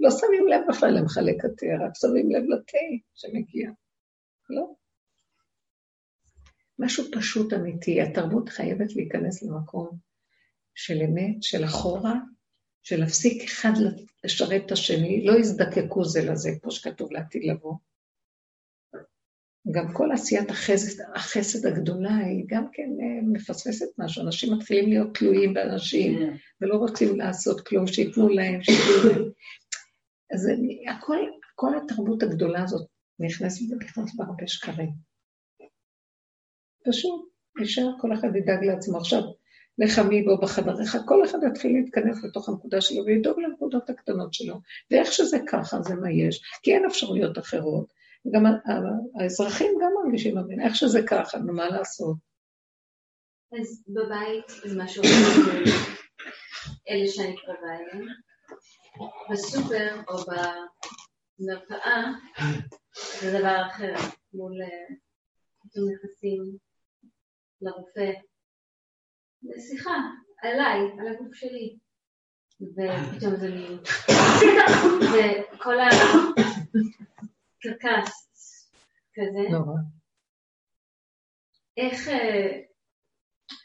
לא שמים לב בכלל למחלק התה, רק שמים לב לתה שמגיע. לא. משהו פשוט אמיתי. התרבות חייבת להיכנס למקום של אמת, של אחורה, של להפסיק אחד לשרת את השני, לא יזדקקו זה לזה, כמו שכתוב לעתיד לבוא. גם כל עשיית החסד, החסד הגדולה היא גם כן אה, מפספסת משהו. אנשים מתחילים להיות תלויים באנשים, yeah. ולא רוצים לעשות כלום, שייתנו להם, שייתנו להם. אז הכל, כל התרבות הגדולה הזאת נכנסת ונכנסת בהרבה שקרים. פשוט, ישר כל אחד ידאג לעצמו. עכשיו, לך מי בו בחדריך, כל אחד יתחיל להתכנס לתוך הנקודה שלו וידאוג לנקודות הקטנות שלו. ואיך שזה ככה, זה מה יש, כי אין אפשרויות אחרות. גם האזרחים גם מרגישים איך שזה ככה, נו, מה לעשות? אז בבית זה משהו אלה שאני קרובה אליהם. בסופר או במרפאה זה דבר אחר, מול אה, נכנסים לרופא. שיחה, עליי, על הגוף שלי. ופתאום זה מין... וכל הקרקס כזה. נורא. איך... אה,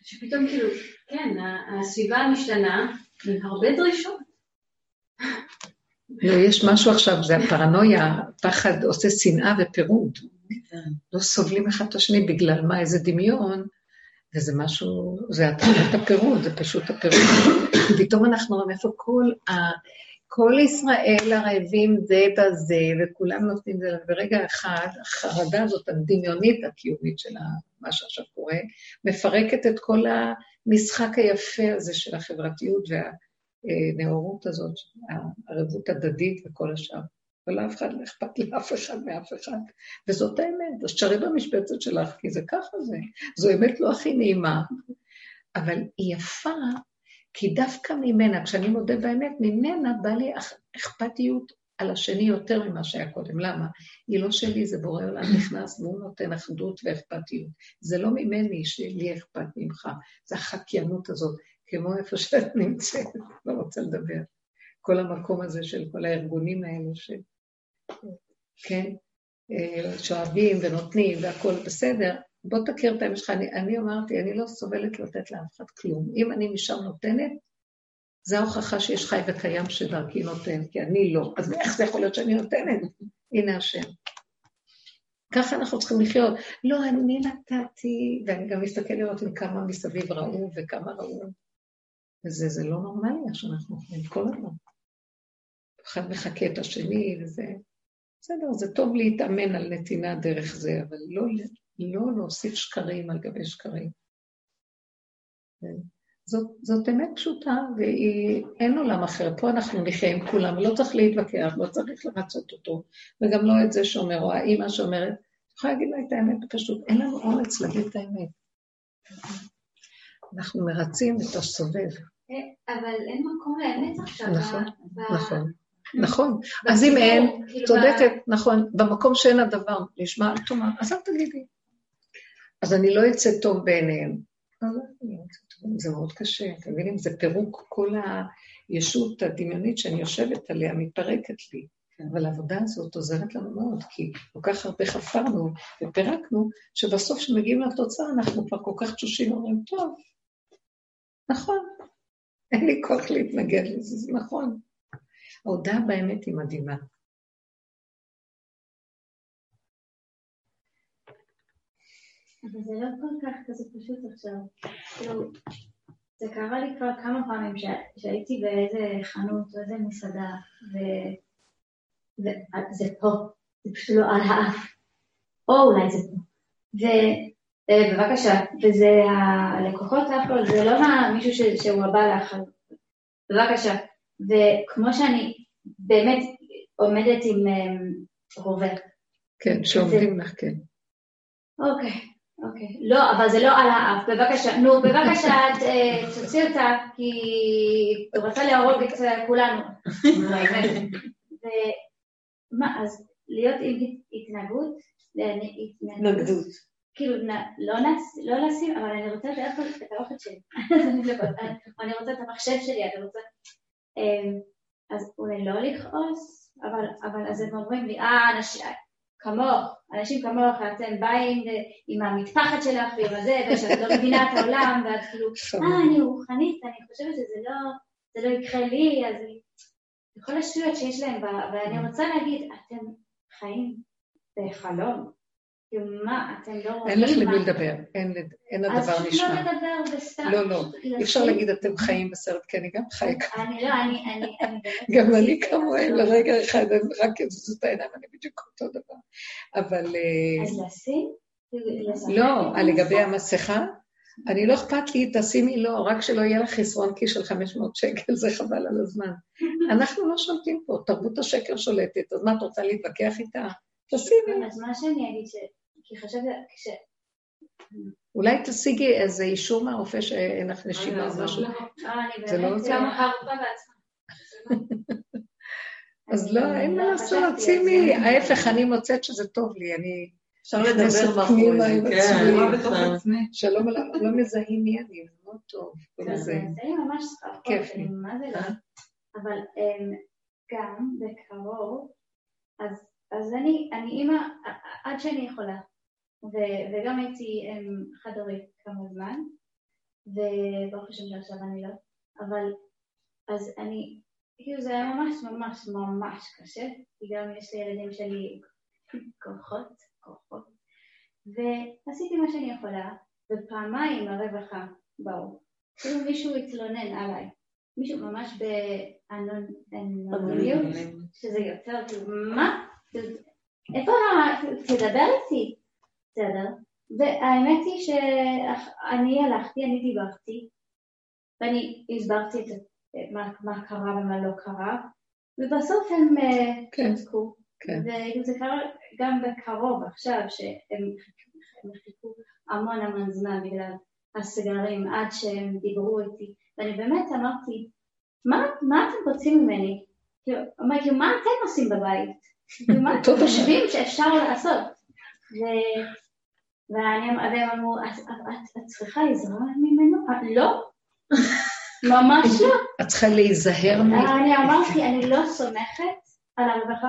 שפתאום כאילו, כן, הסביבה משתנה עם הרבה דרישות. לא, יש משהו עכשיו, זה הפרנויה, פחד עושה שנאה ופירוד. לא סובלים אחד את השני בגלל מה, איזה דמיון, וזה משהו, זה התחילת הפירוד, זה פשוט הפירוד. פתאום אנחנו רואים איפה כל ה... כל ישראל הרעבים זה בזה, וכולם נותנים זה, וברגע אחד, החרדה הזאת הדמיונית הקיומית של מה שעכשיו קורה, מפרקת את כל המשחק היפה הזה של החברתיות והנאורות הזאת, הערבות הדדית וכל השאר. ולאף אחד לא אכפת לאף אחד מאף אחד. וזאת האמת, אז תשארי במשבצת שלך, כי זה ככה זה. זו אמת לא הכי נעימה, אבל היא יפה, כי דווקא ממנה, כשאני מודה באמת, ממנה בא לי אכ- אכפתיות על השני יותר ממה שהיה קודם. למה? היא לא שלי, זה בורא עולם נכנס והוא נותן אחדות ואכפתיות. זה לא ממני שלי אכפת ממך, זה החקיינות הזאת, כמו איפה שאת נמצאת, לא רוצה לדבר. כל המקום הזה של כל הארגונים האלה, ש... כן, אה, שאוהבים ונותנים והכול בסדר, בוא תכיר את האמת שלך. אני, אני אמרתי, אני לא סובלת לתת לאף אחד כלום. אם אני משם נותנת, זה ההוכחה שיש חי וקיים שדרכי נותן, כי אני לא. אז איך זה יכול להיות שאני נותנת? הנה השם. ככה אנחנו צריכים לחיות. לא, אני נתתי, ואני גם מסתכל לראות אם כמה מסביב ראו וכמה ראו. וזה זה לא נורמלי שאנחנו אוכלים כל הזמן. אחד מחכה את השני, וזה... בסדר, זה טוב להתאמן על נתינה דרך זה, אבל לא, לא להוסיף שקרים על גבי שקרים. זאת, זאת אמת פשוטה, ואין עולם אחר. פה אנחנו נחיה עם כולם, לא צריך להתווכח, לא צריך לרצות אותו, וגם לא את זה שאומר, או האימא שאומרת, את יכולה להגיד לה את האמת פשוט, אין לנו אומץ להגיד את האמת. אנחנו מרצים את הסובב. אבל אין מקום לאמת עכשיו. נכון, נכון. נכון, אז אם אין, צודקת, נכון, במקום שאין הדבר, נשמע אל תאמר, אז אל תגידי. אז אני לא אצא טוב בעיניהם. לא אצא טוב, זה מאוד קשה, אתם מבינים? זה פירוק כל הישות הדמיונית שאני יושבת עליה, מתפרקת לי. אבל העבודה הזאת עוזרת לנו מאוד, כי כל כך הרבה חפרנו ופירקנו, שבסוף כשמגיעים לתוצאה אנחנו כבר כל כך תשושים ואומרים, טוב, נכון, אין לי כוח להתנגד לזה, זה נכון. ההודעה באמת היא מדהימה. אבל זה לא כל כך כזה פשוט עכשיו. כאילו, זה קרה לי כבר כמה פעמים שהייתי באיזה חנות או איזה מסעדה, וזה פה, זה פשוט לא על האף. או אולי זה פה. ובבקשה, וזה הלקוחות זה לא מישהו שהוא הבא לך, בבקשה. וכמו שאני באמת עומדת עם אמ, רובה, כן, שעומדים לך, כן. אוקיי, אוקיי. לא, אבל זה לא על האף, בבקשה. נו, בבקשה, [laughs] אה, תוציא אותה, כי היא רוצה להרוג את אה, כולנו. [laughs] ומה, אז להיות עם הת- התנהגות, התנגדות. כאילו, לא לא לשים, אבל אני רוצה את האוכל שלי. [laughs] לא- אני רוצה את המחשב שלי, אני רוצה... אמ, אז אולי לא לכעוס, אבל- אבל אז הם אומרים לי, אה, אנשים... כמוך, אנשים כמוך, אתם באים עם המטפחת שלך ועם הזה, ושאת לא מבינה את העולם, ואת כאילו, אה, אני רוחנית, אני חושבת שזה לא, זה לא יקרה לי, אז. כל השטויות שיש להם, ואני רוצה להגיד, אתם חיים בחלום. מה, אתם לא רואים אין לך למי לדבר, אין לד- אין אז הדבר פשוט לא נשמע. לדבר וסתם. לא, לא, אי אפשר להגיד אתם חיים בסרט, כי אני גם חיה ככה. אני לא, אני, אני. [laughs] גם אני כמוהם. לרגע אחד, רק אזוז את העיניים, אני בדיוק אותו דבר. אבל אה, אז לשים? לא, על לגבי? המסכה, אני לא אכפת לי, תשימי לא, רק שלא יהיה לך חסרון כיס של 500 שקל, זה חבל על הזמן. [laughs] אנחנו לא שולטים פה, תרבות השקר שולטת, אז מה, את רוצה להתווכח איתה? תשימי. אז מה שאני אגיד. כי חשבתי, כש... אולי תשיגי איזה אישור מהרופא שאין לך נשימה או משהו. לא, זה לא עוזר? גם הרופאה בעצמה. [laughs] אז לא, אין מה לא לעשות, שימי. ההפך, אני מוצאת שזה טוב לי, אני אפשר לדבר עצמי. כן. נכון. עצמי. שלום עליו, לא מזהים מי אני, זה מאוד טוב. כל זה זה. זה ממש כיף לי. לא. אה? אבל אמ, גם בקרוב, אז, אז אני, אני אימא עד שאני יכולה, ו, וגם הייתי אמ, חד-הורית כמה זמן, וברוך השם שעכשיו אני לא, אבל אז אני, כאילו זה היה ממש ממש ממש קשה, כי גם יש לילדים שלי כוחות, כוחות, ועשיתי מה שאני יכולה, ופעמיים הרווחה באו. כאילו מישהו התלונן עליי, מישהו ממש באנונימיות, שזה יותר, כאילו, מה? איפה. תדבר איתי, בסדר. והאמת היא שאני הלכתי, אני דיברתי, ואני הסברתי את מה, מה קרה ומה לא קרה, ובסוף הם אה, כן. צדקו. כן. וזה קרה גם בקרוב עכשיו, שהם הם חיכו המון המון זמן בגלל הסגרים עד שהם דיברו איתי, ואני באמת אמרתי, מה, מה אתם רוצים ממני? כאילו, אמרתי, מה אתם עושים בבית? כאילו, מה [laughs] אתם. חושבים שאפשר לעשות? והם אמרו, "את- צריכה עזרה ממנו? "אה, לא, [laughs] ממש לא. את צריכה להיזהר מ... אני אמרתי, אני לא סומכת על הרווחה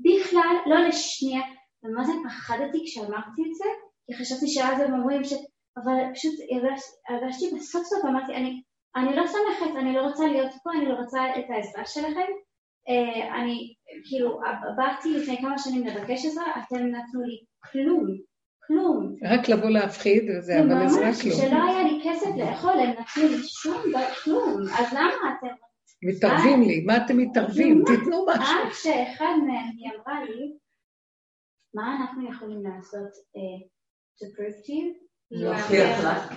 בכלל, לא לשנייה. ומה זה פחדתי כשאמרתי את זה? כי חשבתי שאז הם אומרים ש... אבל פשוט הרגש- הרגשתי בסוף סוף, אמרתי, אני, אני לא סומכת, אני לא רוצה להיות פה, אני לא רוצה את העזרה שלכם. אה, אני, כאילו, באתי לפני כמה שנים לבקש עזרה, אתם נתנו לי כלום, כלום. רק לבוא להפחיד וזה, אבל זה רק ממש, לא. כשלא היה לי כסף לאכול, הם נתנו לי שום דבר, כלום. אז למה אתם מתערבים לי, מה אתם מתערבים? תיתנו משהו. עד שאחד מהם, היא אמרה לי, מה אנחנו יכולים לעשות אה, to prove to you?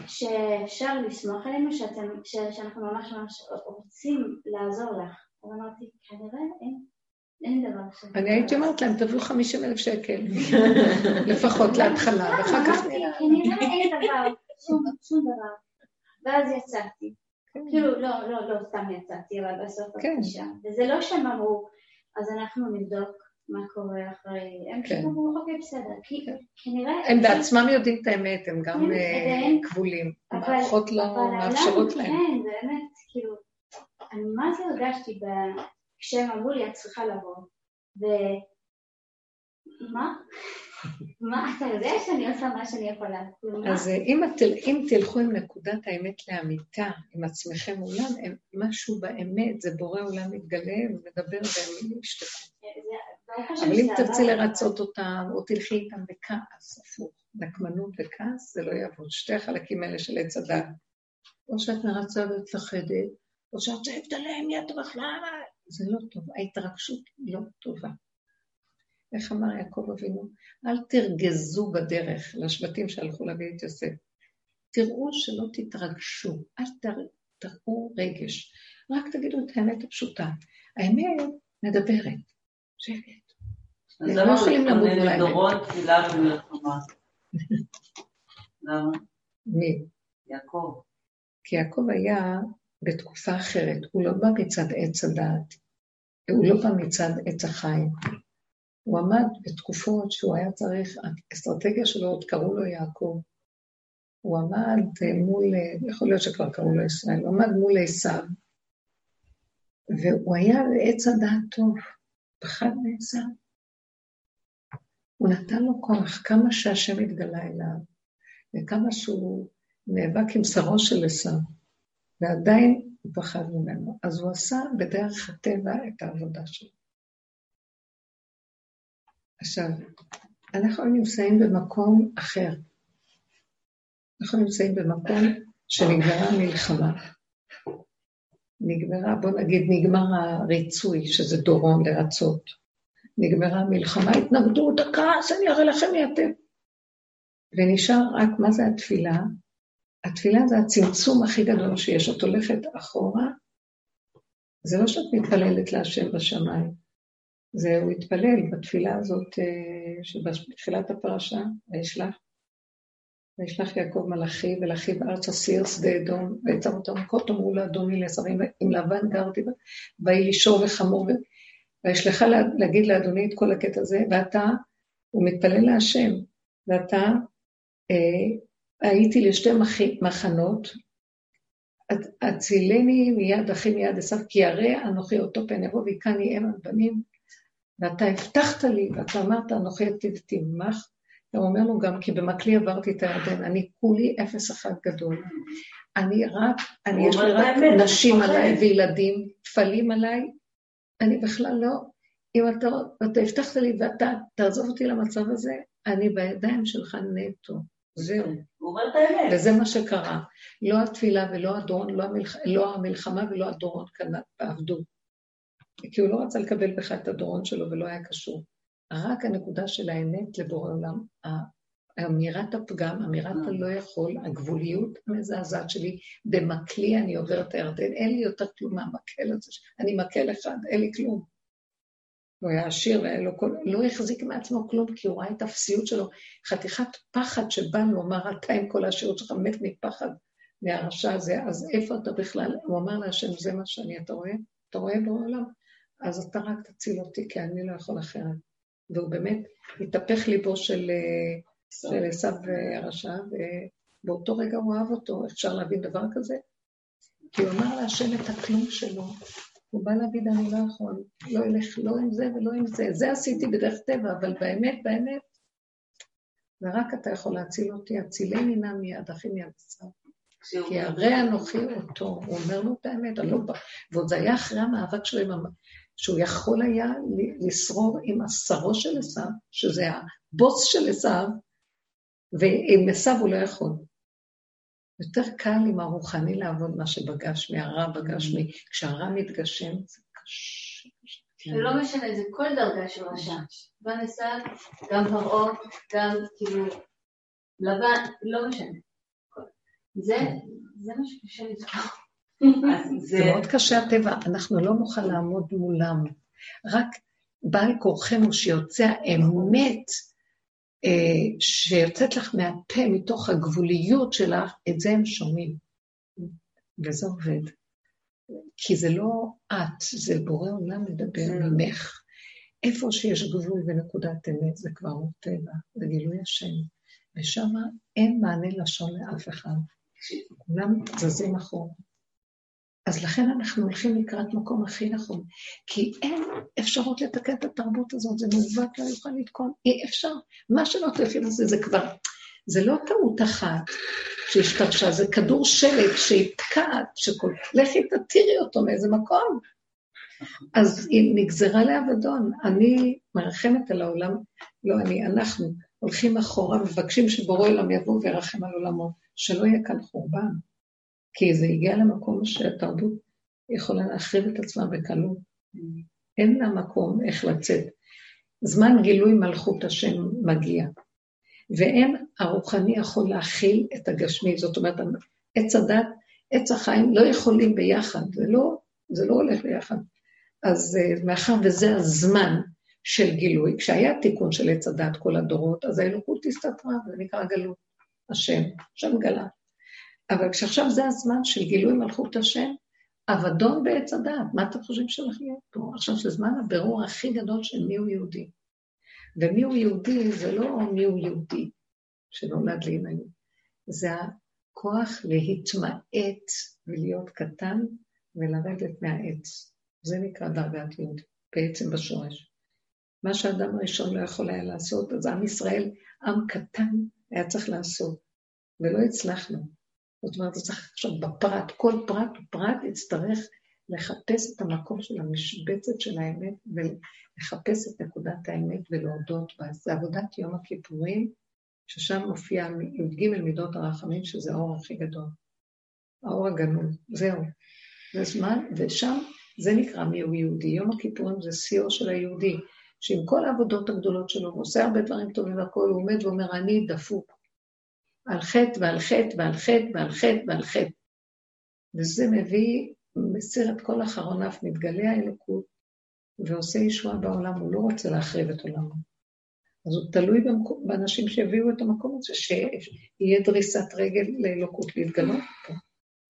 שאפשר לסמוך עלינו, שאנחנו ממש ממש רוצים לעזור לך. אז אמרתי, כנראה אין. אני הייתי אומרת להם, תביאו 50 אלף שקל, [laughs] לפחות להתחלה, ואחר כך נראה. כנראה אין דבר, שום, דבר. ואז יצאתי. כאילו, לא, לא, לא סתם יצאתי, אבל בסוף כן. הפגישה. וזה לא שהם אמרו, אז אנחנו נבדוק מה קורה אחרי... הם פשוט כן. אמרו, אוקיי, בסדר. כי כנראה... הם בעצמם יודעים את האמת, הם גם כן, אה, כבולים. המערכות לא מאפשרות להם. כן, באמת, כאילו, אני מה זה הרגשתי ב- כשהם אמרו לי, את צריכה לבוא, ו... מה? [laughs] מה, אתה יודע שאני עושה מה שאני יכולה. כאילו? אז אה, אם, את, אם תלכו עם נקודת האמת לאמיתה, עם עצמכם מולם, משהו באמת, זה בורא עולם מתגלה ומדבר והם ישתקו. אבל אם תרצי. לרצות אותם, או תלכי איתם בכעס, הפוך, נקמנות וכעס, זה לא יעבוד. שתי החלקים האלה של עץ הדת. או שאת מרצה ומפחדת, או שאת צועקת עליהם, יא טוב, למה? זה לא טוב, ההתרגשות לא טובה. איך אמר יעקב אבינו? אל תרגזו בדרך לשבטים שהלכו להביא את יוסף. תראו שלא תתרגשו, אל תר- תראו רגש. רק תגידו את האמת הפשוטה. האמת מדברת. שקט. אז לא למה למות להתכונן בלילה. לדורות תפילה ומלחמה? למה? מי? יעקב. כי יעקב היה בתקופה אחרת, הוא לא בא מצד עץ הדעת, הוא לא בא מצד עץ החיים. הוא עמד בתקופות שהוא היה צריך, האסטרטגיה שלו עוד קראו לו יעקב. הוא עמד אה, מול, אה, יכול להיות שכבר קראו לו ישראל, הוא עמד מול עשיו, והוא היה בעץ הדעת טוב, פחד מעשיו. הוא נתן לו כוח, כמה שהשם התגלה אליו, וכמה שהוא נאבק עם שרו של עשיו, ועדיין הוא פחד ממנו. אז הוא עשה בדרך הטבע את העבודה שלו. עכשיו, אנחנו נמצאים במקום אחר. אנחנו נמצאים במקום שנגמרה המלחמה. נגמרה, בוא נגיד, נגמר הריצוי, שזה דורון לרצות. נגמרה המלחמה, התנגדות, הכעס, אני אראה לכם מי אתם. ונשאר רק, מה זה התפילה? התפילה זה הצמצום הכי גדול שיש. את הולכת אחורה, זה לא שאת מתפללת להשם בשמיים. זה, הוא התפלל בתפילה הזאת, אה, שבתחילת הפרשה, וישלח. וישלח יעקב מלאכי ולאחיו ארצה סיר שדה אדום, ויצר אותם מכות אמרו לאדוני לעשרים עם לבן גרתי ויהי לי שור וחמור וישלחה להגיד לאדוני את כל הקטע הזה, ואתה, הוא מתפלל להשם, ואתה, אה, הייתי לשתי מחנות, הצילני מיד אחי מיד עשיו, כי הרי אנוכי אותו פן יבוא ויקני אם הבנים, ואתה הבטחת לי, ואתה אמרת אנוכי עתיד תמך, הוא אומר לו גם, כי במקלי עברתי את הירדן, אני כולי אפס אחד גדול. אני רק, אני יש לי רק נשים עליי וילדים, טפלים עליי, אני בכלל לא, אם אתה, אתה הבטחת לי ואתה תעזוב אותי למצב הזה, אני בידיים שלך נטו. זהו. הוא אומר את האמת. וזה מה שקרה. לא התפילה ולא הדורון, לא, המלח... לא המלחמה ולא הדורון כאן עבדו. כי הוא לא רצה לקבל בך את הדורון שלו ולא היה קשור. רק הנקודה של האמת לבורא עולם, אמירת הפגם, אמירת אה. הלא יכול, הגבוליות המזעזעת שלי, במקלי אני עוברת הירדן, אין לי יותר כלום מהמקל הזה, אני מקל אחד, אין לי כלום. הוא היה עשיר והיה לו כל... לא החזיק מעצמו כלום, כי הוא ראה את האפסיות שלו, חתיכת פחד שבא אמר, אתה עם כל העשירות שלך מת מפחד מהרשע הזה, אז איפה אתה בכלל? הוא אמר להשם, זה מה שאני, אתה רואה? אתה רואה בעולם? אז אתה רק תציל אותי, כי אני לא יכול אחרת. והוא באמת התהפך ליבו של עשיו הרשע, ובאותו רגע הוא אהב אותו, אפשר להבין דבר כזה? כי הוא אמר להשם את הכלום שלו, הוא בא להגיד, אני לא יכול, לא אלך לא עם זה ולא עם זה. זה עשיתי בדרך טבע, אבל באמת, באמת, ורק אתה יכול להציל אותי, הצילני נא מיד, אחי מיד צר. כי הרי אנוכי אותו, הוא אומר לו את האמת, אני לא בא. ועוד זה היה אחרי המאבק שלו עם המ... שהוא יכול היה לשרור עם השרו של עשיו, שזה הבוס של עשיו, ועם עשיו הוא לא יכול. יותר קל עם הרוחני לעבוד מה שבגשמי, הרע בגשמי. כשהרע מתגשם זה קשה. ולא משנה, זה כל דרגה של רשע. עשיו, גם פרעה, גם כאילו לבן, לא משנה. זה, זה מה שקשה לזכור. זה מאוד קשה הטבע, אנחנו לא נוכל לעמוד מולם. רק בעל כורחנו שיוצא האמת, שיוצאת לך מהפה, מתוך הגבוליות שלך, את זה הם שומעים. וזה עובד. כי זה לא את, זה בורא עולם מדבר ממך. איפה שיש גבול ונקודת אמת, זה כבר לא טבע, זה גילוי השם. ושם אין מענה לשון לאף אחד. כולם זזים אחורה. אז לכן אנחנו הולכים לקראת מקום הכי נכון, כי אין אפשרות לתקן את התרבות הזאת, זה מעוות, לא יוכל לתקון, אי אפשר. מה שלא תלכי לזה, זה כבר, זה לא טעות אחת שהשתרשה, זה כדור שלג שיתקעת, שכל... לכי תתירי אותו מאיזה מקום. אז היא נגזרה לאבדון. אני מרחמת על העולם, לא אני, אנחנו הולכים אחורה, מבקשים שבורא עולם יבוא וירחם על עולמו, שלא יהיה כאן חורבן. כי זה הגיע למקום שהתרבות יכולה להחריב את עצמה בקלות. אין לה מקום איך לצאת. זמן גילוי מלכות השם מגיע, ואין הרוחני יכול להכיל את הגשמי. זאת אומרת, עץ הדת, עץ החיים לא יכולים ביחד, זה לא, זה לא הולך ביחד. אז אה, מאחר וזה הזמן של גילוי, כשהיה תיקון של עץ הדת כל הדורות, אז האלוקות הסתתרה, זה נקרא גלות, השם, השם גלה. אבל כשעכשיו זה הזמן של גילוי מלכות השם, אבדון בעץ הדעת, מה אתם חושבים שהולך להיות פה? עכשיו זה זמן הבירור הכי גדול של מיהו יהודי. ומיהו יהודי זה לא מיהו יהודי שנולד להימנעות, זה הכוח להתמעט ולהיות קטן ולרדת מהעץ. זה נקרא דרגת יהודי, בעצם בשורש. מה שהאדם הראשון לא יכול היה לעשות, אז עם ישראל, עם קטן, היה צריך לעשות, ולא הצלחנו. זאת אומרת, צריך עכשיו בפרט, כל פרט ופרט יצטרך לחפש את המקום של המשבצת של האמת ולחפש את נקודת האמת ולהודות בה. זה עבודת יום הכיפורים, ששם מופיע י"ג מידות הרחמים, שזה האור הכי גדול. האור הגנוז, זהו. זה זמן, ושם זה נקרא מיהו יהודי. יום הכיפורים זה שיאו של היהודי, שעם כל העבודות הגדולות שלו, הוא עושה הרבה דברים טובים והכול, הוא עומד ואומר, אני דפוק. על חטא ועל חטא ועל חטא ועל חטא ועל חטא. וזה מביא, מסיר את כל אחרוניו, מתגלה האלוקות ועושה ישועה בעולם, הוא לא רוצה להחריב את עולמו. אז הוא תלוי במקום, באנשים שיביאו את המקום הזה, שיהיה דריסת רגל לאלוקות להתגלות פה.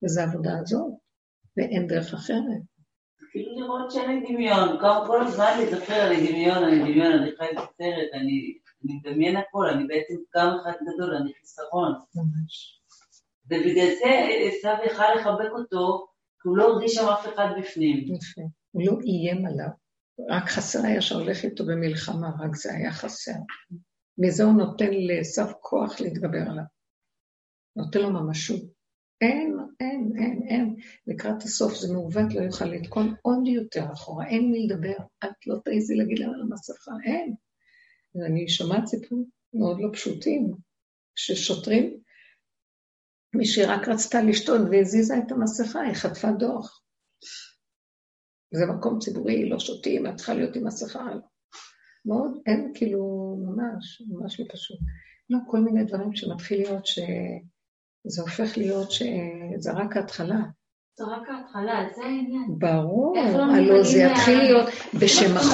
וזו העבודה הזאת, ואין דרך אחרת. כאילו לראות שאין לי דמיון, כל הזמן להיזכר, אני דמיון, אני דמיון, אני חי את הסרט, אני מדמיין הכל, אני בעצם גם אחד גדול, אני חיסרון. ממש. ובגלל זה עשיו יכל לחבק אותו, כי הוא לא הרגיש שם אף אחד בפנים. יפה. הוא לא איים עליו, רק חסר היה שהולך איתו במלחמה, רק זה היה חסר. מזה הוא נותן לעשו כוח להתגבר עליו. נותן לו ממשות. אין, אין, אין, אין. לקראת הסוף זה מעוות, לא יוכל לתקון עוד יותר אחורה, אין מי לדבר. את לא תעיזי להגיד להם על המסכה, אין. ואני שומעת סיפורים מאוד לא פשוטים, ששוטרים, מישהי רק רצתה לשתות והזיזה את המסכה, היא חטפה דוח. זה מקום ציבורי, לא שותים, את צריכה להיות עם מסכה. מאוד, אין כאילו, ממש, ממש לא פשוט. לא, כל מיני דברים שמתחיל להיות שזה הופך להיות שזה רק ההתחלה. זה רק ההתחלה, זה העניין. ברור, לא הלוא זה יתחיל להיות בשם החוק.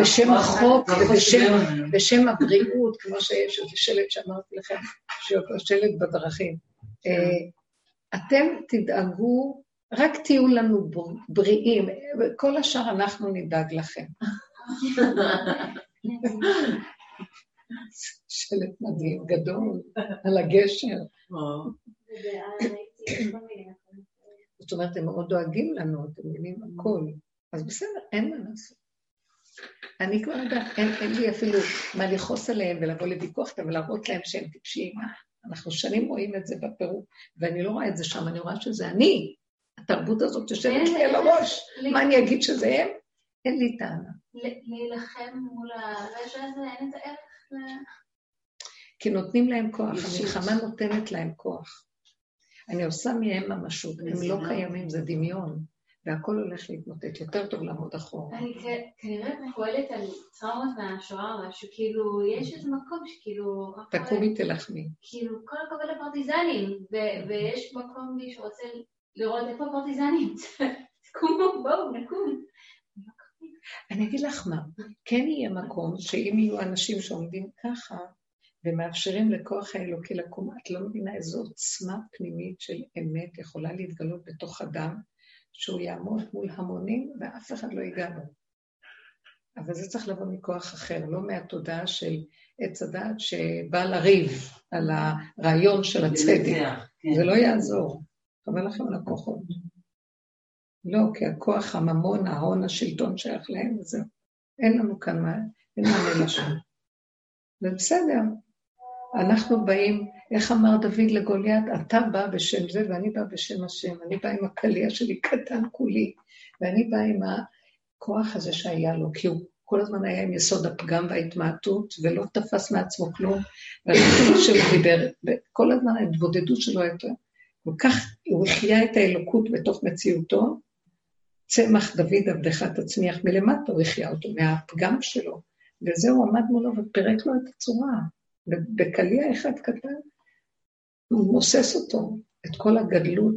בשם החוק ובשם ובשם... בשם הבריאות, כמו שיש איזה שלט שאמרתי לכם, שהוא שלט בדרכים. אה, אתם תדאגו, רק תהיו לנו בר- בריאים, וכל השאר אנחנו נדאג לכם. שלט מדהים, גדול, על הגשר. זאת אומרת, הם מאוד דואגים לנו, אתם מבינים הכל. אז בסדר, אין מה לעשות. אני כבר יודעת, אין, אין לי אפילו מה לכעוס עליהם ולבוא לוויכוח איתם ולהראות להם שהם טיפשים. אנחנו שנים רואים את זה בפירוק, ואני לא רואה את זה שם, אני רואה שזה אני. התרבות הזאת יושבת לי על הראש. מה אני אגיד שזה הם? אין לי טענה. להילחם מול הרשע הזה, אין את הערך ל- כי נותנים להם כוח. המלחמה נותנת להם כוח. אני עושה מהם ממשות, הם לא. קיימים, זה דמיון, והכל הולך להתמוטט, יותר טוב לעמוד אחורה. אני כנראה פועלת על טראומות מהשואה או משהו, כאילו, יש איזה מקום שכאילו... תקומי תלחמי. כאילו, כל הכבוד לפרטיזנים, ויש מקום מי שרוצה לראות איפה הפרטיזנים. [laughs] תקומו, בואו, נקום. אני אגיד לך מה, כן יהיה מקום שאם יהיו אנשים שעומדים ככה ומאפשרים לכוח האלוקי לקום, את לא מבינה איזו עוצמה פנימית של אמת יכולה להתגלות בתוך אדם, שהוא יעמוד מול המונים ואף אחד לא ייגע בו. אבל זה צריך לבוא מכוח אחר, לא מהתודעה של עץ הדעת שבא לריב על הרעיון של הצדק. כן. זה לא יעזור. חבל לכם על הכוחות. לא, כי הכוח, הממון, ההון, השלטון שייך להם, וזהו. אין לנו כאן מה, אין מענה לשם. זה בסדר. אנחנו באים, איך אמר דוד לגוליית, אתה בא בשם זה ואני בא בשם השם. אני בא עם הקליע שלי קטן כולי, ואני בא עם הכוח הזה שהיה לו, כי הוא כל הזמן היה עם יסוד הפגם וההתמעטות, ולא תפס מעצמו כלום, והשם שלו דיבר, וכל הזמן ההתבודדות שלו הייתה כל כך, הוא החיה את האלוקות בתוך מציאותו, צמח דוד עבדך תצמיח מלמטה, הוא החיה אותו מהפגם שלו, וזהו עמד מולו ופירק לו את הצורה. ובקליע אחד קטן, הוא מוסס אותו, את כל הגדלות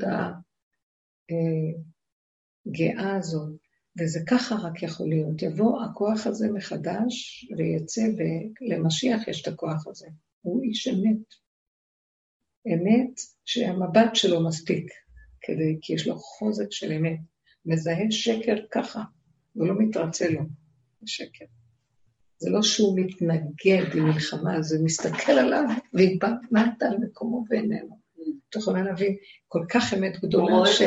הגאה הזאת, וזה ככה רק יכול להיות. יבוא הכוח הזה מחדש ויצא, ולמשיח יש את הכוח הזה. הוא איש אמת. אמת שהמבט שלו מספיק, כדי, כי יש לו חוזק של אמת. מזהה שקר ככה, ולא מתרצה לו, שקר. זה לא שהוא מתנגד למלחמה, זה מסתכל עליו והתבטנת על מקומו ואיננו. את יכולה להבין, כל כך אמת גדולה, ש...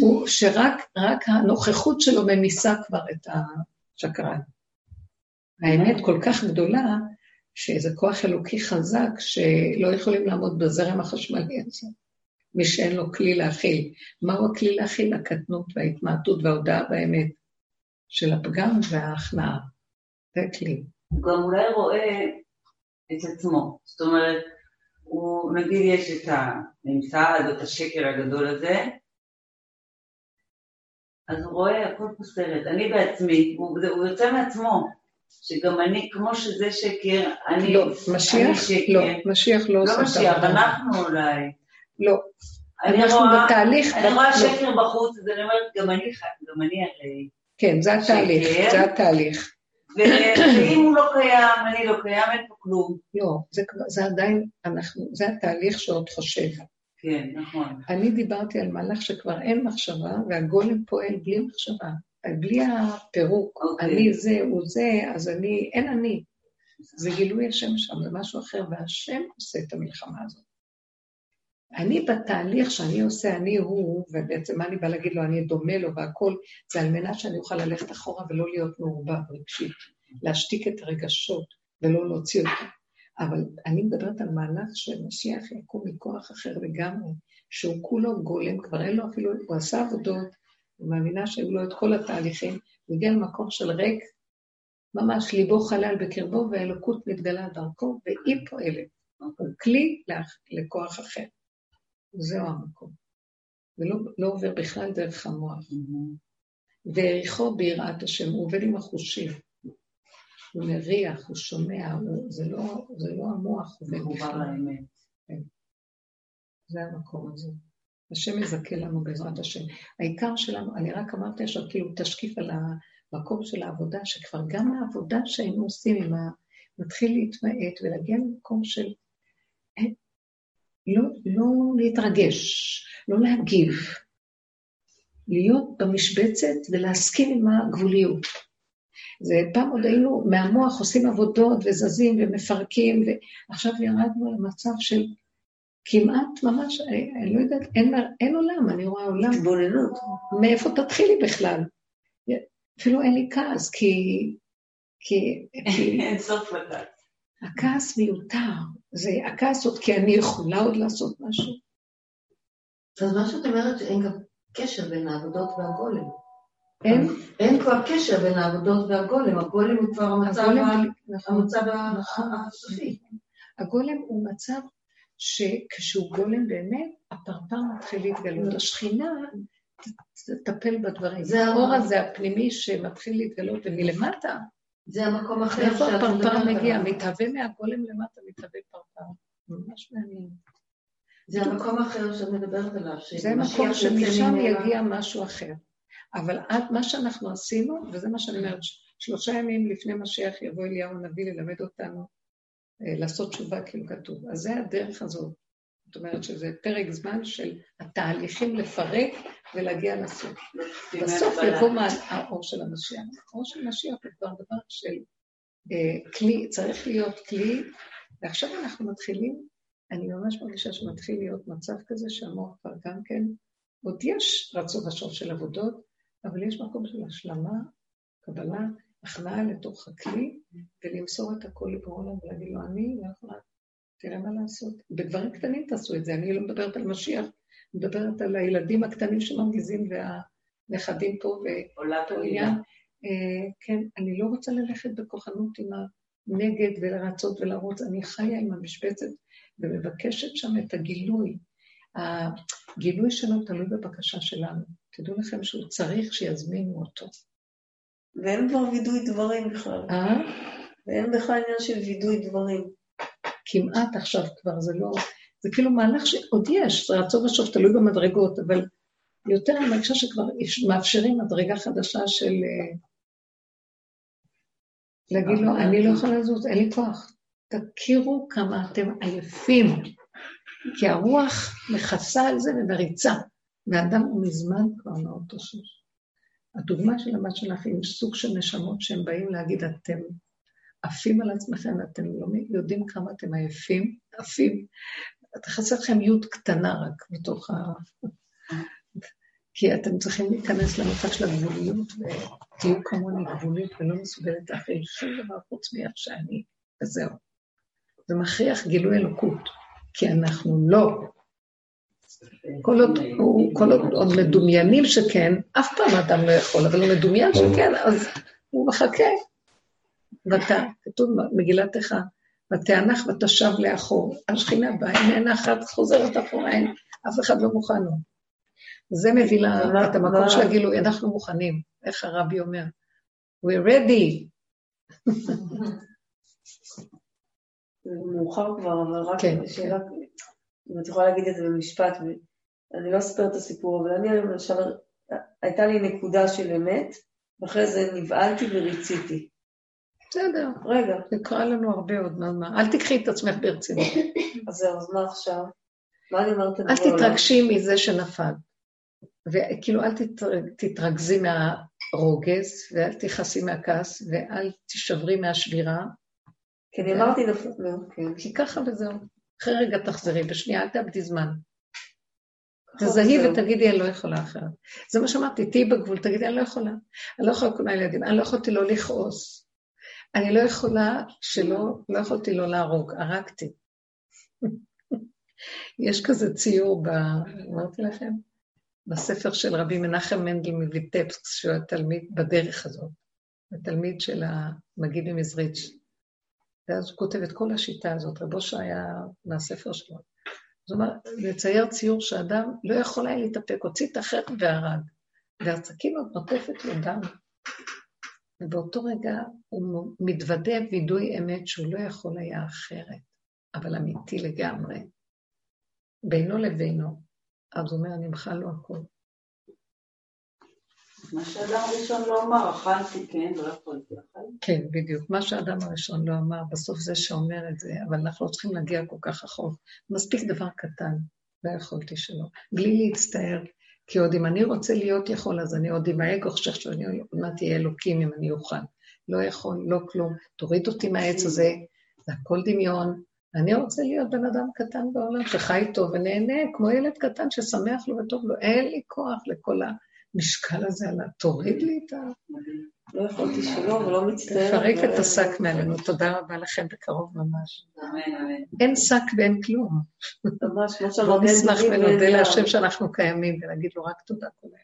הוא, שרק רק הנוכחות שלו ממיסה כבר את השקרן. האמת כל כך גדולה, שזה כוח אלוקי חזק, שלא יכולים לעמוד בזרם החשמלי הזה. מי שאין לו כלי להכיל. מהו הכלי להכיל? הקטנות וההתמעטות וההודעה באמת של הפגם וההכנעה. זה כלי. הוא גם אולי רואה את עצמו. זאת אומרת, הוא, נגיד יש את הממסד או את השקר הגדול הזה, אז הוא רואה הכל פה סרט. אני בעצמי, הוא, הוא יוצא מעצמו, שגם אני, כמו שזה שקר, אני, לא, אני משיח, שקר. לא, משיח לא עושה לא את משיח, העבודה. אנחנו אולי. לא, אני אנחנו רואה, בתהליך, אני רואה לא. שקר בחוץ, אז אני אומרת, גם אני, גם אני הרי. כן, זה התהליך, שקר. זה התהליך. ואם הוא לא קיים, אני לא קיים, אין פה כלום. לא, זה, זה עדיין, אנחנו, זה התהליך שעוד חושב. כן, נכון. אני דיברתי על מהלך שכבר אין מחשבה, והגולם פועל בלי מחשבה, בלי הפירוק. אוקיי. אני זה, הוא זה, אז אני, אין אני. זה גילוי השם שם, זה משהו אחר, והשם עושה את המלחמה הזאת. אני בתהליך שאני עושה, אני הוא, ובעצם מה אני באה להגיד לו, אני דומה לו והכול, זה על מנת שאני אוכל ללכת אחורה ולא להיות מעורבב רגשית, להשתיק את הרגשות ולא להוציא אותם. אבל אני מדברת על מהלך שמשיח יקום מכוח אחר לגמרי, שהוא כולו גולם, כבר אין לו אפילו, הוא עשה עבודות, אני מאמינה שהיו לו את כל התהליכים, הוא הגיע למקום של ריק, ממש ליבו חלל בקרבו והאלוקות מתגלה דרכו, והיא פועלת. הוא כלי לכוח אחר. זהו המקום. ולא לא עובר בכלל דרך המוח. והעריכו ביראת השם, הוא עובד עם החושים. הוא מריח, הוא שומע, הוא, זה, לא, זה לא המוח עובד מחובר. לאמת. זה המקום הזה. השם יזכה לנו בעזרת השם. העיקר שלנו, אני רק אמרתי עכשיו כאילו תשקיף על המקום של העבודה, שכבר גם העבודה שהיינו עושים עם ה... מתחיל להתמעט ולהגיע למקום של לא, לא להתרגש, לא להגיב, להיות במשבצת ולהסכים עם הגבוליות. זה פעם עוד היינו מהמוח עושים עבודות וזזים ומפרקים, ועכשיו ירדנו למצב של כמעט ממש, אני, אני לא יודעת, אין, אין עולם, אני רואה עולם. התבוננות. מאיפה תתחילי בכלל? אפילו אין לי כעס, כי, כי, כי [laughs] אין סוף לדעת. הכעס מיותר. זה הכעס עוד כי אני יכולה עוד לעשות משהו. אז מה שאת אומרת שאין גם קשר בין העבודות והגולם. אין, אין כבר קשר בין העבודות והגולם, הגולם הוא כבר המצב. הסופי. הגולם הוא מצב שכשהוא גולם באמת, הפרפר מתחיל להתגלות. השכינה תטפל בדברים. זה האור הזה הפנימי שמתחיל להתגלות, ומלמטה, זה המקום אחר איפה הפרפר מגיע? מתהווה מהגולם למטה, מתהווה פרפר. ממש מעניין. זה המקום אחר שאת מדברת עליו. זה מקום שמשם. יגיע משהו אחר. אבל עד מה שאנחנו עשינו, וזה מה שאני אומרת, שלושה ימים לפני משיח יבוא אליהו הנביא ללמד אותנו אה, לעשות תשובה, כאילו כתוב. אז זה הדרך הזאת. זאת אומרת שזה פרק זמן של התהליכים לפרק ולהגיע לסוף. בסוף יבוא האור של המשיח. האור של המשיח הוא כבר דבר של אה, כלי, צריך להיות כלי, ועכשיו אנחנו מתחילים, אני ממש מרגישה שמתחיל להיות מצב כזה שהמוח כבר גם כן, עוד יש רצון ושוב של עבודות, אבל יש מקום של השלמה, קבלה, הכנעה לתוך הכלי, ולמסור את הכל לבורא ולהגיד לו, אני לא יכולה, תראה מה לעשות. בדברים קטנים תעשו את זה, אני לא מדברת על משיח, אני מדברת על הילדים הקטנים שמרגיזים והנכדים פה, באותו עניין. אה, כן, אני לא רוצה ללכת בכוחנות עם הנגד ולרצות ולרוץ, אני חיה עם המשבצת ומבקשת שם את הגילוי. הגילוי שלו תלוי בבקשה שלנו. תדעו לכם שהוא צריך שיזמינו אותו. ואין כבר וידוי דברים בכלל. אה? ואין בכלל עניין של וידוי דברים. כמעט עכשיו כבר, זה לא... זה כאילו מהלך שעוד יש, זה רצון ושוב, תלוי במדרגות, אבל יותר אני מרגישה שכבר מאפשרים מדרגה חדשה של אה, להגיד לו, אני לא יכולה לזוז, אין לי כוח. תכירו כמה אתם עייפים, כי הרוח מכסה על זה ומריצה, והאדם הוא מזמן כבר מאוד תושש. הדוגמה של הבת שלך היא סוג של נשמות שהם באים להגיד, אתם עפים על עצמכם, אתם לא יודעים כמה אתם עייפים, עפים. חסר לכם יוד קטנה רק בתוך ה... כי אתם צריכים להיכנס למצב של הגבוליות, ותהיו כמוני גבולית ולא מסוגלת להכיל שום דבר חוץ מאיך שאני, וזהו. זה מכריח גילוי אלוקות, כי אנחנו לא. כל עוד, הוא, כל עוד, עוד מדומיינים שכן, אף פעם אדם לא יכול, אבל הוא מדומיין שכן, אז הוא מחכה. ואתה, כתוב במגילת איכה, ותענך ותשב לאחור. השכינה באה, אם אין אחת חוזרת אחורה, אין, אף אחד לא מוכן לו. זה מביא לה ומה- את המקום מה- של הגילוי, אנחנו מוכנים, איך הרבי אומר. We're ready. זה מאוחר כבר, אבל רק כן, שאלה, אם את יכולה להגיד את זה במשפט, אני לא אספר את הסיפור, אבל אני למשל, הייתה לי נקודה של אמת, ואחרי זה נבהלתי וריציתי. בסדר, רגע, נקרא לנו הרבה עוד, מה. אל תקחי את עצמך ברצינות. [laughs] אז זהו, אז מה עכשיו? מה אני אומרת? אל? תתרגשי מזה שנפל. וכאילו, אל תתר- תתרכזי מהרוגז, ואל תכעסי מהכעס, ואל תישברי מהשבירה, כי אני אמרתי נפל, נו, כן. כי ככה וזהו. אחרי רגע תחזרי, בשנייה אל תאבדי זמן. תזהי. ותגידי, אני לא יכולה אחרת. זה מה שאמרתי, תהיי בגבול, תגידי, אני לא יכולה. אני לא יכולה כל הילדים, אני לא יכולתי לא לכעוס. אני לא יכולה שלא, לא יכולתי לא להרוג, הרגתי. [laughs] יש כזה ציור, ב... אמרתי לכם, בספר של רבי מנחם מנדל מויטפסק, שהוא התלמיד בדרך הזאת, התלמיד של המגיד ממזריץ'. ואז הוא כותב את כל השיטה הזאת, רבו שהיה מהספר שלו. זאת אומרת, לצייר ציור שאדם לא יכול היה להתאפק, הוציא את החטא והרג, והסכין עוד נוטפת לו דם. ובאותו רגע הוא מתוודה וידוי אמת שהוא לא יכול היה אחרת, אבל אמיתי לגמרי, בינו לבינו. אז הוא אומר, אמחל לו הכל. מה שאדם ראשון לא אמר, אכלתי, כן, לא יכולתי, אכלתי. כן, בדיוק. מה שהאדם הראשון לא אמר, בסוף זה שאומר את זה, אבל אנחנו לא צריכים להגיע כל כך רחוק. מספיק דבר קטן, לא יכולתי שלא. בלי להצטער, כי עוד אם אני רוצה להיות יכול, אז אני עוד עם האגו חושב שאני עוד מעט אהיה אלוקים אם אני אוכל. לא יכול, לא כלום. תוריד אותי מהעץ הזה, זה הכל דמיון. אני רוצה להיות בן אדם קטן בעולם שחי טוב ונהנה, כמו ילד קטן ששמח לו וטוב לו. אין לי כוח לכל המשקל הזה על ה... תוריד לי את ה... לא יכולתי שלא, ולא מצטערת. תפרק ולא- את השק מעלינו, תודה רבה לכם בקרוב ממש. אין שק ואין כלום. ממש, אין נשמח ונודה להשם. שאנחנו קיימים ונגיד לו רק תודה כל היום.